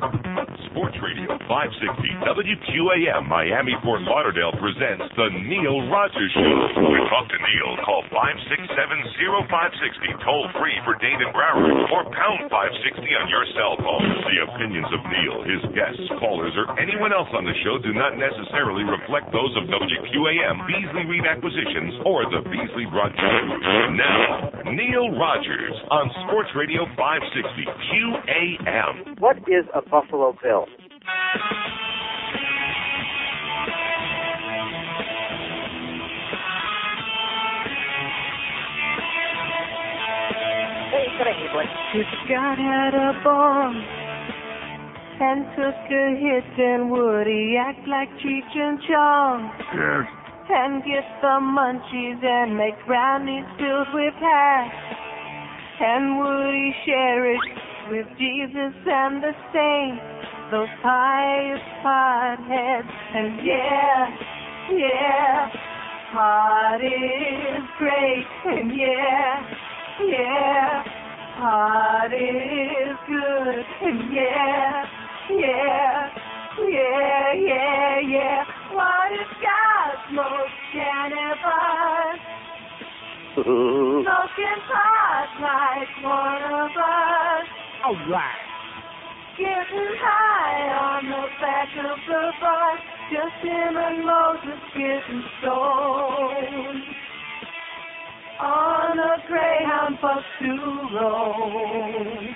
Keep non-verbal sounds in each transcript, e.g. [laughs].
some Sports Radio 560 WQAM Miami Fort Lauderdale presents the Neil Rogers Show. To talk to Neil, call 567-0560 toll free for Dade and Broward or pound 560 on your cell phone. The opinions of Neil, his guests, callers, or anyone else on the show do not necessarily reflect those of WQAM, Beasley Reed Acquisitions, or the Beasley Broadcast. Now, Neil Rogers on Sports Radio 560 QAM. What is a Buffalo Bill? Hey, good evening, Blake. If God had a bomb and took a hit, then would he act like Cheech and Chong? Yes. And get the munchies and make brownies filled with hash? And would he share it with Jesus and the saints, those pious potheads? And yeah, yeah, pot is great. And yeah, yeah, pot is good. And yeah, yeah, yeah, yeah, yeah. What is God's most cannibal? [laughs] Smoking pot like one of us. All right. Getting high on the back of the bus. Just him and Moses getting stoned. On a Greyhound bus to Rome.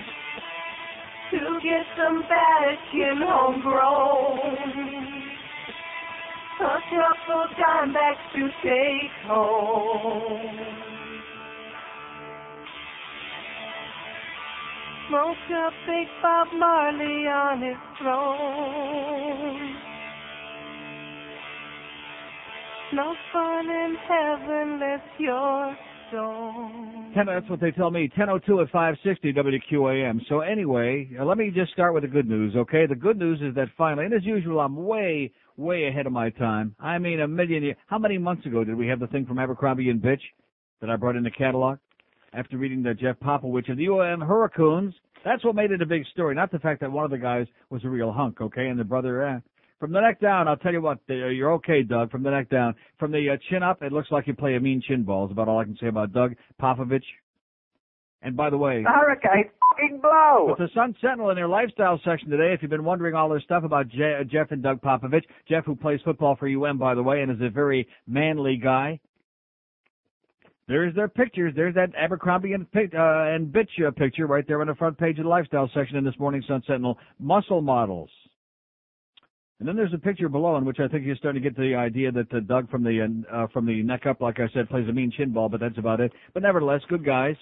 To get some Vatican homegrown. A couple dimebacks to take home. Smoke a big Bob Marley on his throne. No fun in heaven unless you're stoned. Ten, that's what they tell me. 10:02 at 560 WQAM. So anyway, uh, let me just start with the good news, okay? The good news is that finally, and as usual, I'm way, way ahead of my time. I mean, a million years. How many months ago did we have the thing from Abercrombie and Bitch that I brought in the catalog? After reading the Jeff Popovich of the UM Hurricanes, that's what made it a big story. Not the fact that one of the guys was a real hunk, okay, and the brother, eh. From the neck down, I'll tell you what, uh, you're okay, Doug. From the neck down, from the uh, chin up, it looks like you play a mean chin ball. Is about all I can say about Doug Popovich. And by the way, The hurricane fucking blow. with the Sun Sentinel in their lifestyle section today, if you've been wondering all this stuff about Je- Jeff and Doug Popovich, Jeff who plays football for UM, by the way, and is a very manly guy. There's their pictures. There's that Abercrombie and, uh, and Bitch uh, picture right there on the front page of the lifestyle section in this morning's Sun Sentinel. Muscle models. And then there's a picture below in which I think you're starting to get the idea that uh, Doug from the uh, from the neck up, like I said, plays a mean chin ball, but that's about it. But nevertheless, good guys.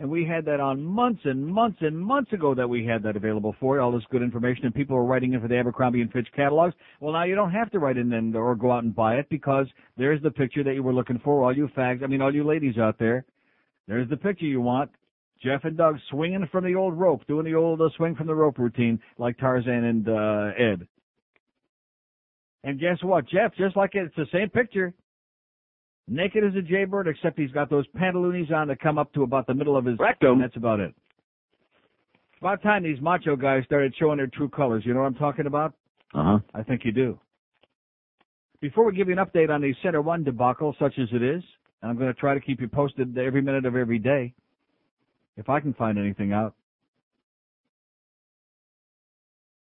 And we had that on months and months and months ago that we had that available for you, all this good information, and people were writing in for the Abercrombie and Fitch catalogs. Well, now you don't have to write in and or go out and buy it because there's the picture that you were looking for. All you fags, I mean, all you ladies out there, there's the picture you want. Jeff and Doug swinging from the old rope, doing the old uh, swing from the rope routine like Tarzan and uh, Ed. And guess what, Jeff? Just like it, it's the same picture. Naked as a jaybird, except he's got those pantaloons on that come up to about the middle of his Rectum. and that's about it. About time these macho guys started showing their true colors. You know what I'm talking about? Uh huh. I think you do. Before we give you an update on the Center One debacle, such as it is, and I'm going to try to keep you posted every minute of every day, if I can find anything out.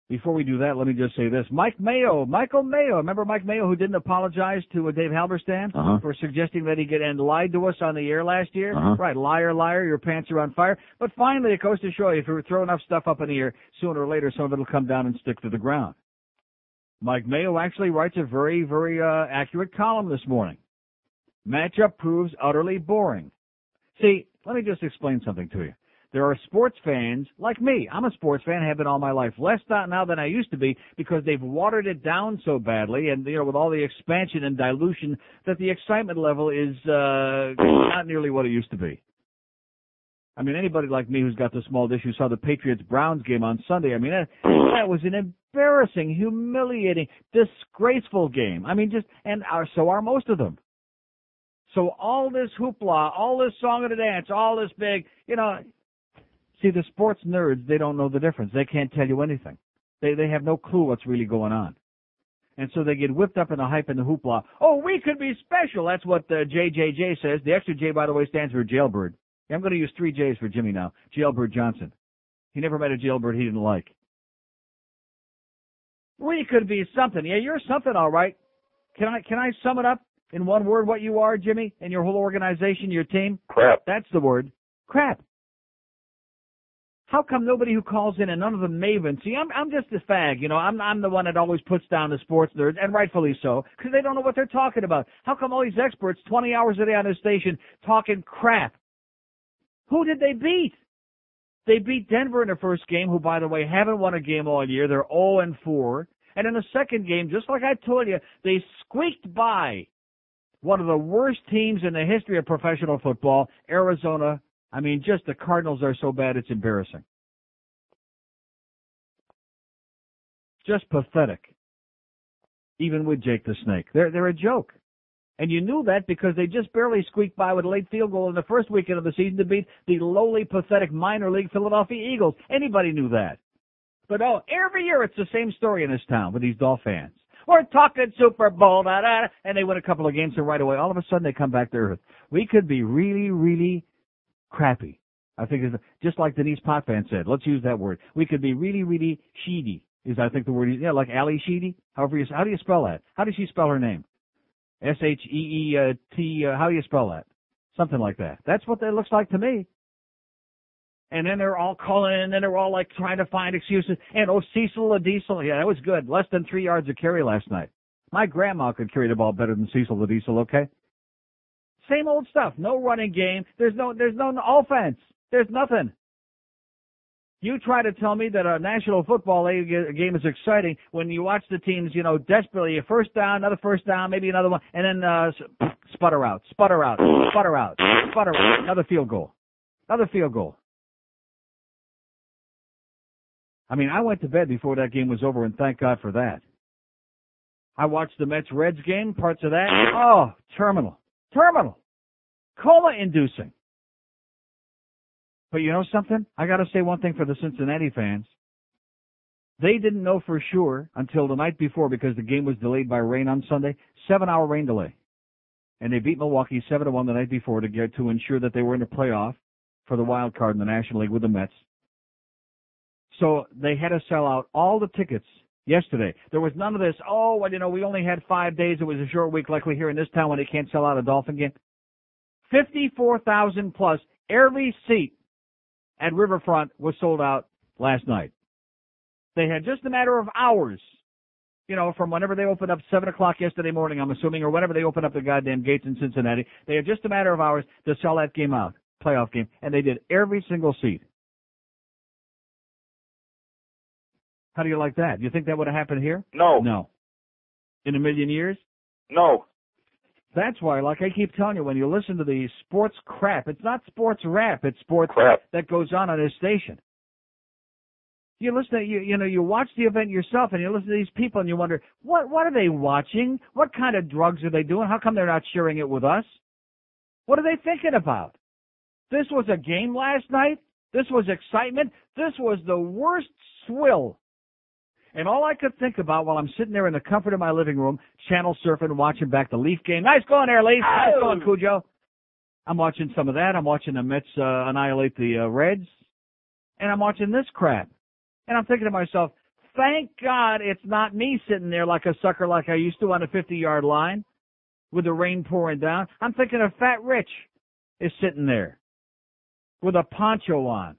Before we do that, let me just say this. Mike Mayo, Michael Mayo, remember Mike Mayo who didn't apologize to uh, Dave Halberstam Uh-huh. for suggesting that he get and lied to us on the air last year? Uh-huh. Right, liar, liar, your pants are on fire. But finally, it goes to show you if you throw enough stuff up in the air, sooner or later some of it will come down and stick to the ground. Mike Mayo actually writes a very, very uh, accurate column this morning. Matchup proves utterly boring. See, let me just explain something to you. There are sports fans like me. I'm a sports fan, have been all my life. Less now than I used to be because they've watered it down so badly, and you know, with all the expansion and dilution, that the excitement level is uh, not nearly what it used to be. I mean, anybody like me who's got the small dish who saw the Patriots Browns game on Sunday, I mean, that, that was an embarrassing, humiliating, disgraceful game. I mean, just and are so are most of them. So all this hoopla, all this song of the dance, all this big, you know, See, the sports nerds, they don't know the difference. They can't tell you anything. They they have no clue what's really going on. And so they get whipped up in the hype and the hoopla. Oh, we could be special. That's what uh, JJJ says. The extra J, by the way, stands for jailbird. I'm going to use three J's for Jimmy now. Jailbird Johnson. He never met a jailbird he didn't like. We could be something. Yeah, you're something, all right. Can I can I sum it up in one word? What you are, Jimmy, and your whole organization, your team? Crap. That's the word. Crap. How come nobody who calls in and none of the mavens? See, I'm I'm just a fag, you know. I'm I'm the one that always puts down the sports nerds, and rightfully so, because they don't know what they're talking about. How come all these experts, 20 hours a day on this station, talking crap? Who did they beat? They beat Denver in the first game, who, by the way, haven't won a game all year. They're 0 and 4. And in the second game, just like I told you, they squeaked by one of the worst teams in the history of professional football, Arizona. I mean, just the Cardinals are so bad, it's embarrassing. Just pathetic. Even with Jake the Snake. They're, they're a joke. And you knew that because they just barely squeaked by with a late field goal in the first weekend of the season to beat the lowly, pathetic minor league Philadelphia Eagles. Anybody knew that. But oh, every year it's the same story in this town with these Dolph fans. We're talking Super Bowl, da, da, and they win a couple of games and right away, all of a sudden they come back to earth. We could be really, really crappy. I think it's just like Denis Potvin said. Let's use that word. We could be really, really sheedy. Is I think the word, is yeah, like Ally Sheedy. However, you, how do you spell that? How does she spell her name? S H E E T. Uh, how do you spell that? Something like that. That's what that looks like to me. And then they're all calling, and then they're all like trying to find excuses. And oh, Cecil the Diesel, yeah, that was good. Less than three yards of carry last night. My grandma could carry the ball better than Cecil the Diesel. Okay. Same old stuff. No running game. There's no. There's no offense. There's nothing. You try to tell me that a National Football League game is exciting when you watch the teams, you know, desperately a first down, another first down, maybe another one, and then uh, sputter out, sputter out, sputter out, sputter out, another field goal, another field goal. I mean, I went to bed before that game was over, and thank God for that. I watched the Mets Reds game, parts of that. Oh, terminal, terminal, coma inducing. But you know something? I got to say one thing for the Cincinnati fans. They didn't know for sure until the night before because the game was delayed by rain on Sunday. Seven hour rain delay. And they beat Milwaukee 7 to 1 the night before to get to ensure that they were in the playoff for the wild card in the National League with the Mets. So they had to sell out all the tickets yesterday. There was none of this, oh, well, you know, we only had five days. It was a short week like we hear in this town when they can't sell out a Dolphin game. 54,000 plus every seat at Riverfront was sold out last night. They had just a matter of hours, you know, from whenever they opened up seven o'clock yesterday morning, I'm assuming, or whenever they opened up the goddamn gates in Cincinnati. They had just a matter of hours to sell that game out, playoff game, and they did every single seat. How do you like that? You think that would have happened here? No. No. In a million years? No. That's why, like I keep telling you, when you listen to the sports crap, it's not sports rap, it's sports Crap. that goes on on this station. You listen to, you, you know, you watch the event yourself and you listen to these people and you wonder, what, what are they watching? What kind of drugs are they doing? How come they're not sharing it with us? What are they thinking about? This was a game last night? This was excitement? This was the worst swill and all I could think about while I'm sitting there in the comfort of my living room, channel surfing, watching back the Leaf game. Nice going there, Leaf. Nice Oh. going, Cujo. I'm watching some of that. I'm watching the Mets uh, annihilate the uh, Reds, and I'm watching this crap. And I'm thinking to myself, thank God it's not me sitting there like a sucker like I used to on a 50 yard line with the rain pouring down. I'm thinking of Fat Rich is sitting there with a poncho on.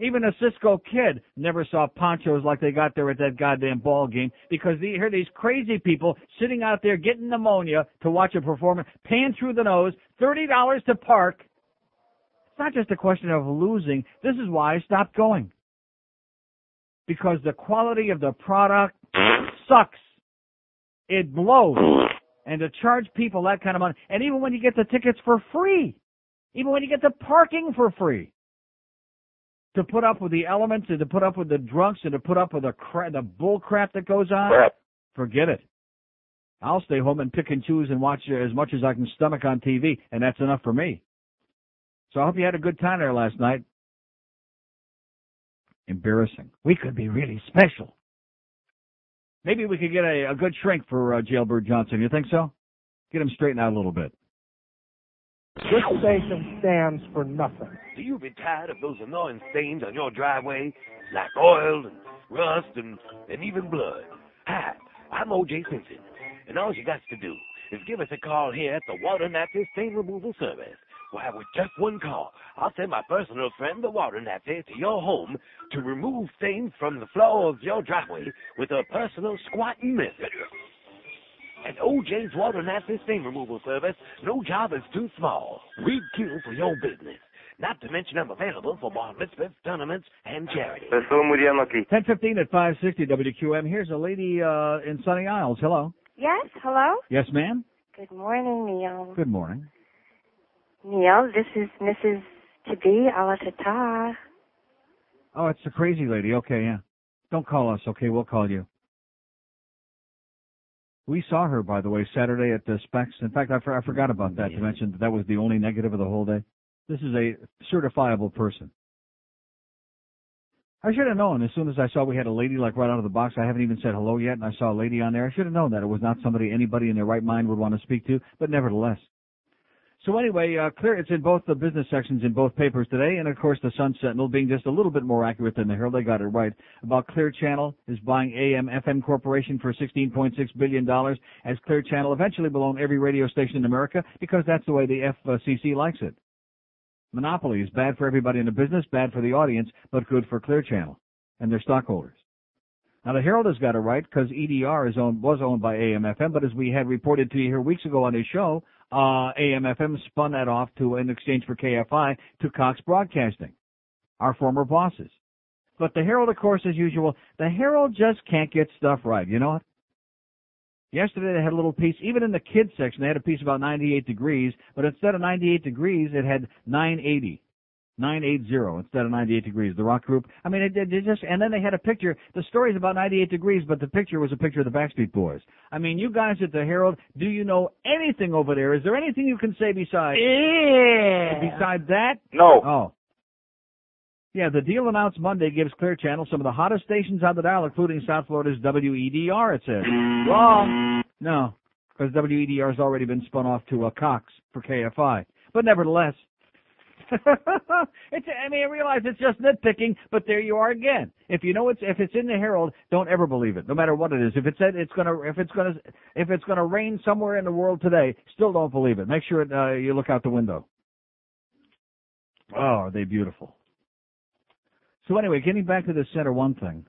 Even a Cisco kid never saw ponchos like they got there at that goddamn ball game because they hear these crazy people sitting out there getting pneumonia to watch a performance, paying through the nose, thirty dollars to park. It's not just a question of losing. This is why I stopped going. Because the quality of the product sucks. It blows. And to charge people that kind of money, and even when you get the tickets for free, even when you get the parking for free, to put up with the elements and to put up with the drunks and to put up with the cra- the bull crap that goes on, Crap. forget it. I'll stay home and pick and choose and watch as much as I can stomach on TV, and that's enough for me. So I hope you had a good time there last night. Embarrassing. We could be really special. Maybe we could get a, a good shrink for uh, Jailbird Johnson. You think so? Get him straightened out a little bit. This station stands for nothing. Do you be tired of those annoying stains on your driveway, like oil and rust and, and even blood? Hi, I'm O.J. Simpson, and all you got to do is give us a call here at the Water Nazi Stain Removal Service. Why, with just one call, I'll send my personal friend, the Water Nazi, to your home to remove stains from the floor of your driveway with a personal squatting method. At OJ's Water Nazi Stain Removal Service, no job is too small. We'd kill for your business. Not to mention I'm available for bar mitzvahs, tournaments, and charity. 1015 at 560 WQM. Here's a lady uh, in Sunny Isles. Hello. Yes, hello? Yes, ma'am. Good morning, Neil. Good morning. Neil, this is Mrs. To be Alatata. Oh, it's the crazy lady. Okay, yeah. Don't call us, okay? We'll call you. We saw her, by the way, Saturday at the Specs. In fact, I, for, I forgot about that to mention that that was the only negative of the whole day. This is a certifiable person. I should have known as soon as I saw we had a lady like right out of the box. I haven't even said hello yet, and I saw a lady on there. I should have known that it was not somebody anybody in their right mind would want to speak to, but nevertheless. So anyway, uh, clear. It's in both the business sections in both papers today, and of course the Sun Sentinel being just a little bit more accurate than the Herald. They got it right about Clear Channel is buying AM FM Corporation for 16.6 billion dollars, as Clear Channel eventually will own every radio station in America because that's the way the FCC likes it. Monopoly is bad for everybody in the business, bad for the audience, but good for Clear Channel and their stockholders. Now the Herald has got it right because EDR is owned, was owned by AM/FM, but as we had reported to you here weeks ago on his show, uh, AM/FM spun that off to in exchange for KFI to Cox Broadcasting, our former bosses. But the Herald, of course, as usual, the Herald just can't get stuff right. You know what? Yesterday they had a little piece, even in the kids section, they had a piece about 98 degrees, but instead of 98 degrees, it had 980. 980 instead of 98 degrees. The rock group. I mean, it, it, it just, and then they had a picture. The story's about 98 degrees, but the picture was a picture of the Backstreet Boys. I mean, you guys at the Herald, do you know anything over there? Is there anything you can say besides? Yeah. Besides that? No. Oh. Yeah, the deal announced Monday gives Clear Channel some of the hottest stations on the dial, including South Florida's WEDR, it says. Wrong. No, because WEDR has already been spun off to a Cox for KFI. But nevertheless, [laughs] it's, I mean, I realize it's just nitpicking, but there you are again. If you know it's, if it's in the Herald, don't ever believe it, no matter what it is. If it said it's gonna, if it's gonna, if it's gonna rain somewhere in the world today, still don't believe it. Make sure it, uh, you look out the window. Oh, are they beautiful? So anyway, getting back to the center one thing.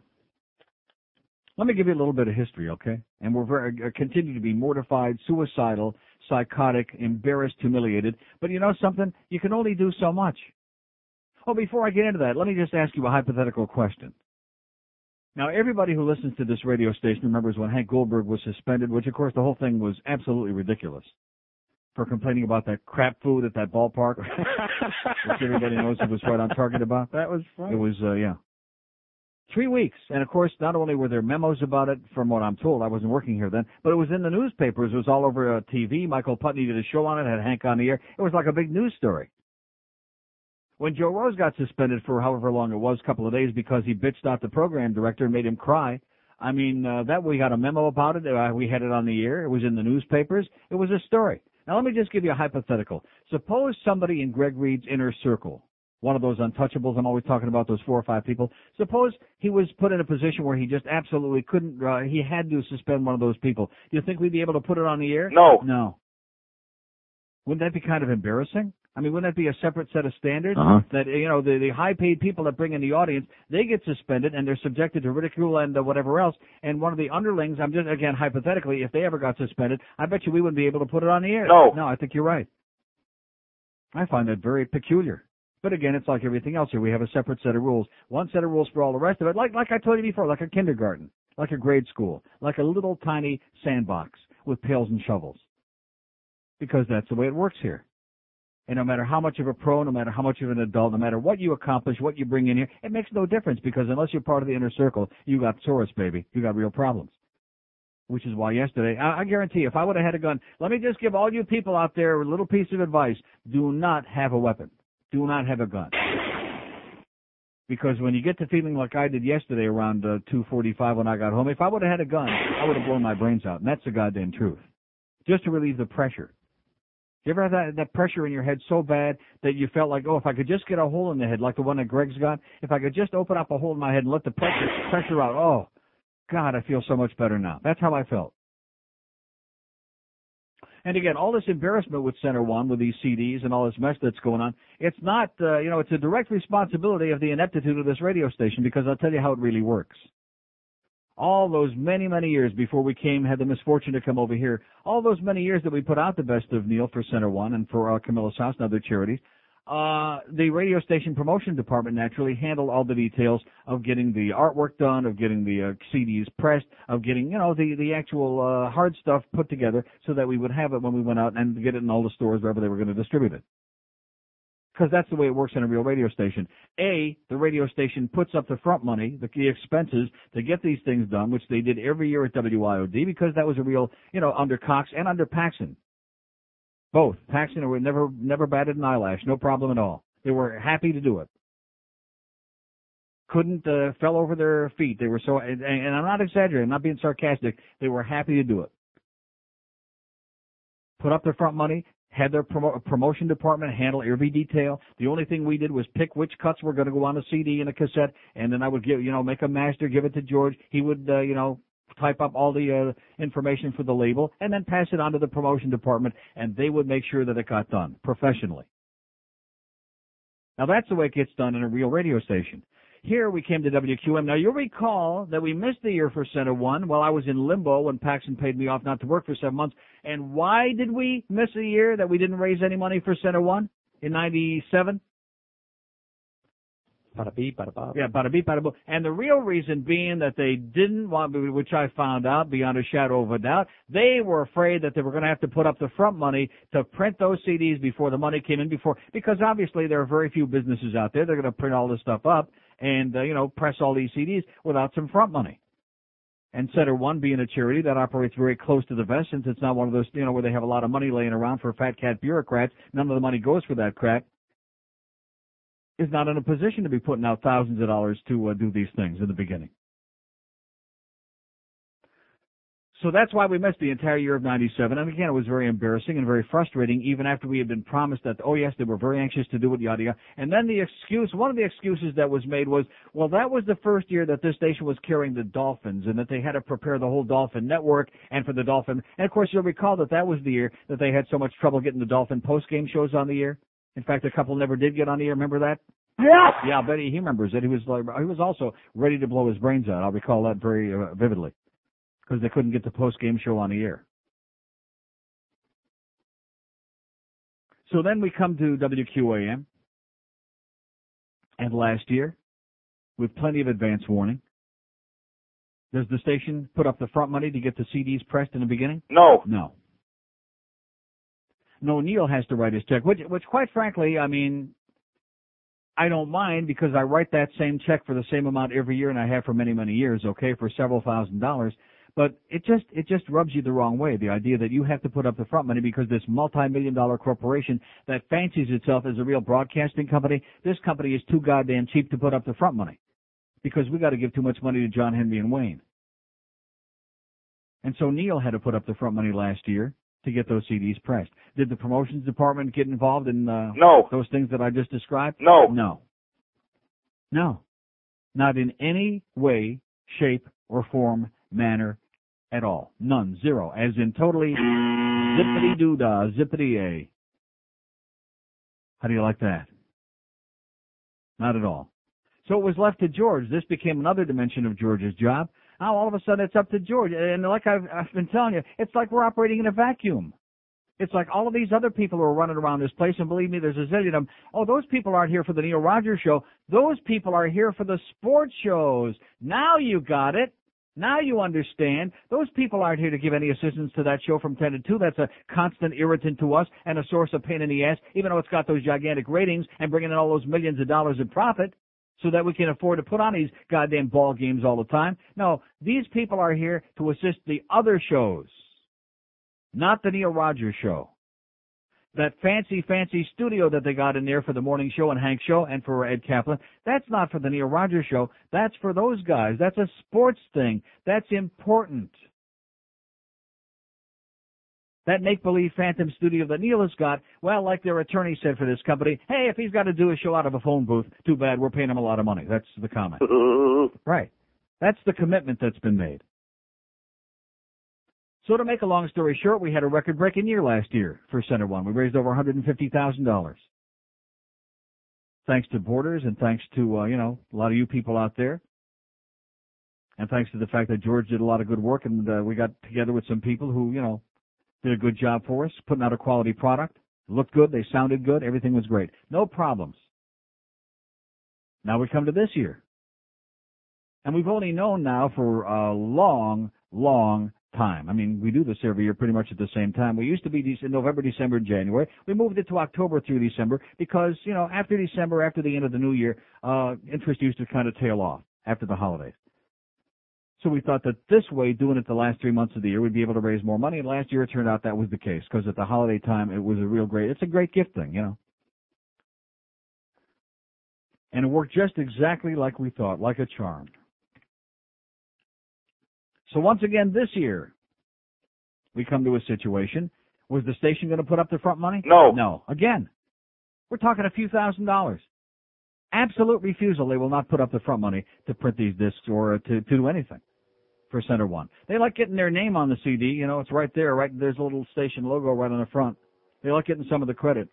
Let me give you a little bit of history, okay? And we're very, uh, continue to be mortified, suicidal, psychotic, embarrassed, humiliated. But you know something? You can only do so much. Oh, before I get into that, let me just ask you a hypothetical question. Now, everybody who listens to this radio station remembers when Hank Goldberg was suspended, which of course the whole thing was absolutely ridiculous for complaining about that crap food at that ballpark, [laughs] which everybody knows it was right on target about. That was fun. It was, uh, yeah. Three weeks. And of course, not only were there memos about it, from what I'm told, I wasn't working here then, but it was in the newspapers. It was all over uh, TV. Michael Putney did a show on it, had Hank on the air. It was like a big news story. When Joe Rose got suspended for however long it was, a couple of days, because he bitched out the program director and made him cry, I mean, uh, that we got a memo about it. Uh, we had it on the air. It was in the newspapers. It was a story. Now let me just give you a hypothetical. Suppose somebody in Greg Reed's inner circle, one of those untouchables, I'm always talking about those four or five people, suppose he was put in a position where he just absolutely couldn't, uh, he had to suspend one of those people. Do you think we'd be able to put it on the air? No. No. Wouldn't that be kind of embarrassing? I mean, wouldn't that be a separate set of standards? Uh-huh. That, you know, the, the high paid people that bring in the audience, they get suspended and they're subjected to ridicule and uh, whatever else. And one of the underlings, I'm just, again, hypothetically, if they ever got suspended, I bet you we wouldn't be able to put it on the air. No. No, I think you're right. I find that very peculiar. But again, it's like everything else here. We have a separate set of rules. One set of rules for all the rest of it. Like, like I told you before, like a kindergarten, like a grade school, like a little tiny sandbox with pails and shovels. Because that's the way it works here. And no matter how much of a pro, no matter how much of an adult, no matter what you accomplish, what you bring in here, it makes no difference because unless you're part of the inner circle, you got Soros, baby. You got real problems. Which is why yesterday, I, I guarantee you, if I would have had a gun, let me just give all you people out there a little piece of advice. Do not have a weapon. Do not have a gun. Because when you get to feeling like I did yesterday around uh, 2:45 when I got home, if I would have had a gun, I would have blown my brains out, and that's the goddamn truth. Just to relieve the pressure. You ever have that, that pressure in your head so bad that you felt like, oh, if I could just get a hole in the head, like the one that Greg's got, if I could just open up a hole in my head and let the pressure pressure out, oh, God, I feel so much better now. That's how I felt. And again, all this embarrassment with Center One, with these CDs and all this mess that's going on, it's not, uh, you know, it's a direct responsibility of the ineptitude of this radio station because I'll tell you how it really works. All those many, many years before we came, had the misfortune to come over here, all those many years that we put out the best of Neil for Center One and for uh, Camillus House and other charities, uh, the radio station promotion department naturally handled all the details of getting the artwork done, of getting the uh, CDs pressed, of getting, you know, the, the actual, uh, hard stuff put together so that we would have it when we went out and get it in all the stores wherever they were going to distribute it. Because that's the way it works in a real radio station. A, the radio station puts up the front money, the, the expenses to get these things done, which they did every year at WIOD because that was a real, you know, under Cox and under Paxson. Both. Paxson were never never batted an eyelash, no problem at all. They were happy to do it. Couldn't uh, fell over their feet. They were so, and, and I'm not exaggerating, I'm not being sarcastic. They were happy to do it. Put up their front money, had their promo- promotion department handle every detail. The only thing we did was pick which cuts were going to go on a CD and a cassette, and then I would give, you know, make a master, give it to George. He would, uh, you know, type up all the uh, information for the label, and then pass it on to the promotion department, and they would make sure that it got done professionally. Now that's the way it gets done in a real radio station. Here we came to WQM. Now you'll recall that we missed the year for Center One while I was in limbo when Paxson paid me off not to work for seven months. And why did we miss a year that we didn't raise any money for Center One in '97? Bada bada bob. Yeah, bada bada boop. And the real reason being that they didn't want, which I found out beyond a shadow of a doubt, they were afraid that they were going to have to put up the front money to print those CDs before the money came in before, because obviously there are very few businesses out there. They're going to print all this stuff up and, uh, you know, press all these CDs without some front money. And Center One being a charity that operates very close to the vest, since it's not one of those, you know, where they have a lot of money laying around for fat cat bureaucrats. None of the money goes for that crap is not in a position to be putting out thousands of dollars to uh, do these things in the beginning. So that's why we missed the entire year of 97. And again, it was very embarrassing and very frustrating even after we had been promised that, oh yes, they were very anxious to do it, yada yada. And then the excuse, one of the excuses that was made was, well, that was the first year that this station was carrying the Dolphins and that they had to prepare the whole Dolphin network and for the Dolphin. And of course, you'll recall that that was the year that they had so much trouble getting the Dolphin post-game shows on the air. In fact, a couple never did get on the air. Remember that? Yeah. Yeah, he, he remembers it. He was like, he was also ready to blow his brains out. I recall that very uh, vividly because they couldn't get the post game show on the air. So then we come to WQAM, and last year, with plenty of advance warning, does the station put up the front money to get the CDs pressed in the beginning? No. No. No, Neil has to write his check, which, which quite frankly, I mean, I don't mind because I write that same check for the same amount every year and I have for many, many years, okay, for several thousand dollars. But it just, it just rubs you the wrong way. The idea that you have to put up the front money because this multi-million dollar corporation that fancies itself as a real broadcasting company, this company is too goddamn cheap to put up the front money. Because we gotta give too much money to John Henry and Wayne. And so Neil had to put up the front money last year to get those CDs pressed. Did the promotions department get involved in uh, No. those things that I just described? No. No. No. Not in any way, shape, or form, manner at all. None. Zero. As in totally zippity doo dah, zippity a. How do you like that? Not at all. So it was left to George. This became another dimension of George's job. Now all of a sudden it's up to George. And like I've, I've been telling you, it's like we're operating in a vacuum. It's like all of these other people who are running around this place, and believe me, there's a zillion of them. Oh, those people aren't here for the Neil Rogers show. Those people are here for the sports shows. Now you got it. Now you understand. Those people aren't here to give any assistance to that show from 10 to 2. That's a constant irritant to us and a source of pain in the ass, even though it's got those gigantic ratings and bringing in all those millions of dollars in profit so that we can afford to put on these goddamn ball games all the time. No, these people are here to assist the other shows, not the Neil Rogers show. that fancy, fancy studio that they got in there for the morning show and Hank show and for Ed Kaplan, that's not for the Neil Rogers show. That's for those guys. That's a sports thing. That's important. That make-believe phantom studio that Neil has got, well, like their attorney said for this company, hey, if he's got to do a show out of a phone booth, too bad, we're paying him a lot of money. That's the comment. [laughs] right. That's the commitment that's been made. So to make a long story short, we had a record-breaking year last year for Center One. We raised over $150,000. Thanks to Borders and thanks to, uh, you know, a lot of you people out there. And thanks to the fact that George did a lot of good work and uh, we got together with some people who, you know, did a good job for us, putting out a quality product. Looked good, they sounded good, everything was great. No problems. Now we come to this year. And we've only known now for a long, long time. I mean, we do this every year pretty much at the same time. We used to be in November, December, and January. We moved it to October through December because, you know, after December, after the end of the new year, uh, interest used to kind of tail off after the holidays. So we thought that this way, doing it the last three months of the year, we'd be able to raise more money. And last year it turned out that was the case because at the holiday time, it was a real great, it's a great gift thing, you know. And it worked just exactly like we thought, like a charm. So once again this year, we come to a situation. Was the station going to put up the front money? No. No. Again, we're talking a few thousand dollars. Absolute refusal. They will not put up the front money to print these discs or to, to do anything for Center One. They like getting their name on the CD. You know, it's right there. Right there's a little station logo right on the front. They like getting some of the credit,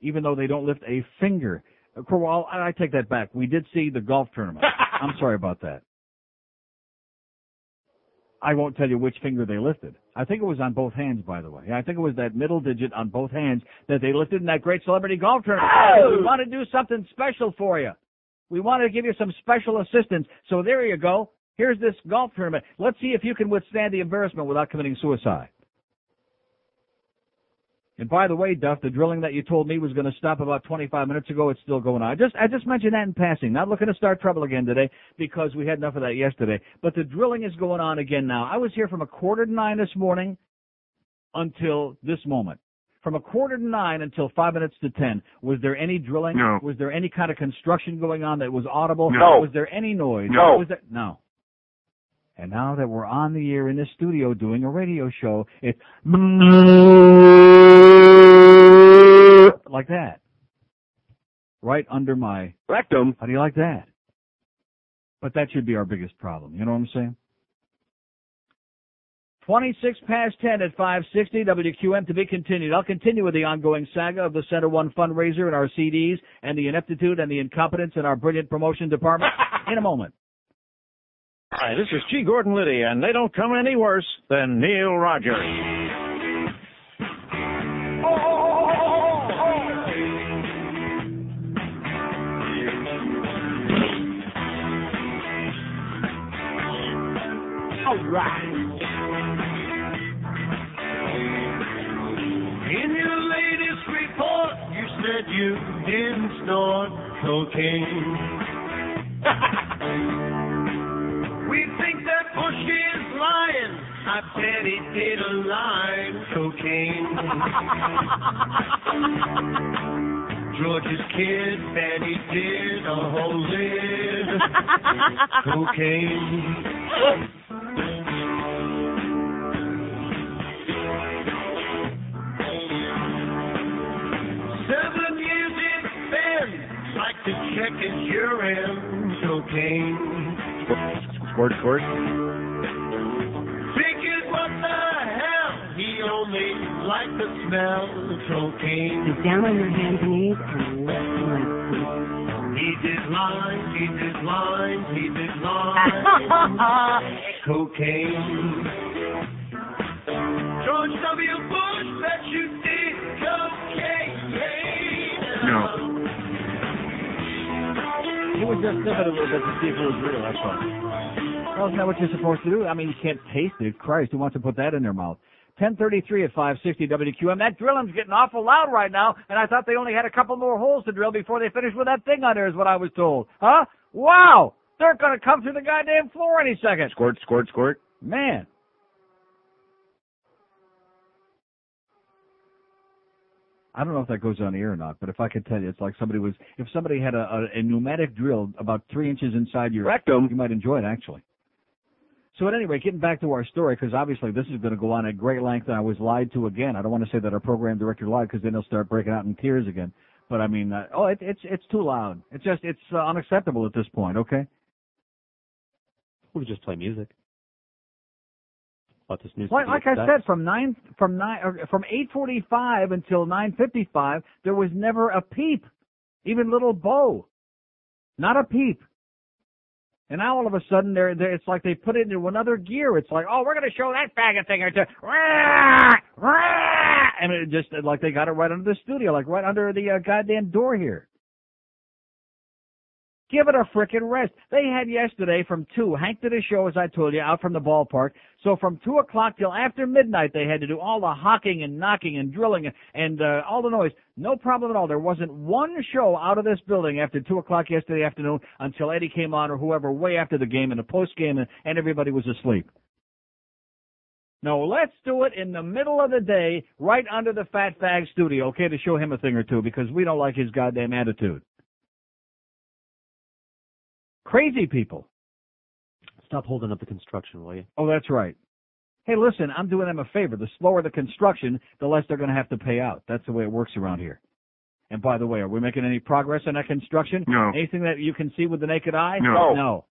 even though they don't lift a finger. Uh, well, I take that back. We did see the golf tournament. [laughs] I'm sorry about that. I won't tell you which finger they lifted. I think it was on both hands, by the way. I think it was that middle digit on both hands that they lifted in that great celebrity golf tournament. Oh! We want to do something special for you. We want to give you some special assistance. So there you go. Here's this golf tournament. Let's see if you can withstand the embarrassment without committing suicide. And by the way, Duff, the drilling that you told me was going to stop about 25 minutes ago, it's still going on. I just, I just mentioned that in passing. Not looking to start trouble again today because we had enough of that yesterday. But the drilling is going on again now. I was here from a quarter to nine this morning until this moment. From a quarter to nine until five minutes to ten, was there any drilling? No. Was there any kind of construction going on that was audible? No. Was there any noise? No. Was there, no. And now that we're on the air in the studio doing a radio show, it's like that. Right under my Rectum. how do you like that? But that should be our biggest problem. You know what I'm saying? 26 past 10 at 560 WQM to be continued. I'll continue with the ongoing saga of the Center One fundraiser and our CDs and the ineptitude and the incompetence in our brilliant promotion department in a moment. Hi, this is G. Gordon Liddy, and they don't come any worse than Neil Rogers. All right. In your latest report, you said you didn't snort cocaine. [laughs] we think that Bush is lying. I bet he did a line cocaine. [laughs] George's kid bet he did a whole lid cocaine. Seven years it's been like to check his urine cocaine. Squirt, squirt. Figured what the hell, he only liked the smell of cocaine. Down on your hands and knees and listen like He did lines, he did lines, he did lines. [laughs] cocaine. George W. Bush bet you did cocaine. No. He was just sniffing a little bit to see if it was real, that's all. Well, isn't that what you're supposed to do? I mean, you can't taste it. Christ, who wants to put that in their mouth? 1033 at 560 WQM. That drilling's getting awful loud right now, and I thought they only had a couple more holes to drill before they finished with that thing on there, is what I was told. Huh? Wow! They're gonna come through the goddamn floor any second. Squirt, squirt, squirt. Man. I don't know if that goes on the air or not, but if I could tell you, it's like somebody was, if somebody had a, a, a pneumatic drill about three inches inside your Rectum. you might enjoy it actually. So at any rate, getting back to our story, because obviously this is going to go on at great length, and I was lied to again. I don't want to say that our program director lied, because then he'll start breaking out in tears again. But I mean, uh, oh, it, it's it's too loud. It's just it's uh, unacceptable at this point. Okay. We just play music. Let this. Like, like I said, from nine from nine or from eight forty five until nine fifty five, there was never a peep, even little Bo, not a peep. And now all of a sudden, they're, they're it's like they put it into another gear. It's like, oh, we're going to show that faggot thing or two, Rah! Rah! and it just like they got it right under the studio, like right under the uh, goddamn door here. Give it a frickin' rest. They had yesterday from 2. Hank did a show, as I told you, out from the ballpark. So from 2 o'clock till after midnight, they had to do all the hocking and knocking and drilling and, uh, all the noise. No problem at all. There wasn't one show out of this building after 2 o'clock yesterday afternoon until Eddie came on or whoever way after the game and the post game and, and everybody was asleep. No, let's do it in the middle of the day, right under the Fat Fag studio, okay, to show him a thing or two because we don't like his goddamn attitude. Crazy people. Stop holding up the construction, will you? Oh, that's right. Hey, listen, I'm doing them a favor. The slower the construction, the less they're going to have to pay out. That's the way it works around here. And by the way, are we making any progress on that construction? No. Anything that you can see with the naked eye? No. No.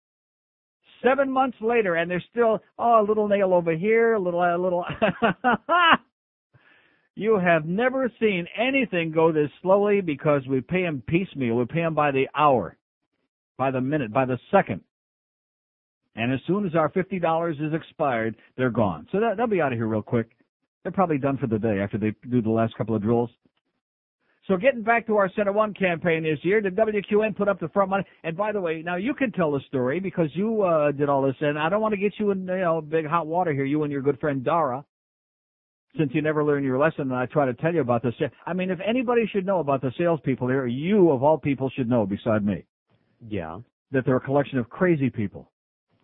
Seven months later, and there's still oh a little nail over here, a little a little. [laughs] you have never seen anything go this slowly because we pay them piecemeal. We pay them by the hour, by the minute, by the second. And as soon as our fifty dollars is expired, they're gone. So that, they'll be out of here real quick. They're probably done for the day after they do the last couple of drills. So getting back to our Center One campaign this year, the WQN put up the front money. And by the way, now you can tell the story because you uh, did all this, and I don't want to get you in you know big hot water here. You and your good friend Dara, since you never learned your lesson, and I try to tell you about this. I mean, if anybody should know about the salespeople here, you of all people should know, beside me, Yeah. that they're a collection of crazy people.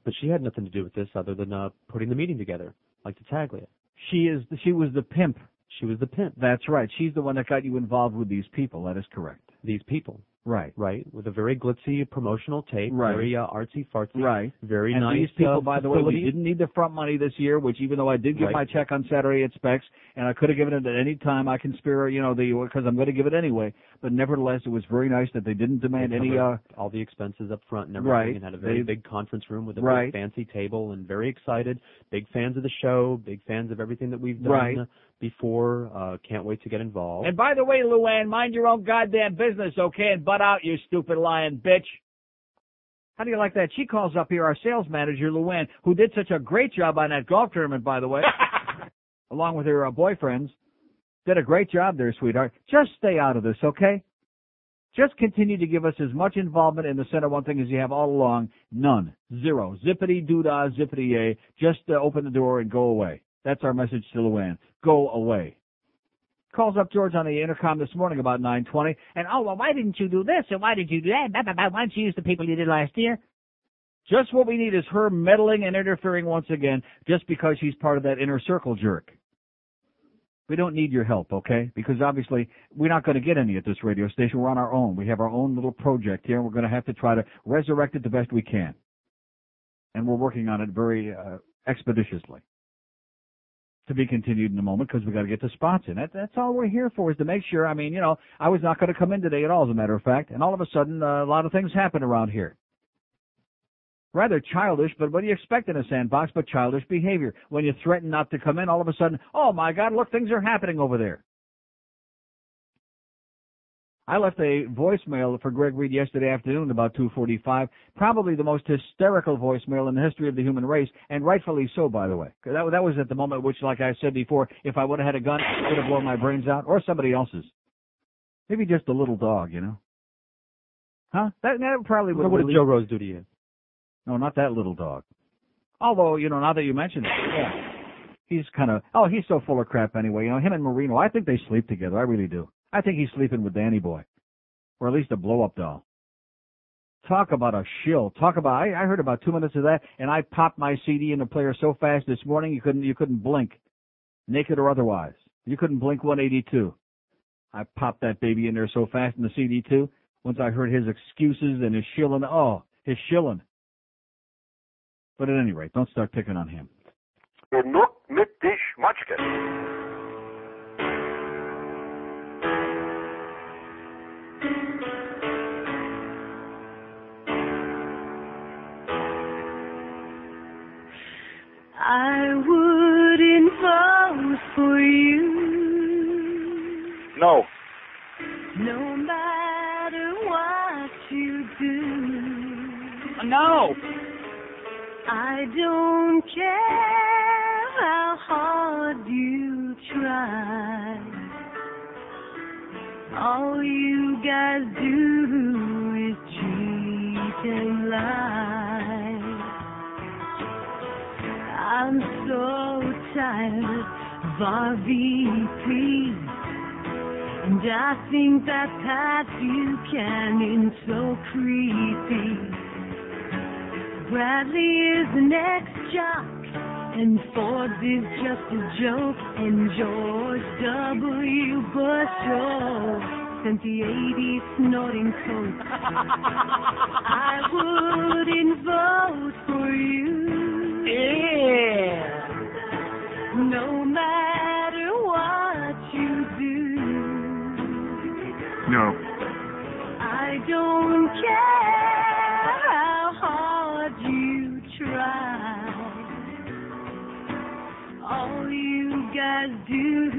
But she had nothing to do with this other than uh, putting the meeting together, like the Taglia. She is she was the pimp. She was the pimp. That's right. She's the one that got you involved with these people. That is correct. These people, Right. right, with a very glitzy promotional tape, Right. very uh, artsy fartsy, Right. very and nice. these people, uh, by the way, we didn't need the front money this year, which even though I did give Right. my check on Saturday at Specs, and I could have given it at any time I can spare, you know, the because I'm going to give it anyway. But nevertheless, it was very nice that they didn't demand They any. uh all the expenses up front and everything, Right. and had a very They- big conference room with a Right. fancy table, and very excited. Big fans of the show, big fans of everything that we've done Right. Before. Uh, can't wait to get involved. And by the way, Luann, mind your own goddamn business, okay? And butt out, you stupid lying bitch. How do you like that? She calls up here our sales manager, Luann, who did such a great job on that golf tournament, by the way, [laughs] along with her uh, boyfriends. Did a great job there, sweetheart. Just stay out of this, okay? Just continue to give us as much involvement in the center one thing as you have all along. None. Zero. Zippity doo-dah, zippity yay. Just uh, open the door and go away. That's our message to Luann. Go away. Calls up George on the intercom this morning about 9:20, and oh well, why didn't you do this and why did you do that? Why didn't you use the people you did last year? Just what we need is her meddling and interfering once again, just because she's part of that inner circle jerk. We don't need your help, okay? Because obviously we're not going to get any at this radio station. We're on our own. We have our own little project here, and we're going to have to try to resurrect it the best we can. And we're working on it very uh, expeditiously. To be continued in a moment because we got to get the spots in. That, that's all we're here for is to make sure. I mean, you know, I was not going to come in today at all, as a matter of fact, and all of a sudden uh, a lot of things happen around here. Rather childish, but what do you expect in a sandbox but childish behavior? When you threaten not to come in, all of a sudden, oh my God, look, things are happening over there. I left a voicemail for Greg Reed yesterday afternoon about 2:45. Probably the most hysterical voicemail in the history of the human race, and rightfully so, by the way. That, that was at the moment which, like I said before, if I would have had a gun, it would have blown my brains out, or somebody else's. Maybe just a little dog, you know? Huh? That, that probably would what relieved- Joe Rose do to you? no, not that little dog. Although, you know, now that you mention it, yeah. He's kind of, oh, he's so full of crap anyway. You know, him and Marino, I think they sleep together. I really do. I think he's sleeping with Danny Boy. Or at least a blow up doll. Talk about a shill. Talk about, I, I heard about two minutes of that and I popped my CD in the player so fast this morning you couldn't, you couldn't blink. Naked or otherwise. You couldn't blink 182. I popped that baby in there so fast in the CD too. Once I heard his excuses and his shilling, oh, his shilling. But at any rate, don't start picking on him. I wouldn't vote for you. No. No matter what you do. No. I don't care how hard you try. All you guys do is cheat and lie. I'm so tired of RVP. And I think that Pat Buchanan so creepy. Bradley is the next jock, and Ford is just a joke, and George W. Bush oh, sent the 80s snorting coke. I wouldn't vote for you. Yeah. No matter what you do. No. I don't care how hard you try. All you guys do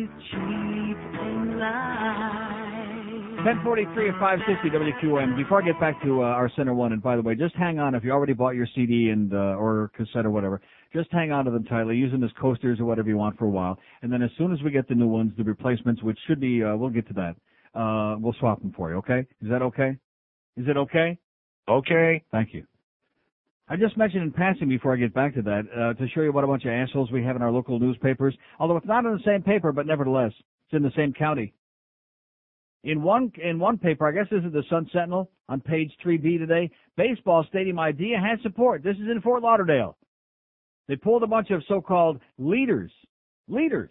is cheat and lie. 1043 at 560 WQAM. Before I get back to uh, our center one, and by the way, just hang on if you already bought your CD and uh, or cassette or whatever. Just hang on to them tightly, use them as coasters or whatever you want for a while, and then as soon as we get the new ones, the replacements, which should be, uh, we'll get to that. Uh, we'll swap them for you. Okay? Is that okay? Is it okay? Okay. Thank you. I just mentioned in passing before I get back to that, uh, to show you what a bunch of assholes we have in our local newspapers, although it's not in the same paper, but nevertheless, it's in the same county. In one, in one paper, I guess this is the Sun Sentinel on page 3B today, baseball stadium idea has support. This is in Fort Lauderdale. They pulled a bunch of so-called leaders, leaders,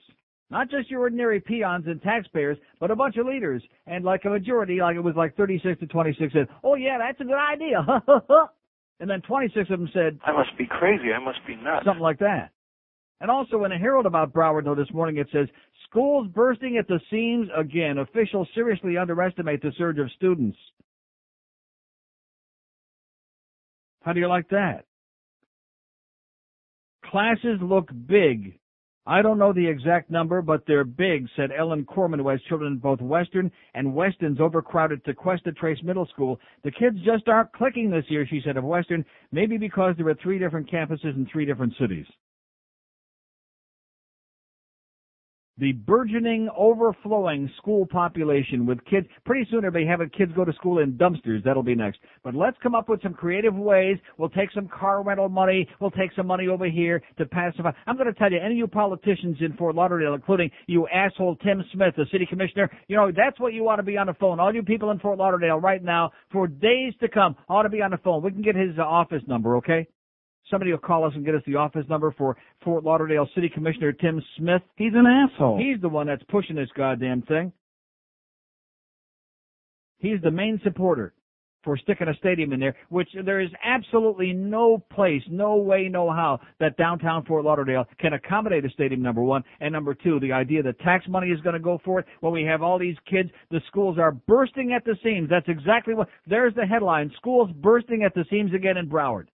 not just your ordinary peons and taxpayers, but a bunch of leaders, and like a majority, like it was like 36 to 26 said, oh yeah, that's a good idea. [laughs] and then 26 of them said, I must be crazy. I must be nuts. something like that. And also in a Herald about Broward, though, this morning it says, schools bursting at the seams again. Officials seriously underestimate the surge of students. How do you like that? Classes look big. I don't know the exact number, but they're big, said Ellen Corman, who has children in both Western and Weston's overcrowded Tequesta Trace Middle School. The kids just aren't clicking this year, she said of Western, maybe because there are three different campuses in three different cities. The burgeoning, overflowing school population with kids. Pretty soon be having kids go to school in dumpsters. That'll be next. But let's come up with some creative ways. We'll take some car rental money. We'll take some money over here to pacify. I'm going to tell you, any of you politicians in Fort Lauderdale, including you asshole Tim Smith, the city commissioner, you know, that's what you want to be on the phone. All you people in Fort Lauderdale right now, for days to come, ought to be on the phone. We can get his uh, office number, okay? Somebody will call us and get us the office number for Fort Lauderdale City Commissioner Tim Smith. He's an asshole. He's the one that's pushing this goddamn thing. He's the main supporter for sticking a stadium in there, which there is absolutely no place, no way, no how that downtown Fort Lauderdale can accommodate a stadium, number one. And number two, the idea that tax money is going to go for it when we have all these kids, the schools are bursting at the seams. That's exactly what, there's the headline, schools bursting at the seams again in Broward.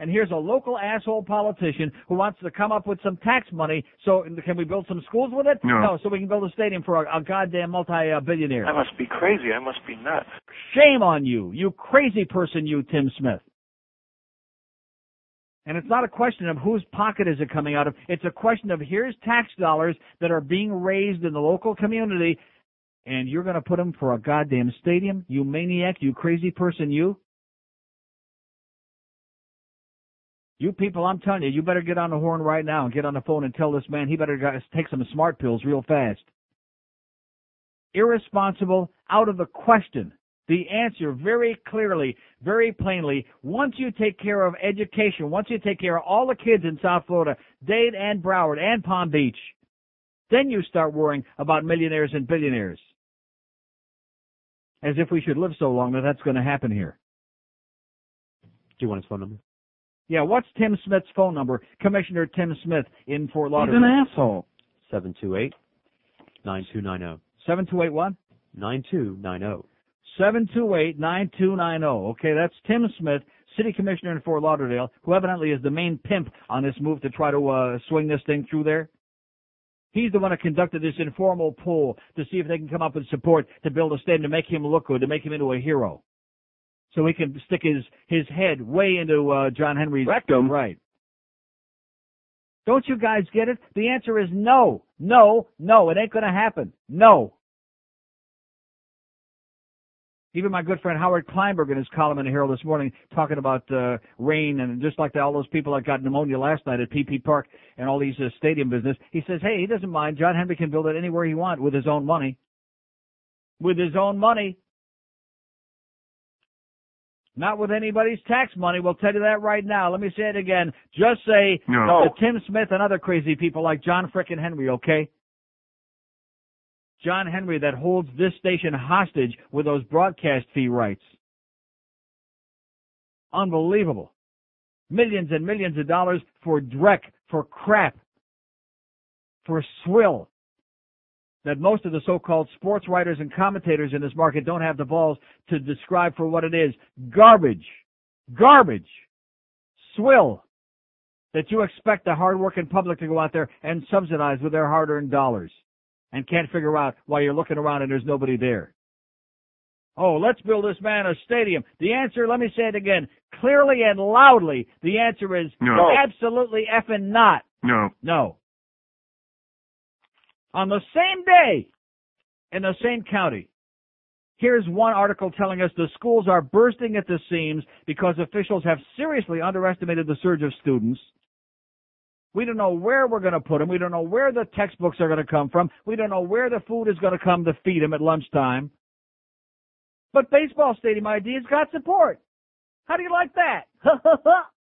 And here's a local asshole politician who wants to come up with some tax money. So can we build some schools with it? No. so we can build a stadium for a, a goddamn multi-billionaire. I must be crazy. I must be nuts. Shame on you, you crazy person, you Tim Smith. And it's not a question of whose pocket is it coming out of. It's a question of here's tax dollars that are being raised in the local community, and you're going to put them for a goddamn stadium? You maniac, you crazy person, you. You people, I'm telling you, you better get on the horn right now and get on the phone and tell this man he better take some smart pills real fast. Irresponsible, out of the question. The answer very clearly, very plainly, once you take care of education, once you take care of all the kids in South Florida, Dade and Broward and Palm Beach, Then you start worrying about millionaires and billionaires. As if we should live so long that that's going to happen here. Do you want his phone number? Yeah, what's Tim Smith's phone number? Commissioner Tim Smith in Fort Lauderdale. He's an asshole. Seven two eight nine two nine zero. 728 what? Nine two nine zero. 728-9290. Okay, that's Tim Smith, City Commissioner in Fort Lauderdale, who evidently is the main pimp on this move to try to uh, swing this thing through there. He's the one that conducted this informal poll to see if they can come up with support to build a stadium to make him look good, to make him into a hero. So he can stick his, his head way into uh, John Henry's Rectum. Right. Don't you guys get it? The answer is no. No. No. It ain't gonna happen. No. Even my good friend Howard Kleinberg in his column in the Herald this morning talking about uh, rain and just like all those people that got pneumonia last night at PP Park and all these uh, stadium business. He says, hey, he doesn't mind. John Henry can build it anywhere he wants with his own money. With his own money. Not with anybody's tax money. We'll tell you that right now. Let me say it again. Just say No. to Tim Smith and other crazy people like John frickin' Henry, okay? John Henry that holds this station hostage with those broadcast fee rights. Unbelievable. Millions and millions of dollars for dreck, for crap, for swill. That most of the so-called sports writers and commentators in this market don't have the balls to describe for what it is. Garbage. Garbage. Swill. That you expect the hardworking public to go out there and subsidize with their hard-earned dollars and can't figure out why you're looking around and there's nobody there. Oh, let's build this man a stadium. The answer, let me say it again, clearly and loudly, the answer is No. absolutely effing not. No. No. On the same day, in the same county, here's one article telling us the schools are bursting at the seams because officials have seriously underestimated the surge of students. We don't know where we're going to put them. We don't know where the textbooks are going to come from. We don't know where the food is going to come to feed them at lunchtime. But baseball stadium ideas got support. How do you like that? [laughs]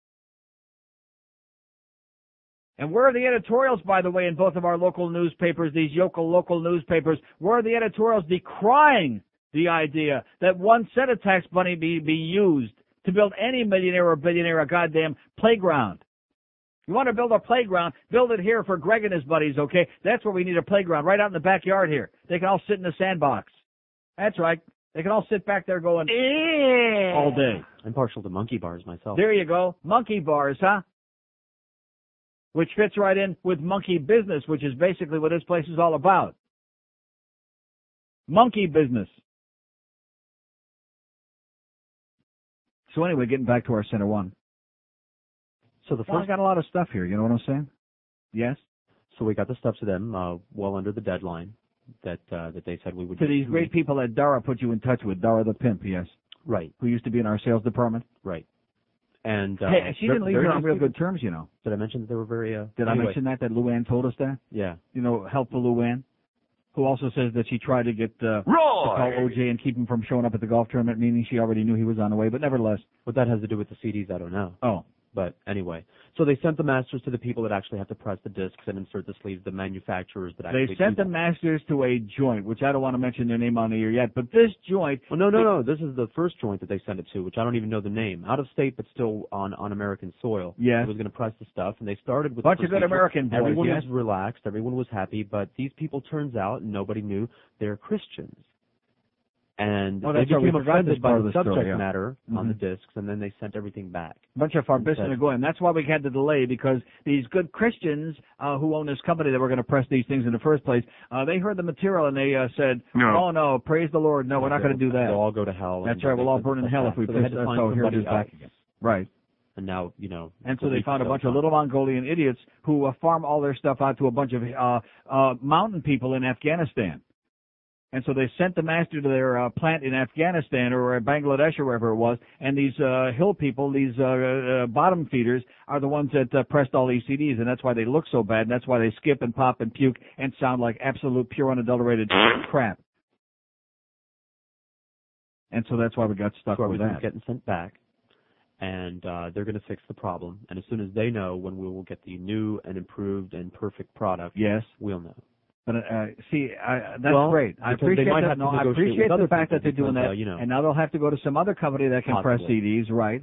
and where are the editorials, by the way, in both of our local newspapers, these yokel local newspapers? Where are the editorials decrying the idea that one set of tax money be, be used to build any millionaire or billionaire a goddamn playground? You want to build a playground, build it here for Greg and his buddies, okay? That's where we need a playground, right out in the backyard here. They can all sit in the sandbox. That's right. They can all sit back there going eh all day. I'm partial to monkey bars myself. There you go. Monkey bars, huh? Which fits right in with monkey business, which is basically what this place is all about. Monkey business. So anyway, getting back to our center one. So the Well, I first, got a lot of stuff here. You know what I'm saying? Yes. so we got the stuff to them uh, well under the deadline that uh, that they said we would. To these great people that Dara put you in touch with, Dara the pimp, yes, Right, who used to be in our sales department. right. And uh, hey, she didn't leave here on real good terms, you know. Did I mention that they were very? Uh, Did I mention that? That Luann told us that. Yeah. You know, helpful Luann, who also says that she tried to get uh, to call OJ and keep him from showing up at the golf tournament, meaning she already knew he was on the way. But nevertheless, What that has to do with the CDs, I don't know. oh, But anyway, so they sent the masters to the people that actually have to press the discs and insert the sleeves, the manufacturers that actually. they sent the masters to a joint, which I don't want to mention their name on the air yet. But this joint, Well, no, no, no. This is the first joint that they sent it to, which I don't even know the name. Out of state, but still on on American soil. Yes. It was going to press the stuff, and they started with bunch of good. American boys, Everyone yes. was relaxed. Everyone was happy. But these people, turns out, nobody knew they're Christians. And Oh, they that's right. We became forgot offended by part the of the story, subject yeah. matter on the Mhm. discs, and then they sent everything back. A bunch of Farbison Instead. and Goyim. That's why we had the delay because these good Christians uh, who own this company that were going to press these things in the first place, uh, they heard the material and they uh, said, No. "Oh no, praise the Lord, no, we're not going to do that." They'll all go to hell. That's right. We'll all burn in hell if we so they had piss- to find so here it somebody back again. Right. And now, you know. And so they found a is bunch of little Mongolian idiots who uh, farm all their stuff out to a bunch of uh, uh, mountain people in Afghanistan. And so they sent the master to their uh, plant in Afghanistan or Bangladesh or wherever it was. And these uh, hill people, these uh, uh, bottom feeders, are the ones that uh, pressed all these CDs, and that's why they look so bad. And that's why they skip and pop and puke and sound like absolute pure unadulterated crap. And so that's why we got stuck so with that. getting sent back, and uh, they're going to fix the problem. And as soon as they know when we will get the new and improved and perfect product, Yes. we'll know. But uh, see, I, that's Well, great. I appreciate might that. no, I appreciate the fact that they're doing that. uh, you know. And now they'll have to go to some other company that can press CDs, right?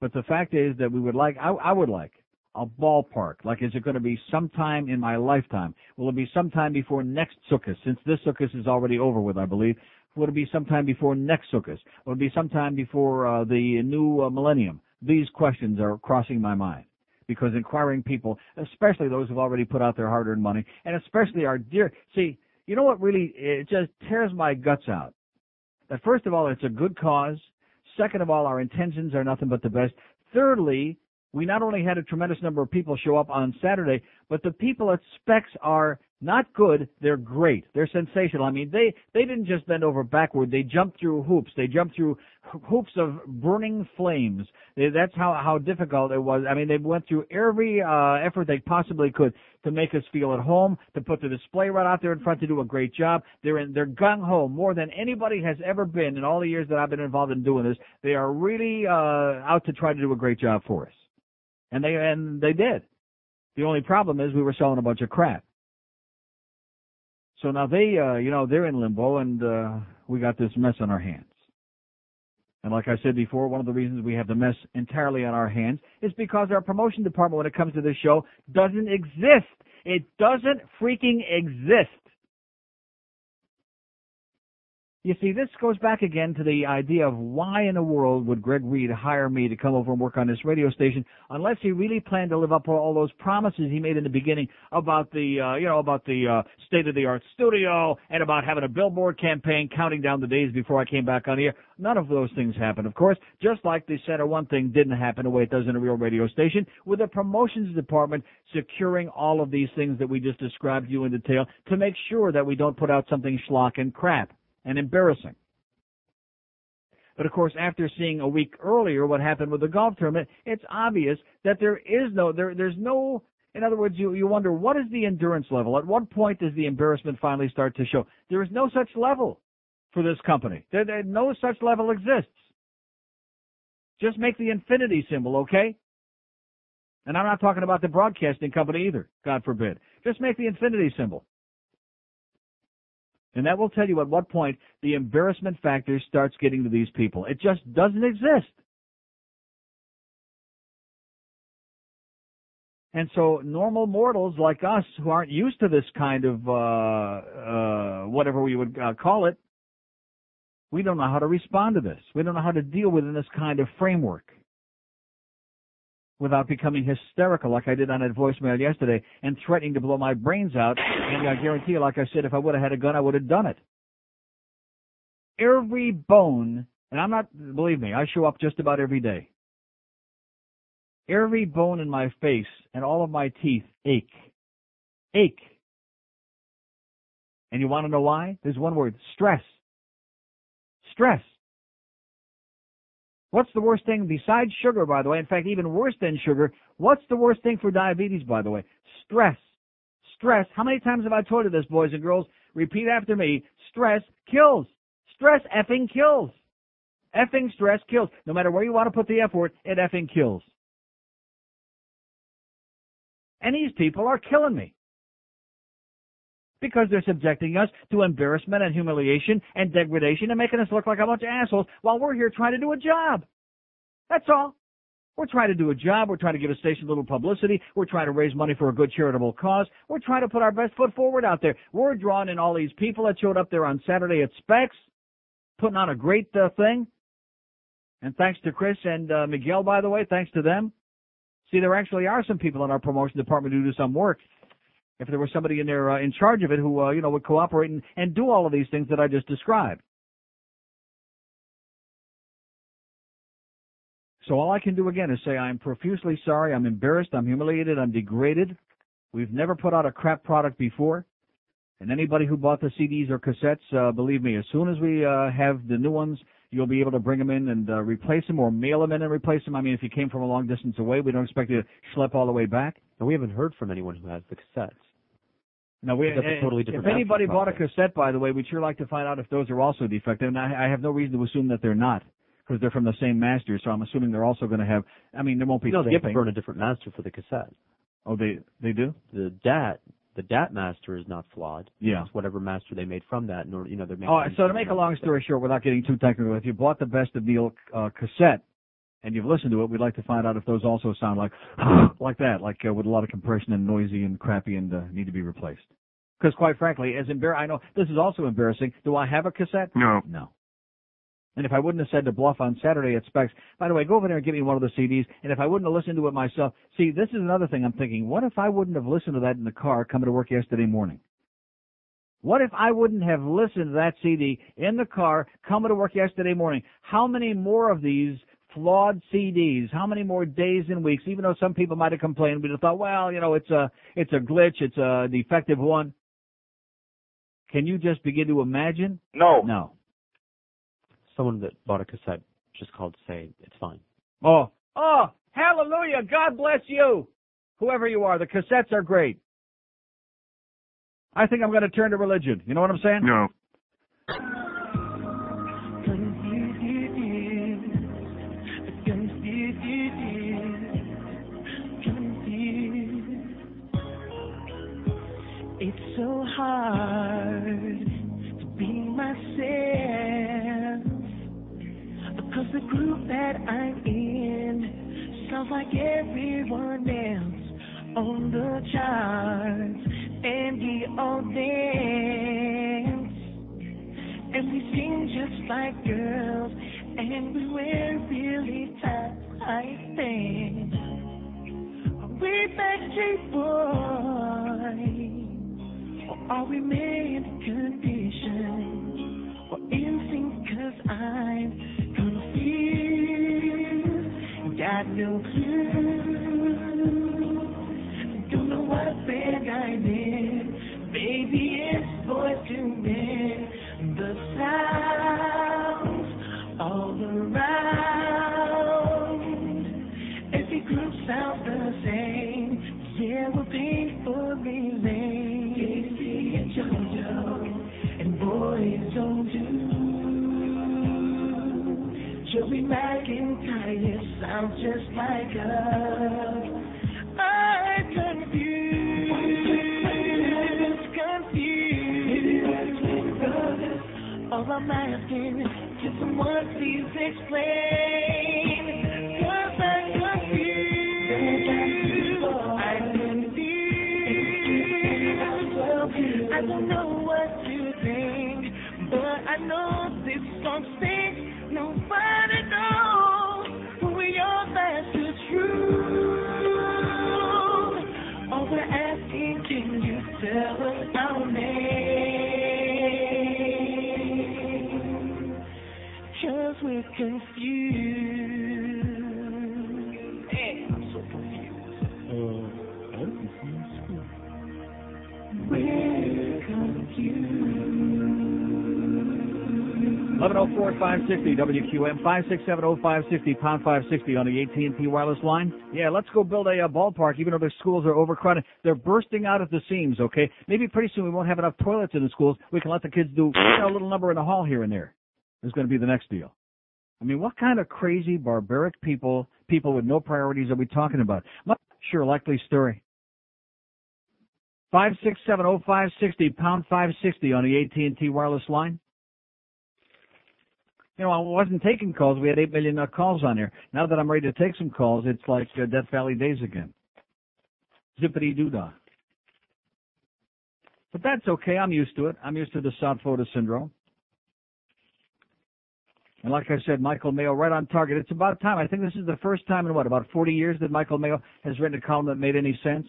But the fact is that we would like, I, I would like a ballpark. Like, is it going to be sometime in my lifetime? Will it be sometime before next Sukkot? Since this Sukkot is already over with, I believe. Will it be sometime before next Sukkot? Will it be sometime before uh, the new uh, millennium? These questions are crossing my mind because inquiring people, especially those who've already put out their hard-earned money, and especially our dear, see, you know what really, it just tears my guts out. That first of all, it's a good cause. Second of all, our intentions are nothing but the best. Thirdly, we not only had a tremendous number of people show up on Saturday, but the people at Specs are not good, they're great. They're sensational. I mean, they, they didn't just bend over backward, they jumped through hoops. They jumped through hoops of burning flames. They, that's how, how difficult it was. I mean, they went through every, uh, effort they possibly could to make us feel at home, to put the display right out there in front to do a great job. They're in, they're gung ho more than anybody has ever been in all the years that I've been involved in doing this. They are really, uh, out to try to do a great job for us. And they, and they did. The only problem is we were selling a bunch of crap. So now they, uh, you know, they're in limbo and, uh, we got this mess on our hands. And like I said before, one of the reasons we have the mess entirely on our hands is because our promotion department when it comes to this show doesn't exist. It doesn't freaking exist. You see, this goes back again to the idea of why in the world would Greg Reed hire me to come over and work on this radio station unless he really planned to live up to all those promises he made in the beginning about the, uh, you know, about the, uh, state of the art studio and about having a billboard campaign counting down the days before I came back on air. None of those things happened, of course, just like the Center One thing didn't happen the way it does in a real radio station with the promotions department securing all of these things that we just described to you in detail to make sure that we don't put out something schlock and crap and embarrassing. But of course, after seeing a week earlier what happened with the golf tournament, it's obvious that there is no, there, there's no, in other words, you, you wonder what is the endurance level? At what point does the embarrassment finally start to show? There is no such level for this company. There, there, no such level exists. Just make the infinity symbol, okay? And I'm not talking about the broadcasting company either, God forbid. Just make the infinity symbol. And that will tell you at what point the embarrassment factor starts getting to these people. It just doesn't exist. And so normal mortals like us who aren't used to this kind of, uh, uh, whatever we would uh, call it, we don't know how to respond to this. We don't know how to deal within this kind of framework without becoming hysterical like I did on that voicemail yesterday and threatening to blow my brains out. And I guarantee you, like I said, if I would have had a gun, I would have done it. Every bone, and I'm not, believe me, I show up just about every day. Every bone in my face and all of my teeth ache. Ache. And you want to know why? There's one word, stress. Stress. What's the worst thing besides sugar, by the way? In fact, even worse than sugar, what's the worst thing for diabetes, by the way? Stress. Stress. How many times have I told you this, boys and girls? Repeat after me. Stress kills. Stress effing kills. Effing stress kills. No matter where you want to put the F word, it effing kills. And these people are killing me. Because they're subjecting us to embarrassment and humiliation and degradation and making us look like a bunch of assholes while we're here trying to do a job. That's all. We're trying to do a job. We're trying to give a station a little publicity. We're trying to raise money for a good charitable cause. We're trying to put our best foot forward out there. We're drawing in all these people that showed up there on Saturday at Specs, putting on a great uh, thing. And thanks to Chris and uh, Miguel, by the way, thanks to them. See, there actually are some people in our promotion department who do some work. If there was somebody in there uh, in charge of it who, uh, you know, would cooperate and, and do all of these things that I just described. So all I can do again is say I'm profusely sorry, I'm embarrassed, I'm humiliated, I'm degraded. We've never put out a crap product before. And anybody who bought the CDs or cassettes, uh, believe me, as soon as we uh, have the new ones, you'll be able to bring them in and uh, replace them or mail them in and replace them. I mean, if you came from a long distance away, we don't expect you to schlep all the way back. And we haven't heard from anyone who has the cassettes. No, we, That's a totally different if anybody bought a cassette, by the way, we'd sure like to find out if those are also defective. And I, I have no reason to assume that they're not because they're from the same master. So I'm assuming they're also going to have. I mean, there won't be no, they have to burn a different master for the cassette. Oh, they they do. The DAT the DAT master is not flawed. Yeah. It's whatever master they made from that. In order, you know, they're making. Oh, so to make a long story short, without getting too technical, if you bought the Best of Neil uh, cassette and you've listened to it, we'd like to find out if those also sound like [sighs] like that, like uh, with a lot of compression and noisy and crappy and uh, need to be replaced. Because quite frankly, as embar- I know this is also embarrassing. Do I have a cassette? No. No. And if I wouldn't have said to Bluff on Saturday at Specs, by the way, go over there and give me one of the CDs. And if I wouldn't have listened to it myself, see, this is another thing I'm thinking. What if I wouldn't have listened to that in the car coming to work yesterday morning? What if I wouldn't have listened to that CD in the car coming to work yesterday morning? How many more of these flawed CDs? How many more days and weeks? Even though some people might have complained, we'd have thought, well, you know, it's a it's a glitch, it's a defective one. Can you just begin to imagine? No. No. Someone that bought a cassette just called to say it's fine. Oh, oh, hallelujah! God bless you, whoever you are. The cassettes are great. I think I'm going to turn to religion. You know what I'm saying? No. Hard to be myself because the group that I'm in sounds like everyone else on the charts and we all dance and we sing just like girls and we wear really tight things. We Backstreet Boys? Are we made condition? Or in cause I'm confused. Got no clue. Don't know what band I'm in. Baby, it's men. The sounds all around. Just like us. I'm confused, confused. All I'm asking is someone please explain? 1104-560 WQAM 5670560 pound 560 on the AT&T wireless line. Yeah, let's go build a, uh ballpark. Even though the schools are overcrowded, they're bursting out at the seams. Okay, maybe pretty soon we won't have enough toilets in the schools. We can let the kids do you know, a little number in the hall here and there. Is going to be the next deal. I mean, what kind of crazy, barbaric people, people with no priorities are we talking about? Not sure likely story. Five six seven oh five sixty pound five sixty on the AT and T wireless line. You know, I wasn't taking calls. We had eight million uh, calls on here. Now that I'm ready to take some calls, it's like uh, Death Valley days again. Zippity doo dah. But that's okay. I'm used to it. I'm used to the South Florida syndrome. And like I said, Michael Mayo right on target. It's about time. I think this is the first time in what, about 40 years that Michael Mayo has written a column that made any sense.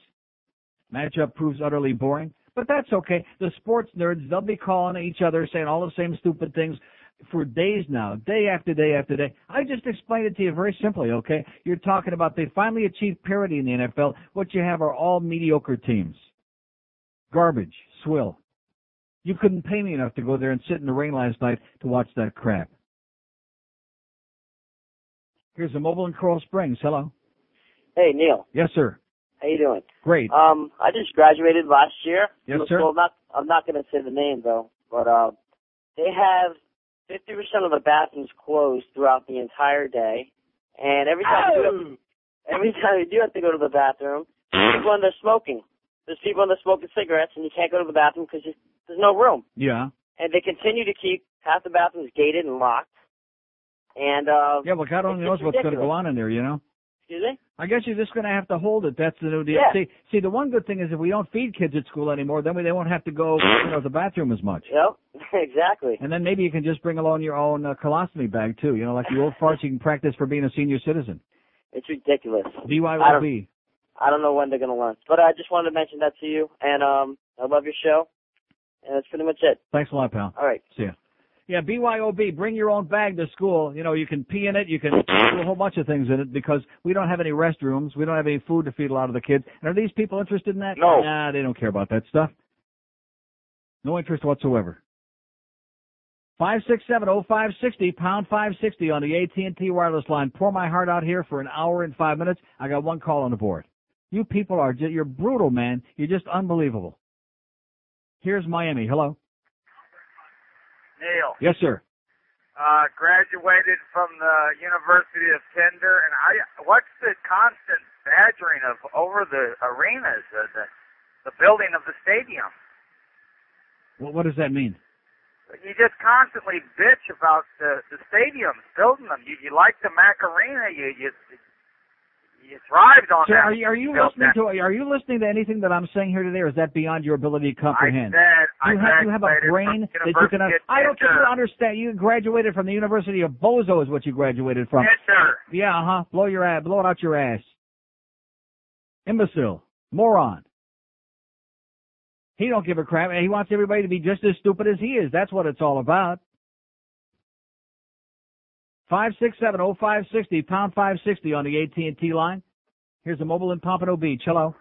Matchup proves utterly boring. But that's okay. The sports nerds, they'll be calling each other saying all the same stupid things for days now, day after day after day. I just explained it to you very simply, okay? You're talking about they finally achieved parity in the NFL. What you have are all mediocre teams. Garbage, swill. You couldn't pay me enough to go there and sit in the rain last night to watch that crap. Here's a mobile in Coral Springs. Hello. Hey, Neil. Yes, sir. How you doing? Great. Um, I just graduated last year. Yes, sir. Well, not, I'm not going to say the name though, but uh, they have 50% of the bathrooms closed throughout the entire day, and every time you do, every time you do have to go to the bathroom, people end up smoking. there's people in there smoking cigarettes, and you can't go to the bathroom because there's no room. Yeah. And they continue to keep half the bathrooms gated and locked. And uh, Yeah, well, God only knows what's going to go on in there, you know. Excuse me. I guess you're just going to have to hold it. That's the new deal. Yeah. See, see, the one good thing is if we don't feed kids at school anymore, then we, they won't have to go, you know, to the bathroom as much. Yep, [laughs] exactly. And then maybe you can just bring along your own uh, colostomy bag too. You know, like the old [laughs] farts you can practice for being a senior citizen. It's ridiculous. I BYOB. I don't know when they're gonna learn, but I just wanted to mention that to you. And um, I love your show. And that's pretty much it. Thanks a lot, pal. All right. See ya. Yeah, BYOB, bring your own bag to school. You know, you can pee in it, you can do a whole bunch of things in it because we don't have any restrooms. We don't have any food to feed a lot of the kids. And are these people interested in that? No. Nah, they don't care about that stuff. No interest whatsoever. Five six seven oh five sixty pound five sixty on the AT and T wireless line. Pour my heart out here for an hour and five minutes. I got one call on the board. You people are you're brutal, man. You're just unbelievable. Here's Miami. Hello. Yes, sir. uh, graduated from the University of Tinder, and I what's the constant badgering of over the arenas, uh, the the building of the stadium? What, what does that mean? You just constantly bitch about the the stadiums, building them. You you like the Mac Arena, you you on Sir, that. are you, are you listening that. to are you listening to anything that I'm saying here today, or is that beyond your ability to comprehend? I said I you have you have a brain that you can. Of I don't think you understand. You graduated from the University of Bozo, is what you graduated from. Yes, sir. Yeah, uh huh. Blow your ass, blow it out your ass. Imbecile, moron. He don't give a crap, and he wants everybody to be just as stupid as he is. That's what it's all about. Five six seven oh five sixty pound five sixty on the AT and T line. Here's a mobile in Pompano Beach. Hello.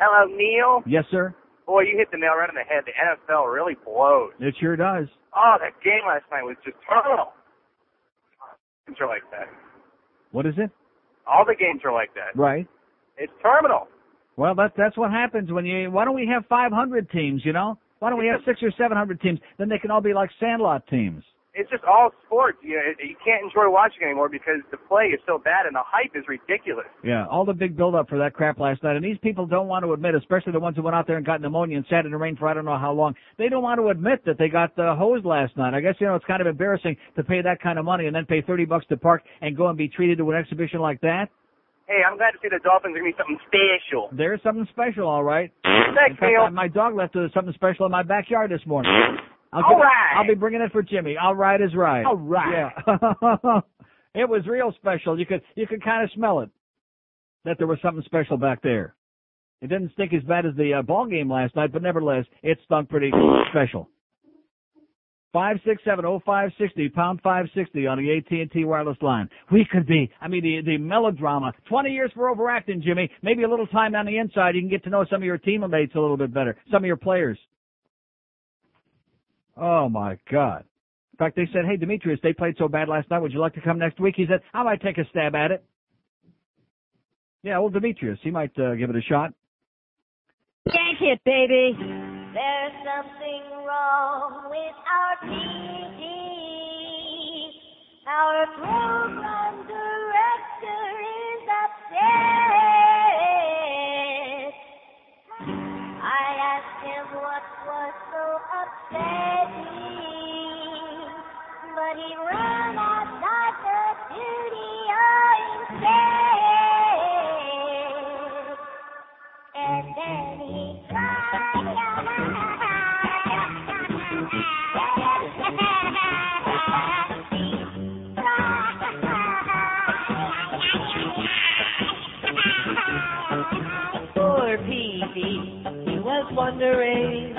Hello, Neil. Yes, sir. Boy, you hit the nail right on the head. The NFL really blows. It sure does. Oh, that game last night was just terminal. Games are like that. What is it? All the games are like that. Right. It's terminal. Well, that that's what happens when you. Why don't we have 500 teams? You know, why don't we have [laughs] six or 700 teams? Then they can all be like Sandlot teams. It's just all sports. You know, you can't enjoy watching anymore because the play is so bad and the hype is ridiculous. Yeah, all the big build up for that crap last night, and these people don't want to admit, especially the ones who went out there and got pneumonia and sat in the rain for I don't know how long. They don't want to admit that they got uh, hosed last night. I guess you know it's kind of embarrassing to pay that kind of money and then pay 30 bucks to park and go and be treated to an exhibition like that. Hey, I'm glad to see the Dolphins are going to be something special. There's something special, all right. Thanks, fact, my dog left uh, something special in my backyard this morning. I'll All it- I'll be bringing it for Jimmy. All right is right. All right. Yeah. [laughs] it was real special. You could you could kind of smell it that there was something special back there. It didn't stink as bad as the uh, ball game last night, but nevertheless, it stunk pretty [laughs] special. Five six seven oh five sixty pound five sixty on the AT and T wireless line. We could be. I mean, the the melodrama. Twenty years for overacting, Jimmy. Maybe a little time on the inside. You can get to know some of your teammates a little bit better. Some of your players. Oh my God. In fact, they said, "Hey, Demetrius, they played so bad last night. Would you like to come next week?" He said, "I might take a stab at it." Yeah, well, Demetrius, he might uh, give it a shot. Yank it, baby. There's something wrong with our TV. Our program director is upset. Wondering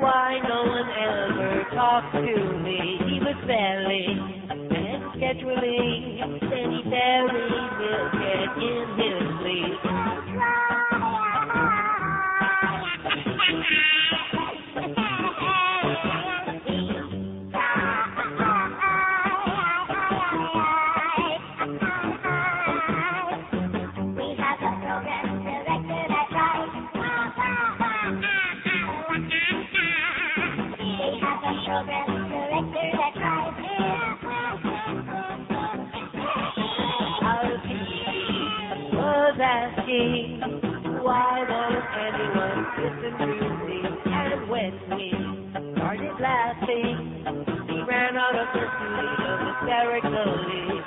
why no one ever talked to me. He was selling and scheduling, then he buried Milkhead in his sleep. Was asking why won't anyone listen to me? And when we started laughing, he ran out of the studio hysterically.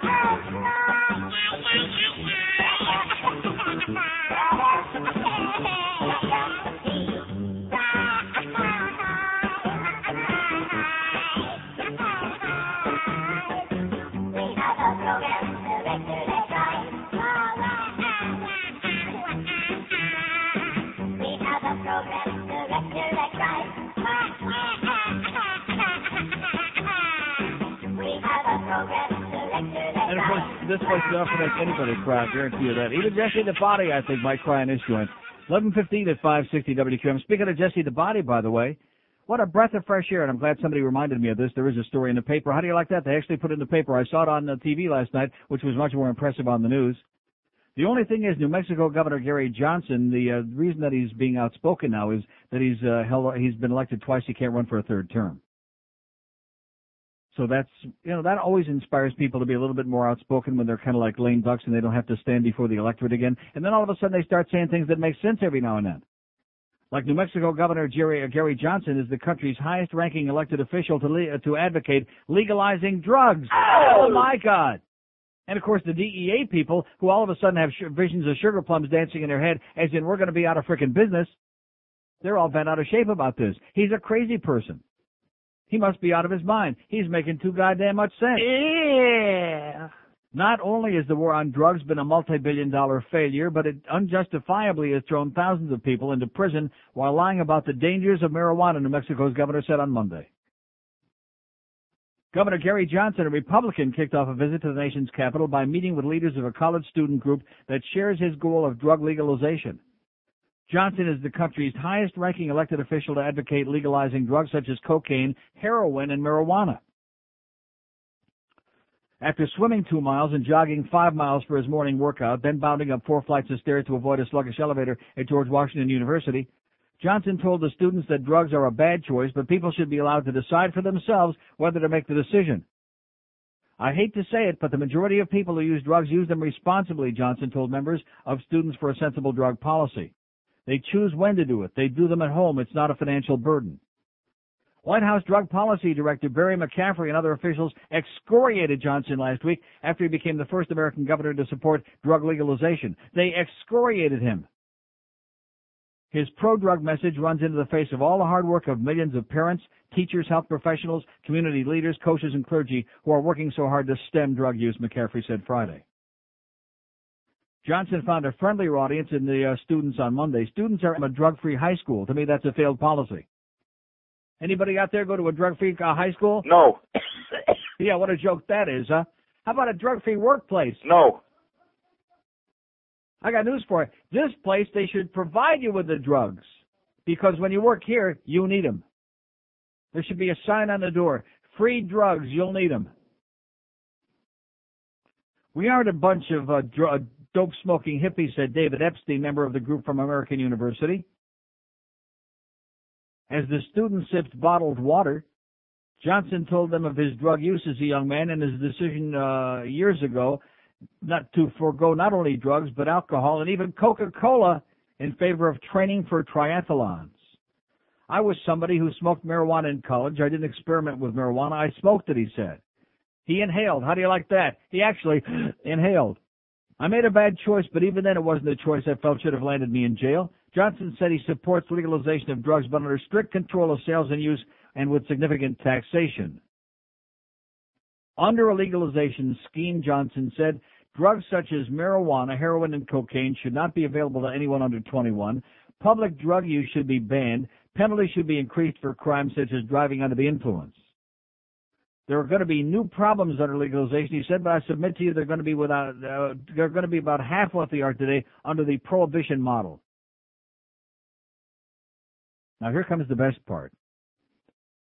This place can often make anybody cry. I guarantee you that. Even Jesse the Body, I think, might cry in this joint. 11:15 at 560 WQAM. Speaking of Jesse the Body, by the way, what a breath of fresh air, and I'm glad somebody reminded me of this. There is a story in the paper. How do you like that? They actually put it in the paper. I saw it on the TV last night, which was much more impressive on the news. The only thing is, New Mexico Governor Gary Johnson. The uh, reason that he's being outspoken now is that he's uh, held, he's been elected twice. He can't run for a third term. So that's you know that always inspires people to be a little bit more outspoken when they're kind of like lame ducks and they don't have to stand before the electorate again. And then all of a sudden they start saying things that make sense every now and then. Like New Mexico Governor Jerry, uh, Gary Johnson is the country's highest-ranking elected official to le- uh, to advocate legalizing drugs. Oh my God! And of course, the DEA people, who all of a sudden have sh- visions of sugar plums dancing in their head, as in we're going to be out of frickin' business. They're all bent out of shape about this. He's a crazy person. He must be out of his mind. He's making too goddamn much sense. Yeah. Not only has the war on drugs been a multi-billion dollar failure, but it unjustifiably has thrown thousands of people into prison while lying about the dangers of marijuana, New Mexico's governor said on Monday. Governor Gary Johnson, a Republican, kicked off a visit to the nation's capital by meeting with leaders of a college student group that shares his goal of drug legalization. Johnson is the country's highest ranking elected official to advocate legalizing drugs such as cocaine, heroin, and marijuana. After swimming two miles and jogging five miles for his morning workout, then bounding up four flights of stairs to avoid a sluggish elevator at George Washington University, Johnson told the students that drugs are a bad choice, but people should be allowed to decide for themselves whether to make the decision. I hate to say it, but the majority of people who use drugs use them responsibly, Johnson told members of Students for a Sensible Drug Policy. They choose when to do it. They do them at home. It's not a financial burden. White House Drug Policy Director Barry McCaffrey and other officials excoriated Johnson last week after he became the first American governor to support drug legalization. They excoriated him. His pro-drug message runs into the face of all the hard work of millions of parents, teachers, health professionals, community leaders, coaches, and clergy who are working so hard to stem drug use, McCaffrey said Friday. Johnson found a friendlier audience in the uh, students on Monday. Students are in a drug-free high school. To me, that's a failed policy. Anybody out there go to a drug-free uh, high school? No. [coughs] Yeah, what a joke that is, huh? How about a drug-free workplace? No. I got news for you. This place, they should provide you with the drugs. Because when you work here, you need them. There should be a sign on the door. Free drugs, you'll need them. We aren't a bunch of uh, dr- dope smoking hippie, said David Epstein, member of the group from American University. As the student sipped bottled water, Johnson told them of his drug use as a young man and his decision uh, years ago not to forego not only drugs but alcohol and even Coca-Cola in favor of training for triathlons. I was somebody who smoked marijuana in college. I didn't experiment with marijuana. I smoked it, he said. He inhaled. How do you like that? He actually [gasps] inhaled. I made a bad choice, but even then it wasn't a choice I felt should have landed me in jail. Johnson said he supports legalization of drugs, but under strict control of sales and use and with significant taxation. Under a legalization scheme, Johnson said, drugs such as marijuana, heroin, and cocaine should not be available to anyone under 21. Public drug use should be banned. Penalties should be increased for crimes such as driving under the influence. There are going to be new problems under legalization, he said, but I submit to you they're going to be without, uh, they're going to be about half what they are today under the prohibition model. Now here comes the best part.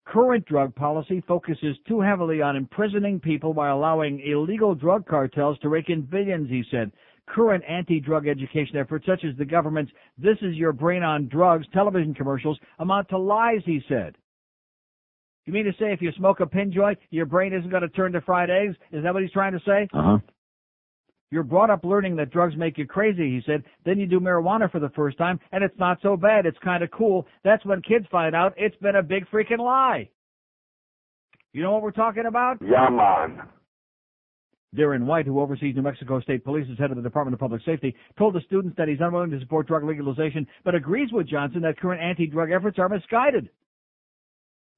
Current drug policy focuses too heavily on imprisoning people while allowing illegal drug cartels to rake in billions, he said. Current anti-drug education efforts, such as the government's This Is Your Brain on Drugs television commercials, amount to lies, he said. You mean to say if you smoke a pin joint, your brain isn't going to turn to fried eggs? Is that what he's trying to say? Uh huh. You're brought up learning that drugs make you crazy, he said. Then you do marijuana for the first time, and it's not so bad. It's kind of cool. That's when kids find out it's been a big freaking lie. You know what we're talking about? Yeah, man. Darren White, who oversees New Mexico State Police as head of the Department of Public Safety, told the students that he's unwilling to support drug legalization, but agrees with Johnson that current anti-drug efforts are misguided.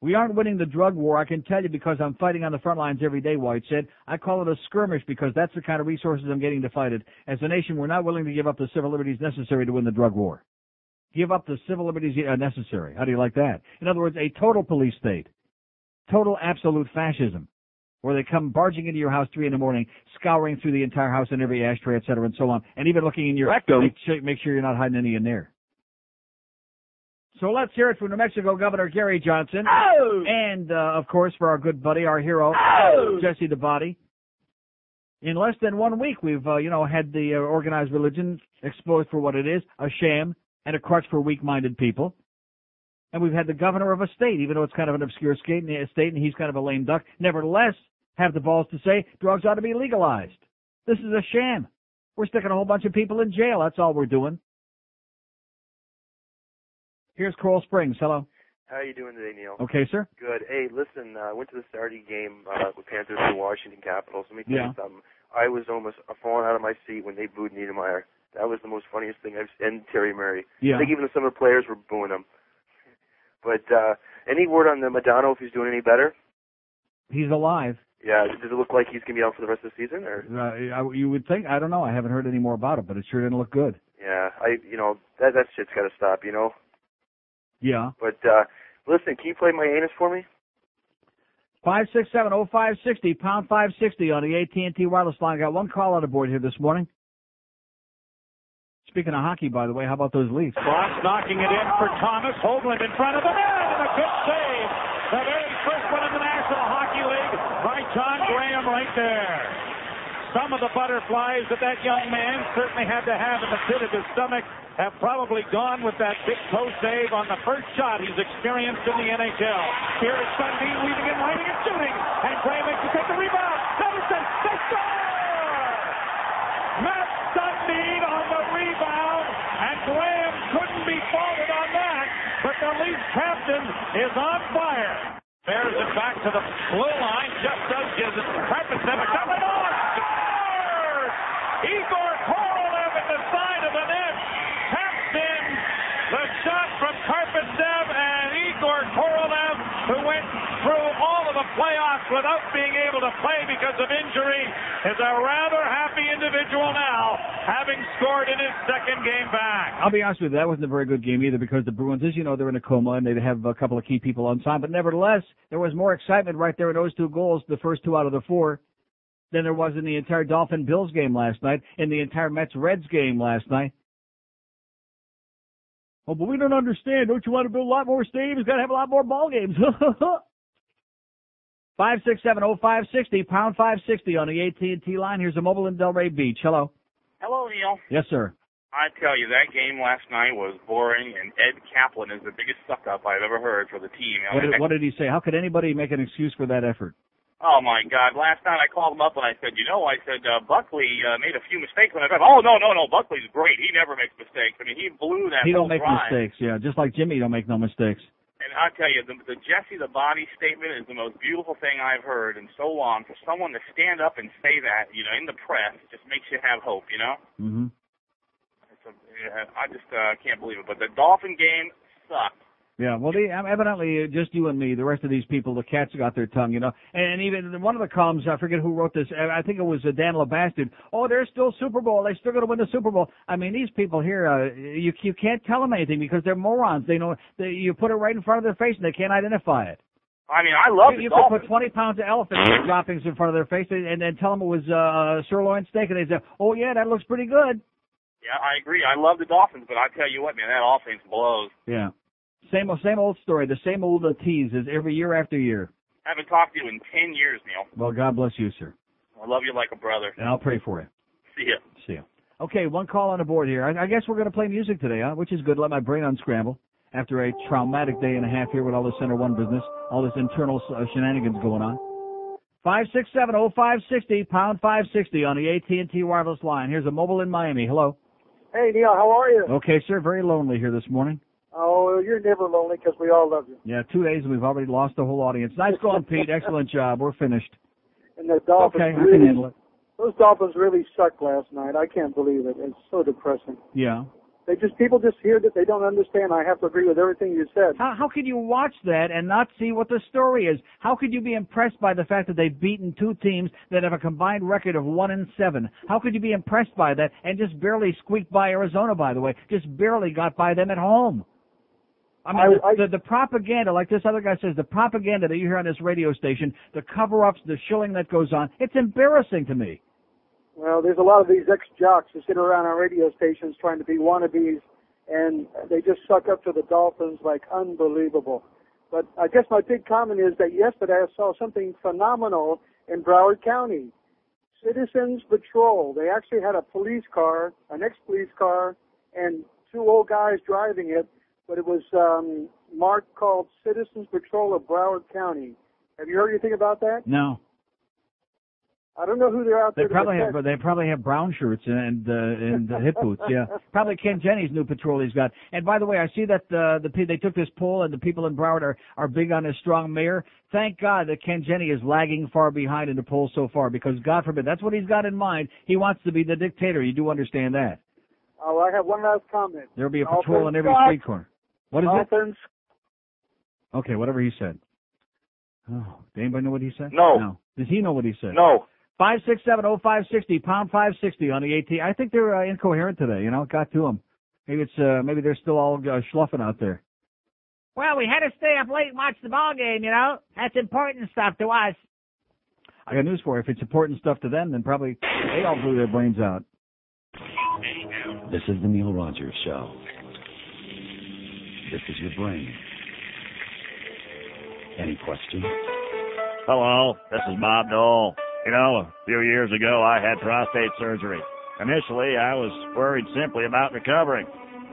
We aren't winning the drug war, I can tell you, because I'm fighting on the front lines every day, White said. I call it a skirmish because that's the kind of resources I'm getting to fight it. As a nation, we're not willing to give up the civil liberties necessary to win the drug war. Give up the civil liberties uh, necessary. How do you like that? In other words, a total police state. Total absolute fascism. Where they come barging into your house three in the morning, scouring through the entire house and every ashtray, et cetera, and so on, and even looking in your Rectum. make sure, make sure you're not hiding any in there. So let's hear it from New Mexico Governor Gary Johnson. Oh! And, uh, of course, for our good buddy, our hero, Oh! Jesse the Body. In less than one week, we've, uh, you know, had the uh, organized religion exposed for what it is, a sham and a crutch for weak-minded people. And we've had the governor of a state, even though it's kind of an obscure state and he's kind of a lame duck, nevertheless have the balls to say drugs ought to be legalized. This is a sham. We're sticking a whole bunch of people in jail. That's all we're doing. Here's Coral Springs. Hello. How you doing today, Neil? Okay, sir. Good. Hey, listen, uh, I went to the Saturday game uh, with Panthers and Washington Capitals. Let me tell Yeah. you something. I was almost falling out of my seat when they booed Niedermayer. That was the most funniest thing I've and Terry Murray. Yeah. I think even some of the players were booing him. [laughs] But uh any word on the Madonna if he's doing any better? He's alive. Yeah. Does it look like he's gonna be out for the rest of the season or Uh, I- you would think. I don't know. I haven't heard any more about it, but it sure didn't look good. yeah, I you know, that that shit's gotta stop, you know. Yeah. But uh listen, can you play my anus for me? Five six seven oh five sixty pound five sixty on the AT and T wireless line. Got one call on the board here this morning. Speaking of hockey, by the way, how about those Leafs? Cross knocking it in for Thomas. Hoglund in front of the net and a good save. The very first one in the National Hockey League by John Grahame right there. Some of the butterflies that that young man certainly had to have in the pit of his stomach have probably gone with that big toe save on the first shot he's experienced in the NHL. Here is Sundin weaving and lining and shooting. And Grahame makes to take the rebound. Henderson, they score! Mats Sundin on the rebound, and Grahame couldn't be faulted on that, but the Leafs captain is on fire. Bears it back to the blue line, just does gives it Karpovtsev, a shot by Muller, scores! Igor Korolev at the side of the net, taps in the shot from Karpovtsev and Igor Korolev, who went through all of the playoffs without being able to play because of injury, is a rather happy individual now, having scored in his second game back. I'll be honest with you, that wasn't a very good game either because the Bruins, as you know, they're in a coma and they have a couple of key people on time. But nevertheless, there was more excitement right there in those two goals, the first two out of the four, than there was in the entire Dolphin Bills game last night, in the entire Mets Reds game last night. Oh, but we don't understand. Don't you want to build a lot more stadiums? Got to have a lot more ball games. [laughs] Five six seven oh five sixty pound five sixty on the AT and T line. Here's a mobile in Delray Beach. Hello. Hello, Neil. Yes, sir. I tell you, that game last night was boring, and Ed Kaplan is the biggest suck up I've ever heard for the team. What did, what did he say? How could anybody make an excuse for that effort? Oh my God! Last night I called him up and I said, you know, I said uh, Buckley uh, made a few mistakes when I drive. Oh no, no, no! Buckley's great. He never makes mistakes. I mean, he blew that He don't make drive. mistakes. Yeah, just like Jimmy don't make no mistakes. And I tell you, the, the Jesse the Body statement is the most beautiful thing I've heard in so long. For someone to stand up and say that, you know, in the press, just makes you have hope. You know, hmm it's a, I just uh, can't believe it. But the Dolphin game sucked. Yeah, well, they, evidently, uh, just you and me, the rest of these people, the cats got their tongue, you know. And even one of the columns, I forget who wrote this, uh, I think it was uh, Dan Le Batard. Oh, they're still Super Bowl. They're still going to win the Super Bowl. I mean, these people here, uh, you you can't tell them anything because they're morons. They know they, you put it right in front of their face and they can't identify it. I mean, I love you, you could put 20 pounds of elephant [laughs] droppings in front of their face and, and then tell them it was uh, sirloin steak, and they say, "Oh yeah, that looks pretty good." Yeah, I agree. I love the Dolphins, but I tell you what, man, that offense blows. Yeah. Same old, same old story. The same old uh, tease is every year after year. I haven't talked to you in ten years, Neil. Well, God bless you, sir, I love you like a brother. and I'll pray for you. See ya. See you. Okay, one call on the board here. I, I guess we're going to play music today, huh? Which is good. Let my brain unscramble after a traumatic day and a half here with all this Center One business, all this internal uh, shenanigans going on. Five six seven oh five sixty pound five sixty on the AT and T wireless line. Here's a mobile in Miami. Hello. Hey, Neil, how are you? Okay, sir. Very lonely here this morning. Oh, you're never lonely because we all love you. Yeah, two days and we've already lost the whole audience. Nice going, Pete. Excellent job. We're finished. And the Dolphins Okay, I can handle it. those Dolphins really sucked last night. I can't believe it. It's so depressing. Yeah. They just people just hear that they don't understand. I have to agree with everything you said. How how could you watch that and not see what the story is? How could you be impressed by the fact that they've beaten two teams that have a combined record of one and seven? How could you be impressed by that and just barely squeaked by Arizona? By the way, just barely got by them at home. I mean, I- the, the, the propaganda, like this other guy says, the propaganda that you hear on this radio station, the cover-ups, the shilling that goes on, it's embarrassing to me. Well, there's a lot of these ex-jocks who sit around on radio stations trying to be wannabes, and they just suck up to the Dolphins like unbelievable. But I guess my big comment is that yesterday I saw something phenomenal in Broward County. Citizens Patrol. They actually had a police car, an ex-police car, and two old guys driving it, but it was um, marked called Citizens Patrol of Broward County. Have you heard anything about that? No. I don't know who they're out They there. to probably have they probably have brown shirts and uh, and uh, hip boots. Yeah, [laughs] probably Ken Jenne's new patrol he's got. And by the way, I see that uh, the they took this poll and the people in Broward are are big on his strong mayor. Thank God that Ken Jenne is lagging far behind in the poll so far because God forbid that's what he's got in mind. He wants to be the dictator. You do understand that? Oh, I have one last comment. There'll be a patrol in every street corner. What is it? Dolphins Okay, whatever he said. Oh, does anybody know what he said? No. No. Does he know what he said? No. Five six seven oh five sixty pound five sixty on the AT. I think they're uh, incoherent today. You know, it got to them. Maybe it's uh, maybe they're still all uh, schluffing out there. Well, we had to stay up late and watch the ball game, you know. That's important stuff to us. I got news for you. If it's important stuff to them, then probably they all blew their brains out. This is the Neil Rogers Show. This is your brain. Any questions? Hello, this is Bob Dole. You know, a few years ago I had prostate surgery. Initially, I was worried simply about recovering.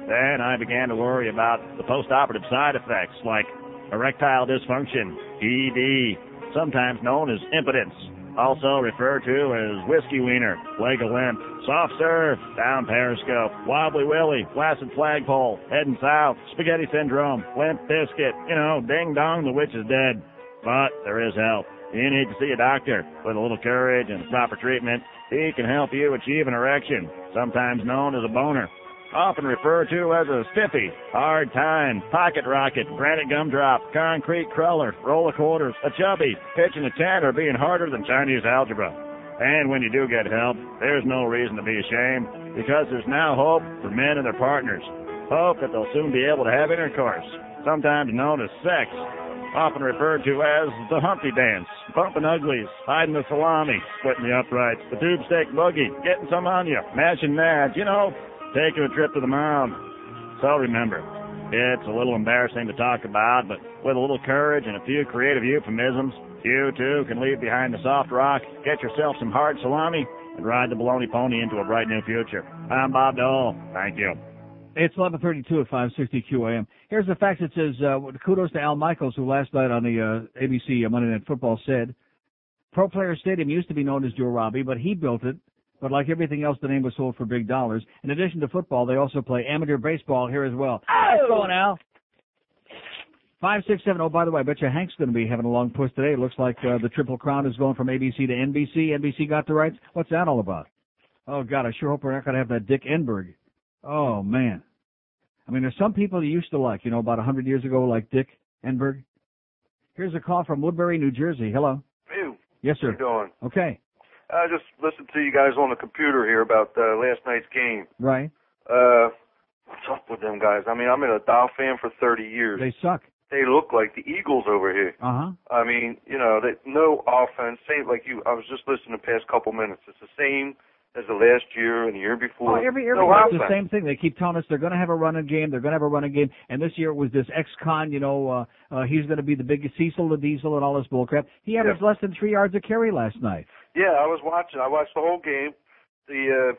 Then I began to worry about the post-operative side effects like erectile dysfunction, ED, sometimes known as impotence, also referred to as whiskey wiener, leg of limp, soft serve, down periscope, wobbly willy, flaccid flagpole, heading south, spaghetti syndrome, limp biscuit, you know, ding dong, the witch is dead. But there is help. You need to see a doctor. With a little courage and proper treatment, he can help you achieve an erection, sometimes known as a boner. Often referred to as a stiffy, hard time, pocket rocket, granite gumdrop, concrete crawler, roll of quarters, a chubby, pitching a tent, or being harder than Chinese algebra. And when you do get help, there's no reason to be ashamed, because there's now hope for men and their partners. Hope that they'll soon be able to have intercourse, sometimes known as sex, often referred to as the Humpty Dance, bumping uglies, hiding the salami, splitting the uprights, the tube steak boogie, getting some on you, mashing that, you know, taking a trip to the mound. So remember, it's a little embarrassing to talk about, but with a little courage and a few creative euphemisms, you too can leave behind the soft rock, get yourself some hard salami, and ride the baloney pony into a bright new future. I'm Bob Dole. Thank you. It's 11:32 at 560 QAM. Here's the fact that says uh, kudos to Al Michaels, who last night on the uh, ABC Monday Night Football said, "Pro Player Stadium used to be known as Joe Robbie, but he built it. But like everything else, the name was sold for big dollars. In addition to football, they also play amateur baseball here as well. How's going, Al? Five six seven. Oh, by the way, I bet you Hank's going to be having a long push today. It looks like uh, the Triple Crown is going from ABC to NBC. NBC got the rights. What's that all about? Oh God, I sure hope we're not going to have that Dick Enberg. Oh man. I mean, there's some people you used to like, you know, about a hundred years ago, like Dick Enberg. Here's a call from Woodbury, New Jersey. Hello. You. Yes, sir. How you doing? Okay. I just listened to you guys on the computer here about uh, last night's game. Right. Uh, what's up with them guys? I mean, I've been a Dow fan for 30 years. They suck. They look like the Eagles over here. Uh huh. I mean, you know, they, no offense. Same like you. I was just listening the past couple minutes. It's the same as the last year and the year before. Oh, every every no year it's the same thing. They keep telling us they're going to have a running game. They're going to have a running game. And this year it was this ex-con. You know, uh, uh, he's going to be the biggest Cecil the Diesel and all this bullcrap. He averaged less than three yards a carry last night. Yeah, I was watching. I watched the whole game. The uh,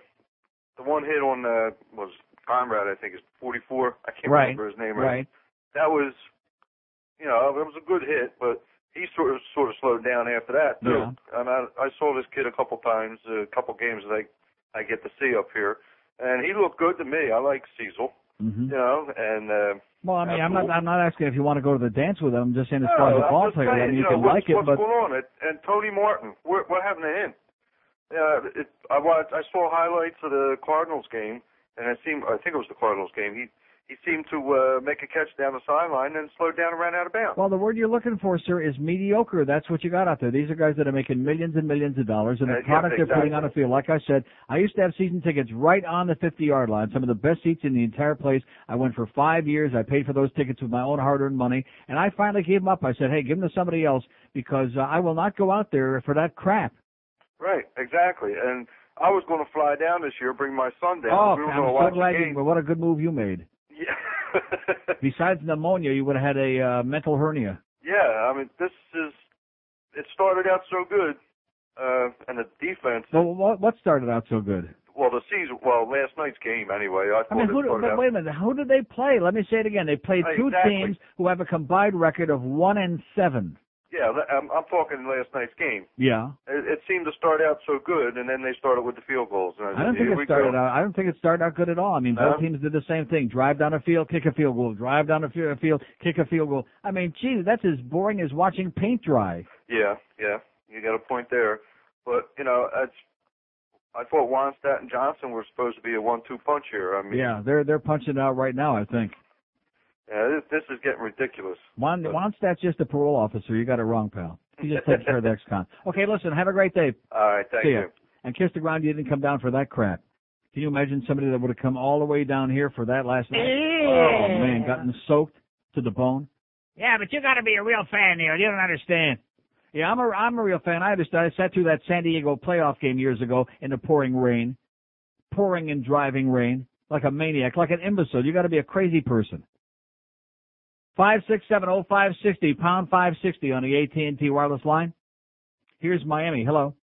the one hit on uh, was Conrad. I think is 44. I can't Right. remember his name Right. right. That was, you know, it was a good hit, but he sort of sort of slowed down after that too. Yeah. And I I saw this kid a couple times, a couple games that I I get to see up here, and he looked good to me. I like Cecil, hmm you know, and uh, Well, I mean, I'm not I'm not asking if you want to go to the dance with him. I'm just saying as no, far as a ball player, saying, I mean, you know, can what's, like it, what's but going on? And, and Tony Martin, what what happened to him? Uh, it, I watched, I saw highlights of the Cardinals game, and it seemed I think it was the Cardinals game. He he seemed to uh, make a catch down the sideline and slowed down and ran out of bounds. Well, the word you're looking for, sir, is mediocre. That's what you got out there. These are guys that are making millions and millions of dollars, and the Uh, product they're putting on the field. Like I said, I used to have season tickets right on the 50-yard line, some of the best seats in the entire place. I went for five years. I paid for those tickets with my own hard-earned money, and I finally gave them up. I said, "Hey, give them to somebody else because uh, I will not go out there for that crap." Right, exactly. And I was going to fly down this year, bring my son down. Oh, we were I'm going to so watch glad you. Well, what a good move you made. Yeah. [laughs] Besides pneumonia, you would have had a uh, mental hernia. yeah, I mean, this is. It started out so good, uh, and the defense. Well, what, what started out so good? Well, the season. Well, last night's game anyway. I I thought mean, who, started but out. wait a minute. Who did they play? Let me say it again. They played two Exactly. teams who have a combined record of one and seven. Yeah, I'm, I'm talking last night's game. Yeah. It, it seemed to start out so good, and then they started with the field goals. And I, I don't think it started go. out. I don't think it started out good at all. I mean, both uh-huh. teams did the same thing: drive down the field, kick a field goal, drive down fi- field, kick a field goal. I mean, geez, that's as boring as watching paint dry. Yeah, yeah, you got a point there. But you know, it's. I thought Wannstedt and Johnson were supposed to be a one-two punch here. I mean, Yeah, they're they're punching out right now. I think. Yeah, this, this is getting ridiculous. Juan Wannstedt's just a parole officer. You got it wrong, pal. He just takes care of the ex-con. Okay, listen. Have a great day. All right, thank See ya. you. And kiss the ground. You didn't come down for that crap. Can you imagine somebody that would have come all the way down here for that last night? Oh man, gotten soaked to the bone. Yeah, but you got to be a real fan, Neil. You don't understand. Yeah, I'm a I'm a real fan. I understand. I sat through that San Diego playoff game years ago in the pouring rain, pouring and driving rain, like a maniac, like an imbecile. You got to be a crazy person. Five six seven oh five sixty pound five sixty on the AT and T wireless line. Here's Miami. Hello.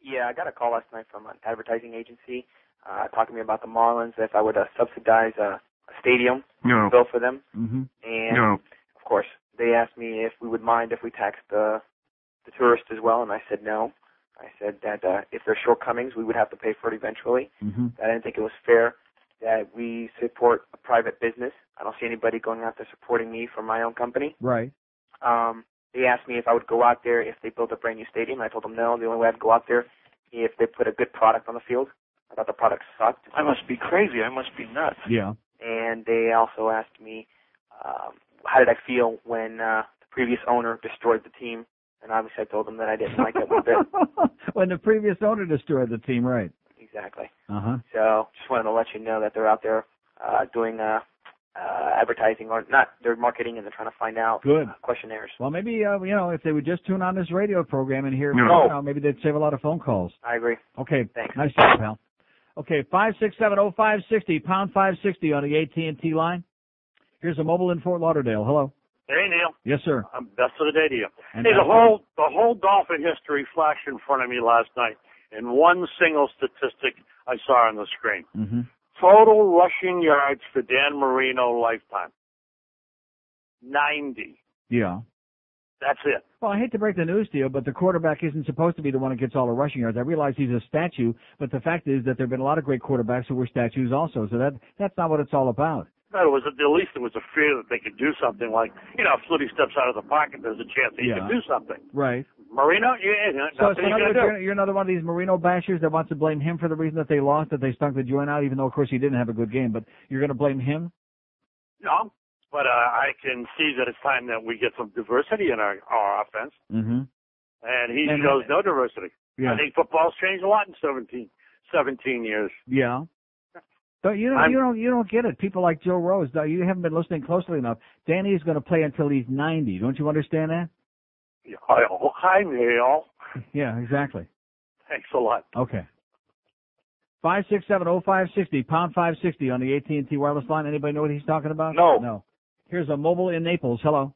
Yeah, I got a call last night from an advertising agency uh, talking to me about the Marlins if I would uh, subsidize a, a stadium No. bill for them, Mm-hmm. and No. of course they asked me if we would mind if we taxed the the tourist as well, and I said no. I said that uh, if there's shortcomings, we would have to pay for it eventually. Mm-hmm. I didn't think it was fair that we support a private business. I don't see anybody going out there supporting me from my own company. Right. Um, they asked me if I would go out there if they built a brand new stadium. I told them no. The only way I'd go out there if they put a good product on the field. I thought the product sucked. I must be crazy. I must be nuts. Yeah. And they also asked me um, how did I feel when uh, the previous owner destroyed the team. And obviously I told them that I didn't like it one bit. [laughs] when the previous owner destroyed the team, right? Exactly. Uh huh. So just wanted to let you know that they're out there uh, doing uh, uh, advertising or not. They're marketing and they're trying to find out Good. uh, questionnaires. Well, maybe uh, you know if they would just tune on this radio program and hear, No. you know, maybe they'd save a lot of phone calls. I agree. Okay. Thanks. Nice job, pal. Okay, five six seven oh five sixty pound five sixty on the AT and T line. Here's a mobile in Fort Lauderdale. Hello. Hey Neil, Yes, sir. I'm best of the day to you. And hey, the whole the whole Dolphin history flashed in front of me last night, and one single statistic I saw on the screen: Mm-hmm. total rushing yards for Dan Marino lifetime, ninety. Yeah. That's it. Well, I hate to break the news to you, but the quarterback isn't supposed to be the one that gets all the rushing yards. I realize he's a statue, but the fact is that there have been a lot of great quarterbacks who were statues also. So that that's not what it's all about. No, it was at least it was a fear that they could do something like you know if Flutie steps out of the pocket, there's a chance that he Yeah. can do something. Right. Marino, yeah, yeah, So, so nothing in he's other gonna words, do. you're, you're another one of these Marino bashers that wants to blame him for the reason that they lost, that they stunk the joint out, even though of course he didn't have a good game. But you're going to blame him? No, but uh, I can see that it's time that we get some diversity in our our offense, Mm-hmm. and he And- shows no diversity. Yeah. I think football's changed a lot in 17, 17 years. Yeah. But you don't, I'm- you don't, you don't get it. People like Joe Rose, you haven't been listening closely enough. Danny is going to play until he's 90. Don't you understand that? Hi, oh, hi, Neil. Yeah, exactly. Thanks a lot. Okay. Five six seven oh five sixty pound five sixty on the AT and T wireless line. Anybody know what he's talking about? No. No. Here's a mobile in Naples. Hello.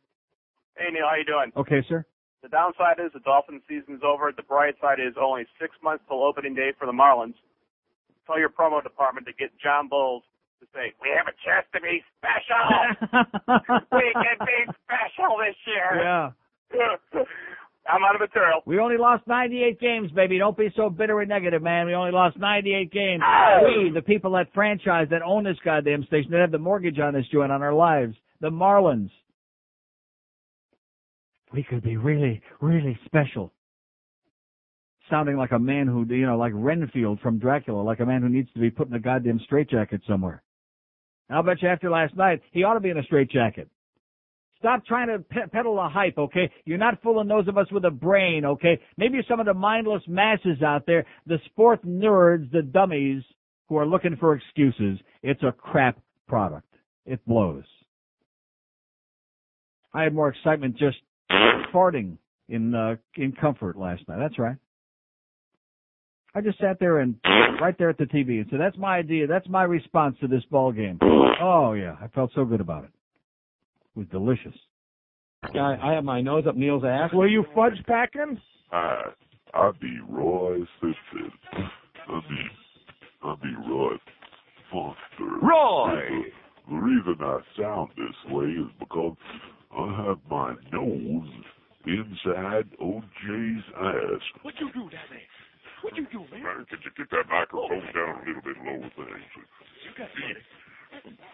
Hey Neil, how you doing? Okay, sir. The downside is the Dolphin season's over. The bright side is only six months till opening day for the Marlins. Tell your promo department to get John Boles to say, "We have a chance to be special. [laughs] we can be special this year." Yeah. I'm out of material. We only lost 98 games, baby. Don't be so bitter and negative, man. We only lost 98 games. Oh. We, the people that franchise, that own this goddamn station, that have the mortgage on this joint, on our lives. The Marlins. We could be really, really special. Sounding like a man who, you know, like Renfield from Dracula, like a man who needs to be put in a goddamn straitjacket somewhere. I'll bet you after last night, he ought to be in a straitjacket. Stop trying to pe- peddle the hype, okay? You're not fooling those of us with a brain, okay? Maybe some of the mindless masses out there, the sport nerds, the dummies who are looking for excuses. It's a crap product. It blows. I had more excitement just farting in uh, in comfort last night. That's right. I just sat there and right there at the TV and said, "That's my idea. That's my response to this ball game." Oh yeah, I felt so good about it. It was delicious. I, I have my nose up Neil's ass. Were you fudge packing? Hi, I'll be Roy Simpson. I'll be, I'll be Roy Foster. Roy! The, the reason I sound this way is because I have my nose inside OJ's ass. What you do down there? What you do, man? Man, could you get that microphone down a little bit lower, thanks? You got it.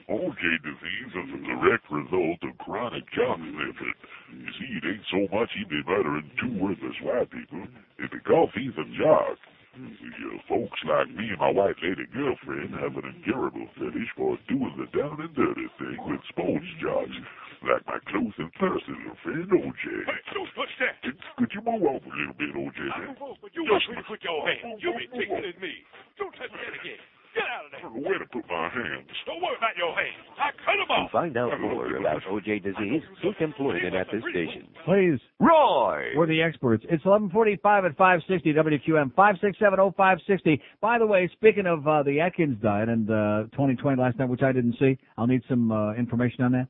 OJ disease is a direct result of chronic job sniffing. You see, it ain't so much he'd be murdering two worthless white people. It's because he's a jock. You folks like me and my white lady girlfriend have an incurable fetish for doing the down and dirty thing with sponge jocks, like my close and thirsty little friend OJ. Hey, don't touch that. Could, could you move over a little bit, OJ? I don't know, but you want me to put your hand. You be tickling me. Don't touch that again. Get out of there. Where to put my hands? Don't worry about your hands. I cut them off. To find out more about OJ disease, seek employment at this station. Please. Roy! We're the experts. It's 1145 at 560 WQAM, 5670560. By the way, speaking of uh, the Atkins diet and uh, 2020 last night, which I didn't see, I'll need some uh, information on that.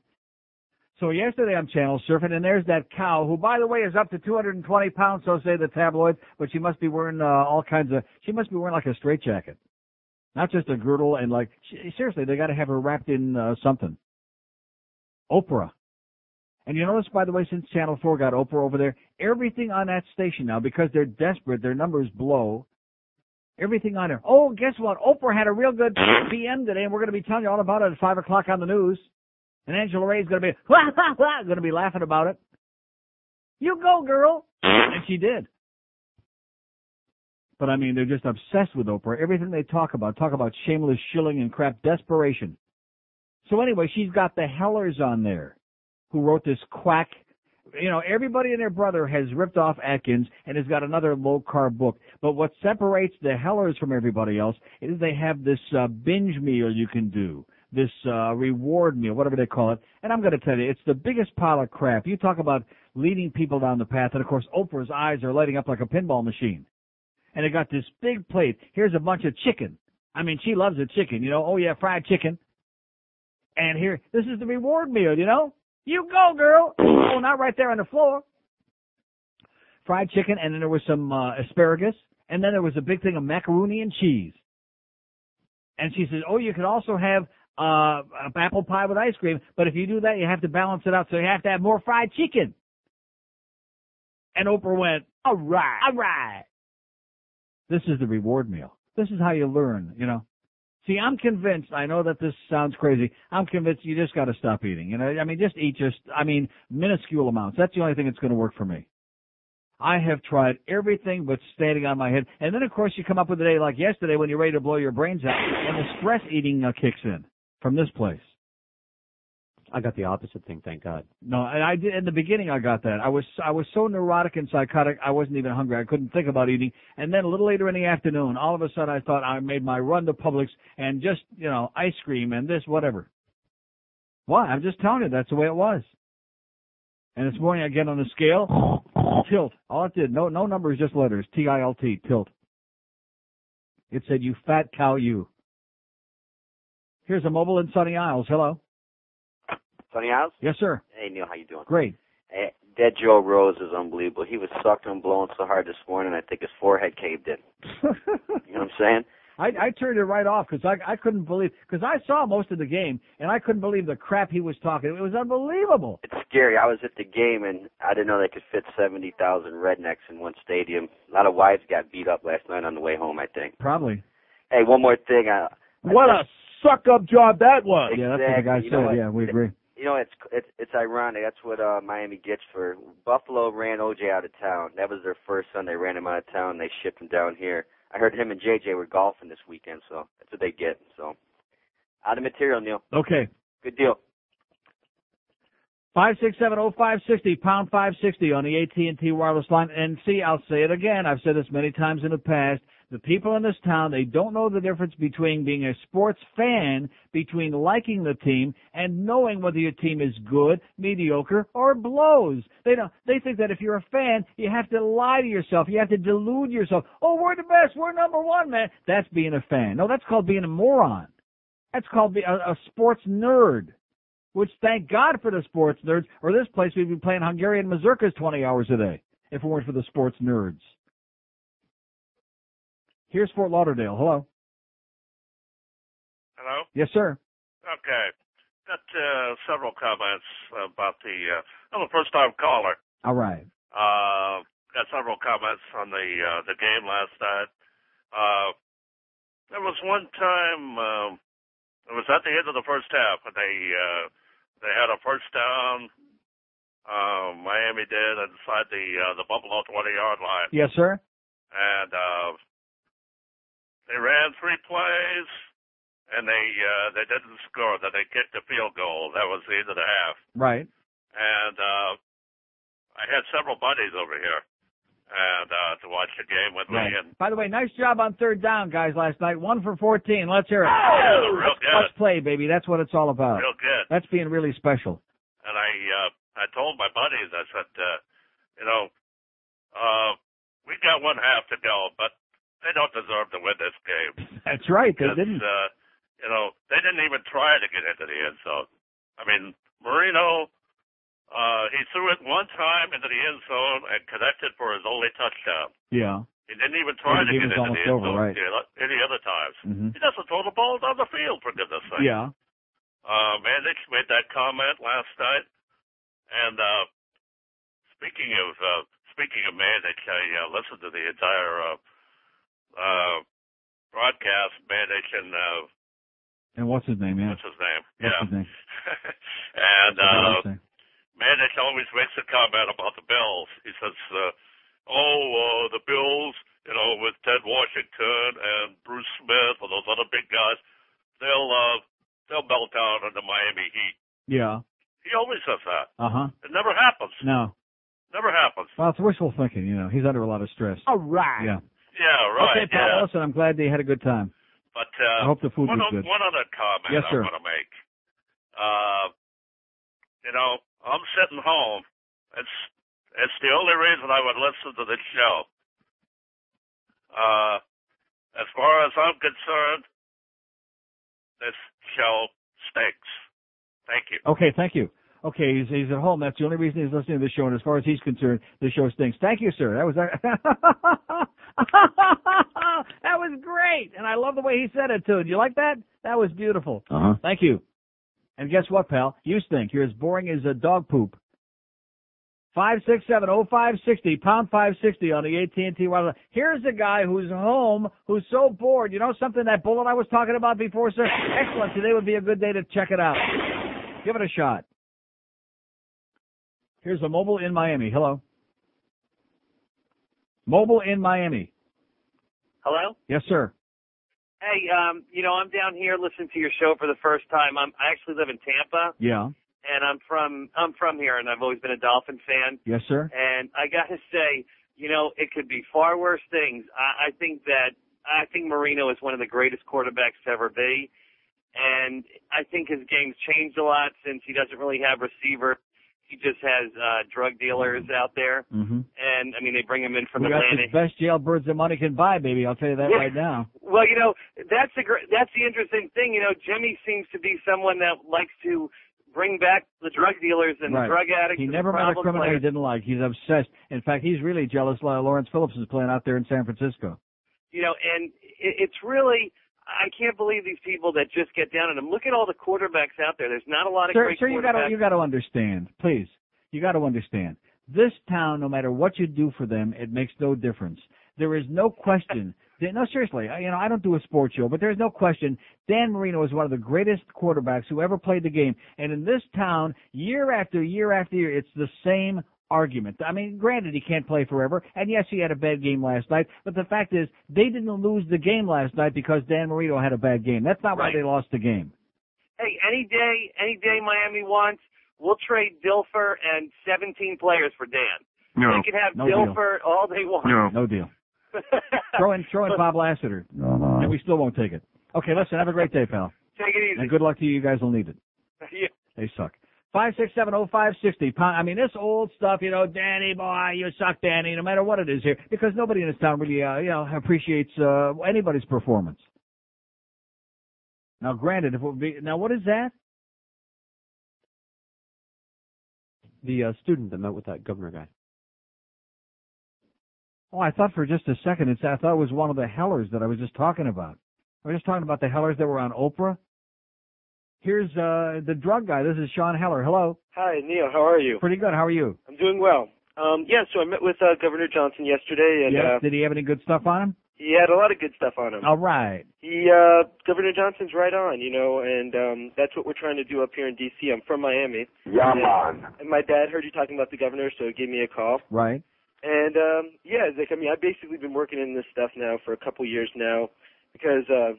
So yesterday I'm channel surfing, and there's that cow who, by the way, is up to 220 pounds, so say the tabloids, but she must be wearing uh, all kinds of, she must be wearing like a straitjacket. Not just a girdle and like, seriously, they gotta have her wrapped in uh, something. Oprah. And you notice, by the way, since Channel 4 got Oprah over there, everything on that station now, because they're desperate, their numbers blow, everything on there. Oh, guess what? Oprah had a real good [coughs] PM today, and we're going to be telling you all about it at 5 o'clock on the news. And Angela Ray's going to be, [laughs] wah, wah, wah, going to be laughing about it. You go, girl. [coughs] And she did. But I mean, they're just obsessed with Oprah. Everything they talk about, talk about shameless shilling and crap, desperation. So anyway, she's got the Hellers on there, who wrote this quack. You know, everybody and their brother has ripped off Atkins and has got another low carb book. But what separates the Hellers from everybody else is they have this uh, binge meal you can do, this uh, reward meal, whatever they call it. And I'm going to tell you, it's the biggest pile of crap. You talk about leading people down the path, and of course, Oprah's eyes are lighting up like a pinball machine. And they got this big plate. Here's a bunch of chicken. I mean, she loves the chicken, you know. Oh yeah, fried chicken. And here, this is the reward meal, you know. You go, girl. [coughs] oh, not right there on the floor. Fried chicken, and then there was some uh, asparagus, and then there was a big thing of macaroni and cheese. And she says, "Oh, you can also have uh apple pie with ice cream, but if you do that, you have to balance it out, so you have to have more fried chicken." And Oprah went, "All right, all right." This is the reward meal. This is how you learn, you know. See, I'm convinced, I know that this sounds crazy, I'm convinced you just gotta stop eating, you know, I mean, just eat just, I mean, minuscule amounts. That's the only thing that's gonna work for me. I have tried everything but standing on my head. And then of course you come up with a day like yesterday when you're ready to blow your brains out and the stress eating uh, kicks in from this place. I got the opposite thing, thank God. No, and I did in the beginning. I got that. I was I was so neurotic and psychotic. I wasn't even hungry. I couldn't think about eating. And then a little later in the afternoon, all of a sudden, I thought I made my run to Publix and just you know ice cream and this whatever. Why? I'm just telling you that's the way it was. And this morning I get on the scale, tilt. All it did, no no numbers, just letters. T I L T, tilt. It said, "You fat cow, you." Here's a mobile in Sunny Isles. Hello. Sunny House? Yes, sir. Hey, Neil, how you doing? Great. Hey, Dead Joe Rose is unbelievable. He was sucking and blowing so hard this morning, I think his forehead caved in. [laughs] you know what I'm saying? I, I turned it right off because I, I couldn't believe, because I saw most of the game and I couldn't believe the crap he was talking. It was unbelievable. It's scary. I was at the game and I didn't know they could fit 70,000 rednecks in one stadium. A lot of wives got beat up last night on the way home, I think. Probably. Hey, one more thing. I, What a suck up job that was. Yeah, that's what the guy You said. what? Yeah, we agree. You know, it's it's it's ironic. That's what uh Miami gets for Buffalo ran OJ out of town. That was their first son. They ran him out of town. They shipped him down here. I heard him and JJ were golfing this weekend, so that's what they get. So, out of material, Neil. Okay. Good deal. Five six seven oh five sixty pound five sixty on the AT and T wireless line. And see, I'll say it again. I've said this many times in the past. The people in this town they don't know the difference between being a sports fan, between liking the team and knowing whether your team is good, mediocre, or blows. They don't. They think that if you're a fan, you have to lie to yourself. You have to delude yourself. Oh, we're the best. We're number one, man. That's being a fan. No, that's called being a moron. That's called be a, a sports nerd. Which thank God for the sports nerds, or this place we'd be playing Hungarian mazurkas 20 hours a day if it weren't for the sports nerds. Here's Fort Lauderdale. Hello. Hello? Yes, sir. Okay. Got uh, several comments about the. Uh, I'm a first time caller. All right. Uh, got several comments on the uh, the game last night. Uh, there was one time. Um, it was at the end of the first half, and they uh, they had a first down. Uh, Miami did inside the uh, the Buffalo 20 yard line, Yes, sir. and uh, they ran three plays, and they uh, they didn't score. Then they kicked a field goal. That was the end of the half. Right. And uh, I had several buddies over here, and uh, to watch the game with me. And By the way, nice job on third down, guys, last night. One for 14. Let's hear it. Yeah, real good. Let's play, baby. That's what it's all about. real good. That's being really special. And I uh, I told my buddies, I said, uh, you know, uh, we got one half to go, but they don't deserve to win this game. That's right. They didn't. Uh, you know, they didn't even try to get into the end zone. I mean, Marino, uh, he threw it one time into the end zone and connected for his only touchdown. Yeah. He didn't even try to get into the end over, zone right. any- other times. Mhm. He doesn't throw the ball down the field, for goodness sake. Yeah. Uh, Mandich made that comment last night. And, uh, speaking of, uh, speaking of Mandich, I, uh, listened to the entire, uh, uh, broadcast, Mandich and, uh, And what's his name? Yeah. what's his name? What's yeah. [laughs] his name? and, What uh, I say? Mandich always makes a comment about the Bills. He says, uh, "Oh, uh, the Bills, you know, with Ted Washington and Bruce Smith and those other big guys, they'll uh, they'll melt down on the Miami Heat." Yeah. He always says that. Uh huh. It never happens. No. Never happens. Well, it's wishful thinking. You know, he's under a lot of stress. All right. Yeah. Yeah, right. Okay, pal. yeah. Listen, I'm glad they had a good time. But uh, I hope the food one, was good. one other comment Yes, I want to make. Uh, you know, I'm sitting home. It's it's the only reason I would listen to this show. Uh, as far as I'm concerned, this show stinks. Thank you. Okay, thank you. Okay, he's he's at home. That's the only reason he's listening to the show. And as far as he's concerned, the show stinks. Thank you, sir. That was [laughs] that was great, and I love the way he said it too. Do you like that? That was beautiful. Uh huh. Thank you. And guess what, pal? You stink. You're as boring as a dog poop. Five six seven oh five sixty pound five sixty on the AT and T wireless. Here's a guy who's home, who's so bored. You know something? That bullet I was talking about before, sir. Excellent. Today would be a good day to check it out. Give it a shot. Here's a mobile in Miami. Hello. Mobile in Miami. Hello? Yes, sir. Hey, um, you know, I'm down here listening to your show for the first time. I'm I actually live in Tampa Yeah. and I'm from I'm from here and I've always been a Dolphin fan. Yes, sir. And I gotta say, you know, it could be far worse things. I, I think that I think Marino is one of the greatest quarterbacks to ever be. And I think his game's changed a lot since he doesn't really have receivers. He just has uh drug dealers out there. Mm-hmm. And I mean they bring him in from we got the best jailbirds that money can buy, baby. I'll tell you that Yeah. right now. Well, you know, that's the gr- that's the interesting thing. You know, Jimmy seems to be someone that likes to bring back the drug dealers and right. the drug addicts. He never the met a criminal he didn't like. He's obsessed. In fact, he's really jealous. Lawrence Phillips is playing out there in San Francisco. You know, and it, it's really I can't believe these people that just get down on them. Look at all the quarterbacks out there. There's not a lot of Sir, great sir, you got to quarterbacks. you got to understand, please. You got to understand. This town, no matter what you do for them, it makes no difference. There is no question. [laughs] that- No, seriously. I- You know, I don't do a sports show, but there's no question. Dan Marino is one of the greatest quarterbacks who ever played the game. And in this town, year after year after year, it's the same argument. I mean, granted, he can't play forever, and yes, he had a bad game last night. But the fact is, they didn't lose the game last night because Dan Marino had a bad game. That's not why they lost the game. Hey, any day, any day Miami wants, we'll trade Dilfer and 17 players for Dan. No. They can have No deal. Dilfer all they want. No no deal. [laughs] throw in, throw in Bob Lassiter, and we still won't take it. Okay, listen. Have a great day, pal, Take it easy. and good luck to you. You guys will need it. [laughs] Yeah. They suck. Five six seven oh five sixty. I mean, this old stuff, you know, Danny boy, you suck, Danny. No matter what it is here, because nobody in this town really, uh, you know, appreciates uh, anybody's performance. Now, granted, if it would be now, what is that? The uh, student that met with that governor guy. Oh, I thought for just a second, it's I thought it was one of the Hellers that I was just talking about. I was just talking about the Hellers that were on Oprah. Here's uh the drug guy. This is Sean Heller. Hello. Hi, Neil. How are you? Pretty good. How are you? I'm doing well. Um, yeah, so I met with uh, Governor Johnson yesterday, and yes. uh, Did he have any good stuff on him? he had a lot of good stuff on him. All right. He, uh, Governor Johnson's right on, you know, and um, that's what we're trying to do up here in D.C. I'm from Miami. Yeah, and, man. And my dad heard you talking about the governor, so he gave me a call. Right. And um, yeah, like I mean, I've basically been working in this stuff now for a couple years now, because uh,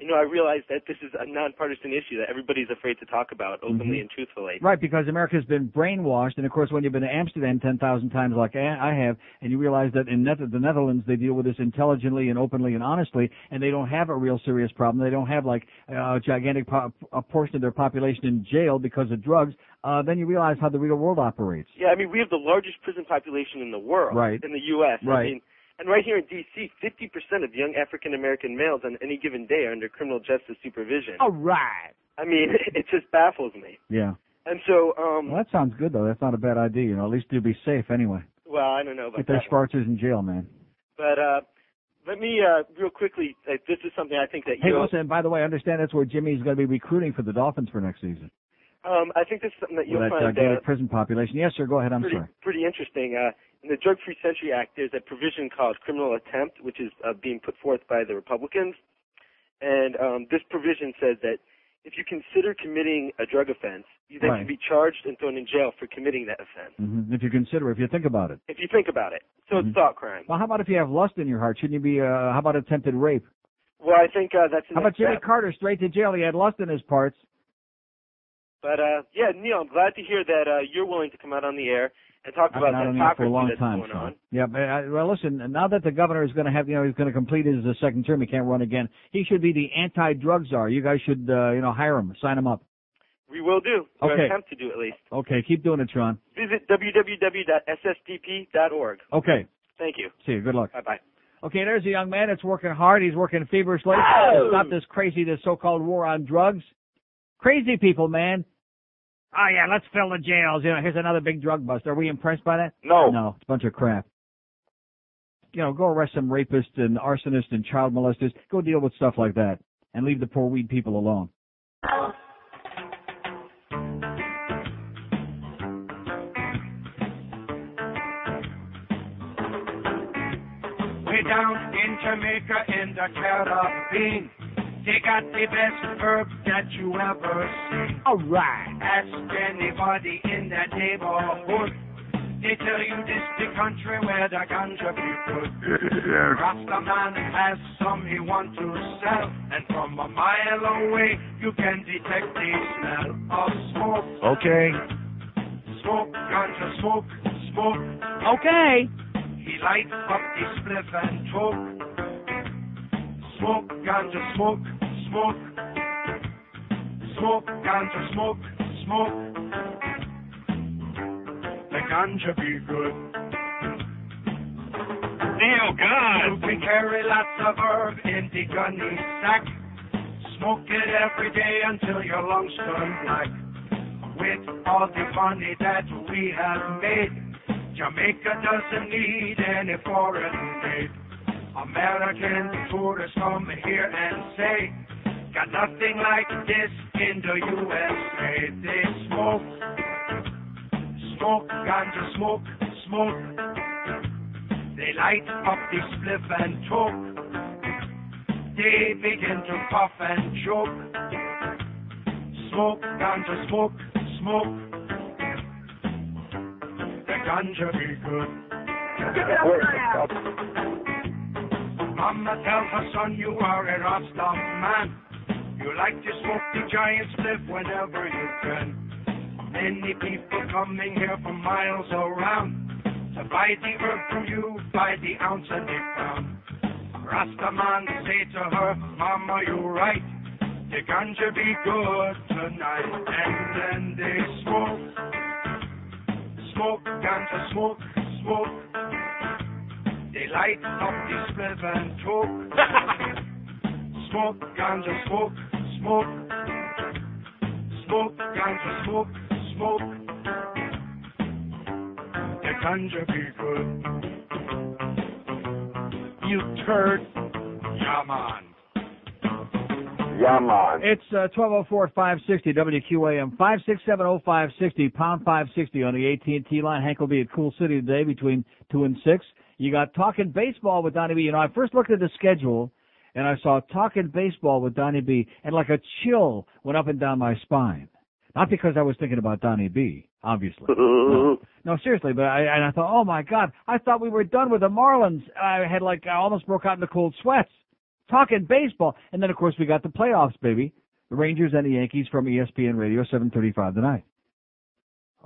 you know I realize that this is a nonpartisan issue that everybody's afraid to talk about openly Mhm. and truthfully. Right, because America's been brainwashed, and of course, when you've been to Amsterdam ten thousand times like I I have, and you realize that in the Netherlands they deal with this intelligently and openly and honestly, and they don't have a real serious problem. They don't have like a gigantic po- a portion of their population in jail because of drugs. Uh, then you realize how the real world operates. Yeah, I mean, we have the largest prison population in the world, Right. in the U.S. I Right. mean, and right here in D.C., 50% of young African American males on any given day are under criminal justice supervision. All right. I mean, [laughs] it just baffles me. Yeah. And so, um, Well, that sounds good though. That's not a bad idea. You know, at least you'll be safe anyway. well, I don't know about Get their that. one. In jail, man. But uh, let me uh, real quickly. Uh, this is something I think that Hey, you. listen. By the way, I understand that's where Jimmy's going to be recruiting for the Dolphins for next season. Um, I think this is something that you'll With that find gigantic uh, prison population. Yes, sir. Go ahead. I'm pretty sorry. pretty interesting. Uh, in the Drug Free Century Act, there's a provision called criminal attempt, which is uh, being put forth by the Republicans. And um, this provision says that if you consider committing a drug offense, you then Right. can be charged and thrown in jail for committing that offense. hmm If you consider, if you think about it. If you think about it, so Mhm. it's thought crime. Well, how about if you have lust in your heart? Shouldn't you be? Uh, how about attempted rape? Well, I think uh, that's How about Jimmy step. Carter straight to jail? He had lust in his parts. But uh, yeah, Neil, I'm glad to hear that uh, you're willing to come out on the air and talk I've about that air for a long that's time. going so. on. Yeah, but uh, well, listen. Now that the governor is going to have, you know, he's going to complete his uh, second term, he can't run again. He should be the anti-drug czar. You guys should, uh, you know, hire him, sign him up. We will do. Or Okay. attempt to do at least. Okay, keep doing it, Sean. Visit www.ssdp.org. Okay, Thank you. see you. Good luck. Bye bye. Okay, there's a young man that's working hard. He's working feverishly to Oh! stop this crazy, this so-called war on drugs. Crazy people, man. Oh yeah, let's fill the jails. You know, here's another big drug bust. Are we impressed by that? No. No, it's a bunch of crap. You know, go arrest some rapists and arsonists and child molesters. Go deal with stuff like that, and leave the poor weed people alone. Way down in Jamaica in the Caribbean, they got the best herb that you ever seen. All right. Ask anybody in that neighborhood. They tell you this the country where the ganja be put. Rasta man has some he want to sell, and from a mile away you can detect the smell of smoke. Okay. Smoke, ganja smoke, smoke. Okay. He lights up the spliff and choke. Smoke, ganja, smoke, smoke. Smoke, ganja, smoke, smoke. The ganja be good. Neil, God. You can carry lots of herb in the gunny sack. Smoke it every day until your lungs turn black. With all the money that we have made, Jamaica doesn't need any foreign aid. American tourists come here and say, got nothing like this in the USA. They smoke, smoke, ganja smoke, smoke. They light up the spliff and choke. They begin to puff and choke. Smoke, ganja smoke, smoke. The ganja be good. Mama tells her son you are a Rasta man. You like to smoke the giant spliff whenever you can. Many people coming here from miles around to buy the herb from you by the ounce and the pound. Rasta man say to her, Mama, you're right. The ganja be good tonight. And then they smoke, smoke, ganja smoke, smoke. They light up the spliff and choke. [laughs] smoke, ganja smoke, smoke. Smoke, ganja smoke, smoke. The ganja be good. You turd. Yeah, man. Yeah, man. It's uh, 1204 560 WQAM 5670560 pound 560 on the AT&T line. Hank will be at Cool City today between 2 and 6. You got Talking Baseball with Donnie B. You know, I first looked at the schedule and I saw Talking Baseball with Donnie B. and like a chill went up and down my spine. Not because I was thinking about Donnie B. Obviously. [laughs] No, no seriously, but I, and I thought, oh my God, I thought we were done with the Marlins. I had like, I almost broke out into cold sweats. Talking baseball. And then of course we got the playoffs, baby. The Rangers and the Yankees from ESPN Radio, 735 tonight.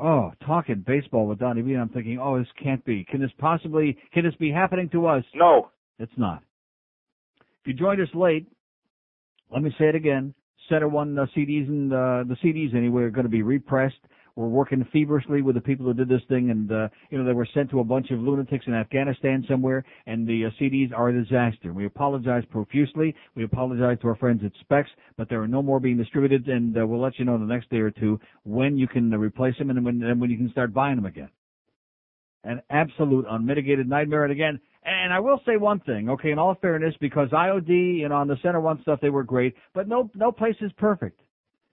Oh, talking baseball with Donnie B. And I'm thinking, oh, this can't be. Can this possibly, can this be happening to us? No. It's not. If you joined us late, let me say it again. Center One uh, CDs and uh, the CDs anyway are going to be repressed. We're working feverishly with the people who did this thing, and uh, you know they were sent to a bunch of lunatics in Afghanistan somewhere, and the uh, CDs are a disaster. We apologize profusely. We apologize to our friends at Specs, but there are no more being distributed, and uh, we'll let you know in the next day or two when you can uh, replace them and when and when you can start buying them again. An absolute unmitigated nightmare, and again, and I will say one thing, okay, in all fairness, because IOD and on the Center One stuff they were great, but no no place is perfect.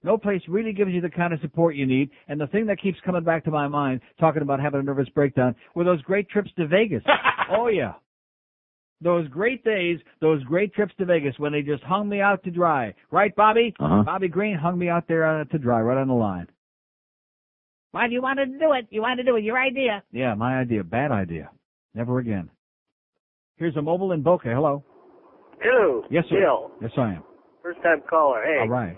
No place really gives you the kind of support you need. And the thing that keeps coming back to my mind, talking about having a nervous breakdown, were those great trips to Vegas. [laughs] oh yeah. Those great days, those great trips to Vegas when they just hung me out to dry. Right, Bobby? Uh-huh. Bobby Green hung me out there uh, to dry, right on the line. Why do you want to do it? You wanted to do it. Your idea. Yeah, my idea. Bad idea. Never again. Here's a mobile in Boca. Hello. Hello. Yes, sir. Bill. Yes, I am. First time caller. Hey. All right.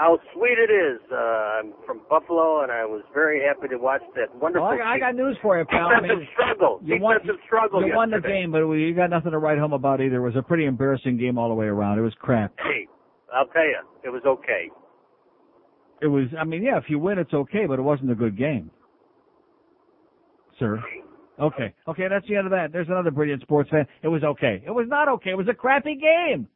How sweet it is. Uh, I'm from Buffalo, and I was very happy to watch that wonderful. Well, I, I got news for you, pal. I defensive mean, struggle. you won, defensive struggle. you won the game, but we, you got nothing to write home about either. It was a pretty embarrassing game all the way around. It was crap. Hey, I'll tell you, it was okay. It was, I mean, yeah, if you win, it's okay, but it wasn't a good game. Sir. Okay. Okay, that's the end of that. There's another brilliant sports fan. It was okay. It was not okay. It was a crappy game.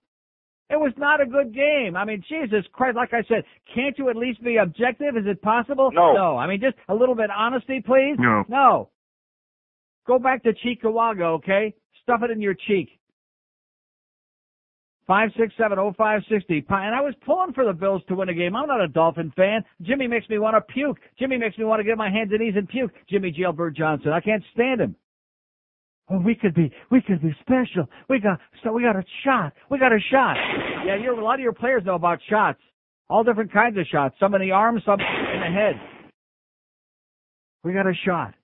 It was not a good game. I mean, Jesus Christ, like I said, can't you at least be objective? Is it possible? No. No. I mean, just a little bit honesty, please. No. No. Go back to Cheektowaga, okay? Stuff it in your cheek. Five six seven oh five sixty. And I was pulling for the Bills to win a game. I'm not a Dolphin fan. Jimmy makes me want to puke. Jimmy makes me want to get my hands and knees and puke. Jimmy Jailbird Johnson. I can't stand him. Oh, we could be, we could be special. We got, so we got a shot. We got a shot. Yeah, you're, a lot of your players know about shots. All different kinds of shots. Some in the arm, some in the head. We got a shot.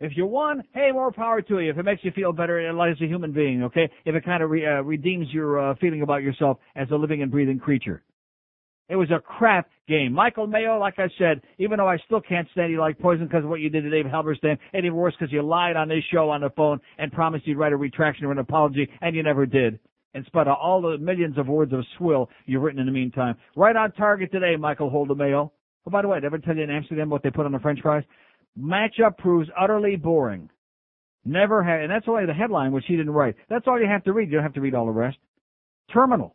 If you won, hey, more power to you. If it makes you feel better as a human being, okay? If it kind of re, uh, redeems your uh, feeling about yourself as a living and breathing creature. It was a crap game. Michael Mayo, like I said, even though I still can't stand you like poison because of what you did to Dave Halberstam, and even worse because you lied on this show on the phone and promised you'd write a retraction or an apology, and you never did. In spite of all the millions of words of swill you've written in the meantime. Right on target today, Michael Holder Mayo. Oh, by the way, did I ever tell you in Amsterdam what they put on the french fries? Matchup proves utterly boring. Never had, and that's only the headline, which he didn't write. That's all you have to read. You don't have to read all the rest. Terminal.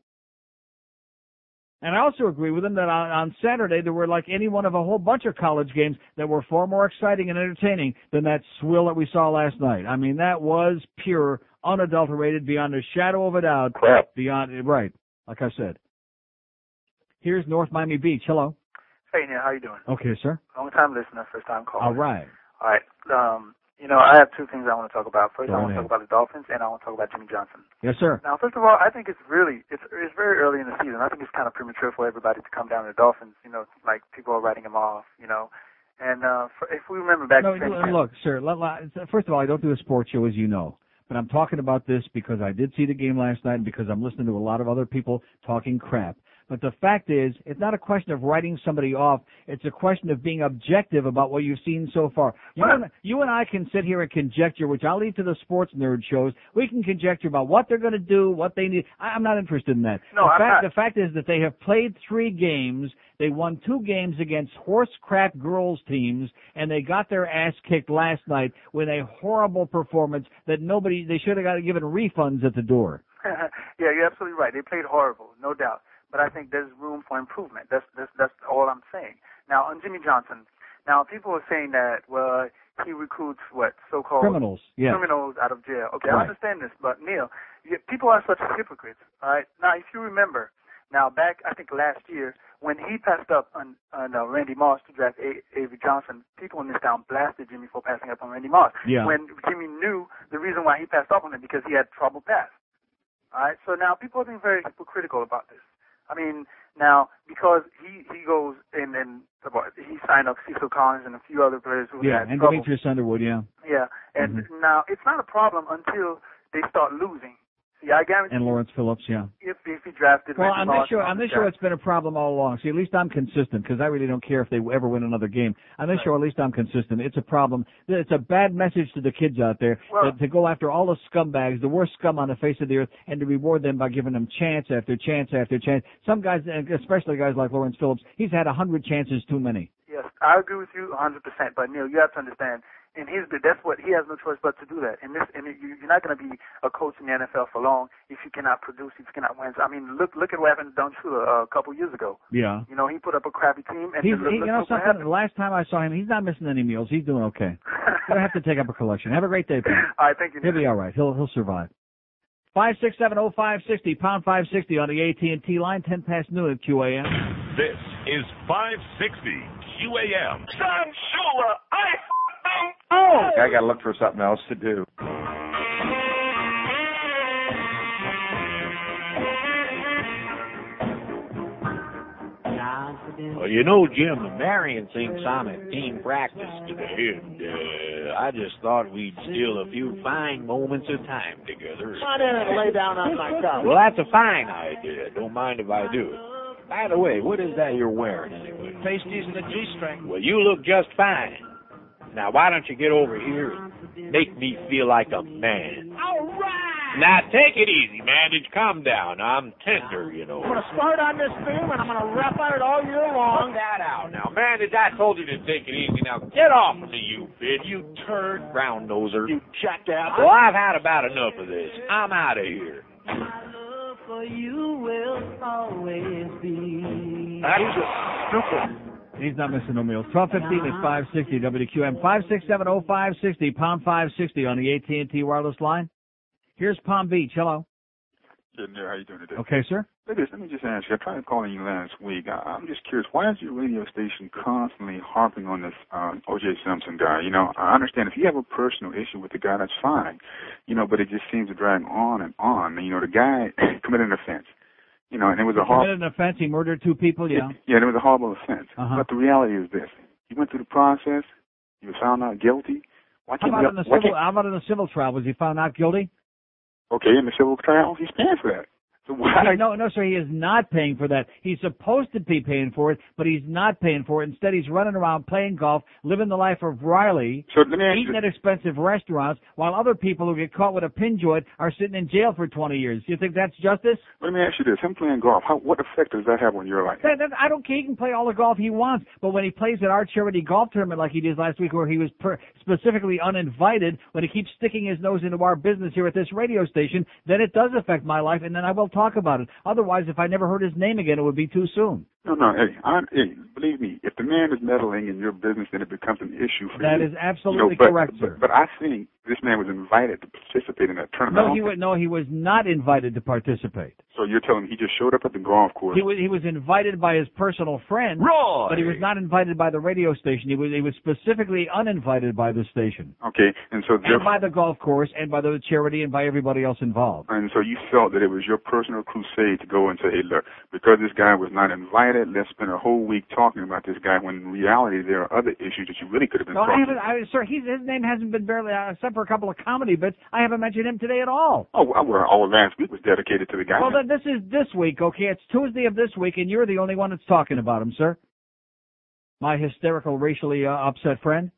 And I also agree with him that on, on Saturday there were like any one of a whole bunch of college games that were far more exciting and entertaining than that swill that we saw last night. I mean, that was pure, unadulterated, beyond a shadow of a doubt. Crap. Beyond, right. Like I said. Here's North Miami Beach. Hello. Hey, Neil, how you doing? Okay, sir. Long time listener, first time caller. All right. All right. Um, you know, I have two things I want to talk about. First, Go I want to talk about the Dolphins, and I want to talk about Jimmy Johnson. Yes, sir. Now, first of all, I think it's really it's it's very early in the season. I think it's kind of premature for everybody to come down to the Dolphins. You know, like people are writing them off. You know, and uh, for, if we remember back No, to training look, camp- look, sir. Let, let, first of all, I don't do a sports show, as you know. But I'm talking about this because I did see the game last night and because I'm listening to a lot of other people talking crap. But the fact is, it's not a question of writing somebody off. It's a question of being objective about what you've seen so far. You, and, you and I can sit here and conjecture, which I'll leave to the sports nerd shows. We can conjecture about what they're going to do, what they need. I, I'm not interested in that. No, the I'm fact, not. The fact is that they have played three games. They won two games against horse crap girls teams, and they got their ass kicked last night with a horrible performance that nobody. They should have got given refunds at the door. [laughs] yeah, you're absolutely right. They played horrible, no doubt. But I think there's room for improvement. That's that's that's all I'm saying. Now on Jimmy Johnson. Now people are saying that well he recruits what so-called Criminals, yeah. criminals out of jail. Okay, Right. I understand this, but Neil, you, people are such hypocrites. All right. Now if you remember, now back I think last year when he passed up on on uh, Randy Moss to draft a- Avery Johnson, people in this town blasted Jimmy for passing up on Randy Moss. Yeah. When Jimmy knew the reason why he passed up on him because he had trouble pass. All right. So now people are being very hypocritical about this. I mean, now because he he goes and and he signed up Cecil Collins and a few other players who Yeah, had and trouble. Demetrius Underwood, yeah. Yeah, and Mm-hmm. now it's not a problem until they start losing. See, I guarantee And Lawrence Phillips, yeah. if if he drafted Well, Randy on Moss this show, and all on this these show, guys- it's been a problem all along. See, at least I'm consistent because I really don't care if they ever win another game. On this sure. at least I'm consistent. It's a problem. It's a bad message to the kids out there Well- to go after all the scumbags, the worst scum on the face of the earth, and to reward them by giving them chance after chance after chance. Some guys, especially guys like Lawrence Phillips, he's had a hundred chances too many. Yes, I agree with you 100%. But Neil, you have to understand, in his that's what he has no choice but to do that. And this, and you, you're not going to be a coach in the NFL for long if you cannot produce, if you cannot win. I mean, look, look at what happened to Don Shula uh, a couple years ago. Yeah. You know, he put up a crappy team, and He's, he, you know something. happened. The last time I saw him, he's not missing any meals. He's doing okay. [laughs] Gonna have to take up a collection. Have a great day, Pat. All right, thank you. He'll be all right. He'll he'll survive. Five six seven oh five sixty pound five sixty on the AT and T line. Ten past noon at QAM. This is 560 QAM. Son Shula, I Oh! I gotta look for something else to do. Well, you know, Jim, Marion thinks I'm at team practice today, and uh, I just thought we'd steal a few fine moments of time together. Come on in and lay down on my [laughs] couch. Well, that's a fine idea. Don't mind if I do. By the way, what is that you're wearing anyway? Pasties and a G-string. Well, you look just fine. Now, why don't you get over here and make me feel like a man? All right. Now, take it easy, Mandage. Calm down. I'm tender, you know. I'm gonna start on this theme and I'm gonna rap on it all year long. Cut that out now, man, Mandage. I told you to take it easy. Now, get off of me, you bitch. You turd brown noser. You jackass. Well, I've had about enough of this. I'm out of here. My love for you will always be. That's stupid. He's not missing no meals. Twelve fifteen is five sixty WQAM. Five six seven oh five sixty pound five sixty on the AT and T wireless line. Here's Palm Beach. Hello. Getting there. How you doing today? Okay, sir. Look, let me just ask you. I tried calling you last week. I, I'm just curious. Why is your radio station constantly harping on this uh, O.J. Simpson guy? You know, I understand if you have a personal issue with the guy, that's fine. You know, but it just seems to drag on and on. You know, the guy [laughs] committed an offense. You know, and it was a horrible. an offense. He murdered two people. Yeah. Yeah, and it was a horrible offense. Uh-huh. But the reality is this: he went through the process. He was found not guilty. Why How can't about we, in the civil? How about in the civil trial? Was he found not guilty? Okay, in the civil trial, he's paying for that. So why? No, no, sir. He is not paying for that. He's supposed to be paying for it, but he's not paying for it. Instead, he's running around playing golf, living the life of Riley, So let me ask eating at expensive restaurants, while other people who get caught with a pin joint are sitting in jail for 20 years. You think that's justice? Let me ask you this: him playing golf, how, what effect does that have on your life? That, that, I don't care. He can play all the golf he wants, but when he plays at our charity golf tournament like he did last week, where he was per, specifically uninvited, when he keeps sticking his nose into our business here at this radio station, then it does affect my life, and then I will talk about it. Otherwise, if I never heard his name again, it would be too soon. No, no, hey, I, hey, believe me, if the man is meddling in your business, then it becomes an issue for That you. is absolutely you know, but, correct, sir. But, but I think this man was invited to participate in that tournament. No, he was no, he was not invited to participate. So you're telling me he just showed up at the golf course? He was he was invited by his personal friend, Roy! but he was not invited by the radio station. He was he was specifically uninvited by the station, Okay, and so and by the golf course, and by the charity, and by everybody else involved. and so you felt that it was your personal crusade to go and say, hey, look, because this guy was not invited, let's spend a whole week talking about this guy. When in reality, there are other issues that you really could have been No, I haven't. I, sir, his name hasn't been barely, uh, except for a couple of comedy bits. I haven't mentioned him today at all. Oh, well, all last week was dedicated to the guy. Well, then this is this week, okay? It's Tuesday of this week, and you're the only one that's talking about him, sir. My hysterical, racially uh, upset friend.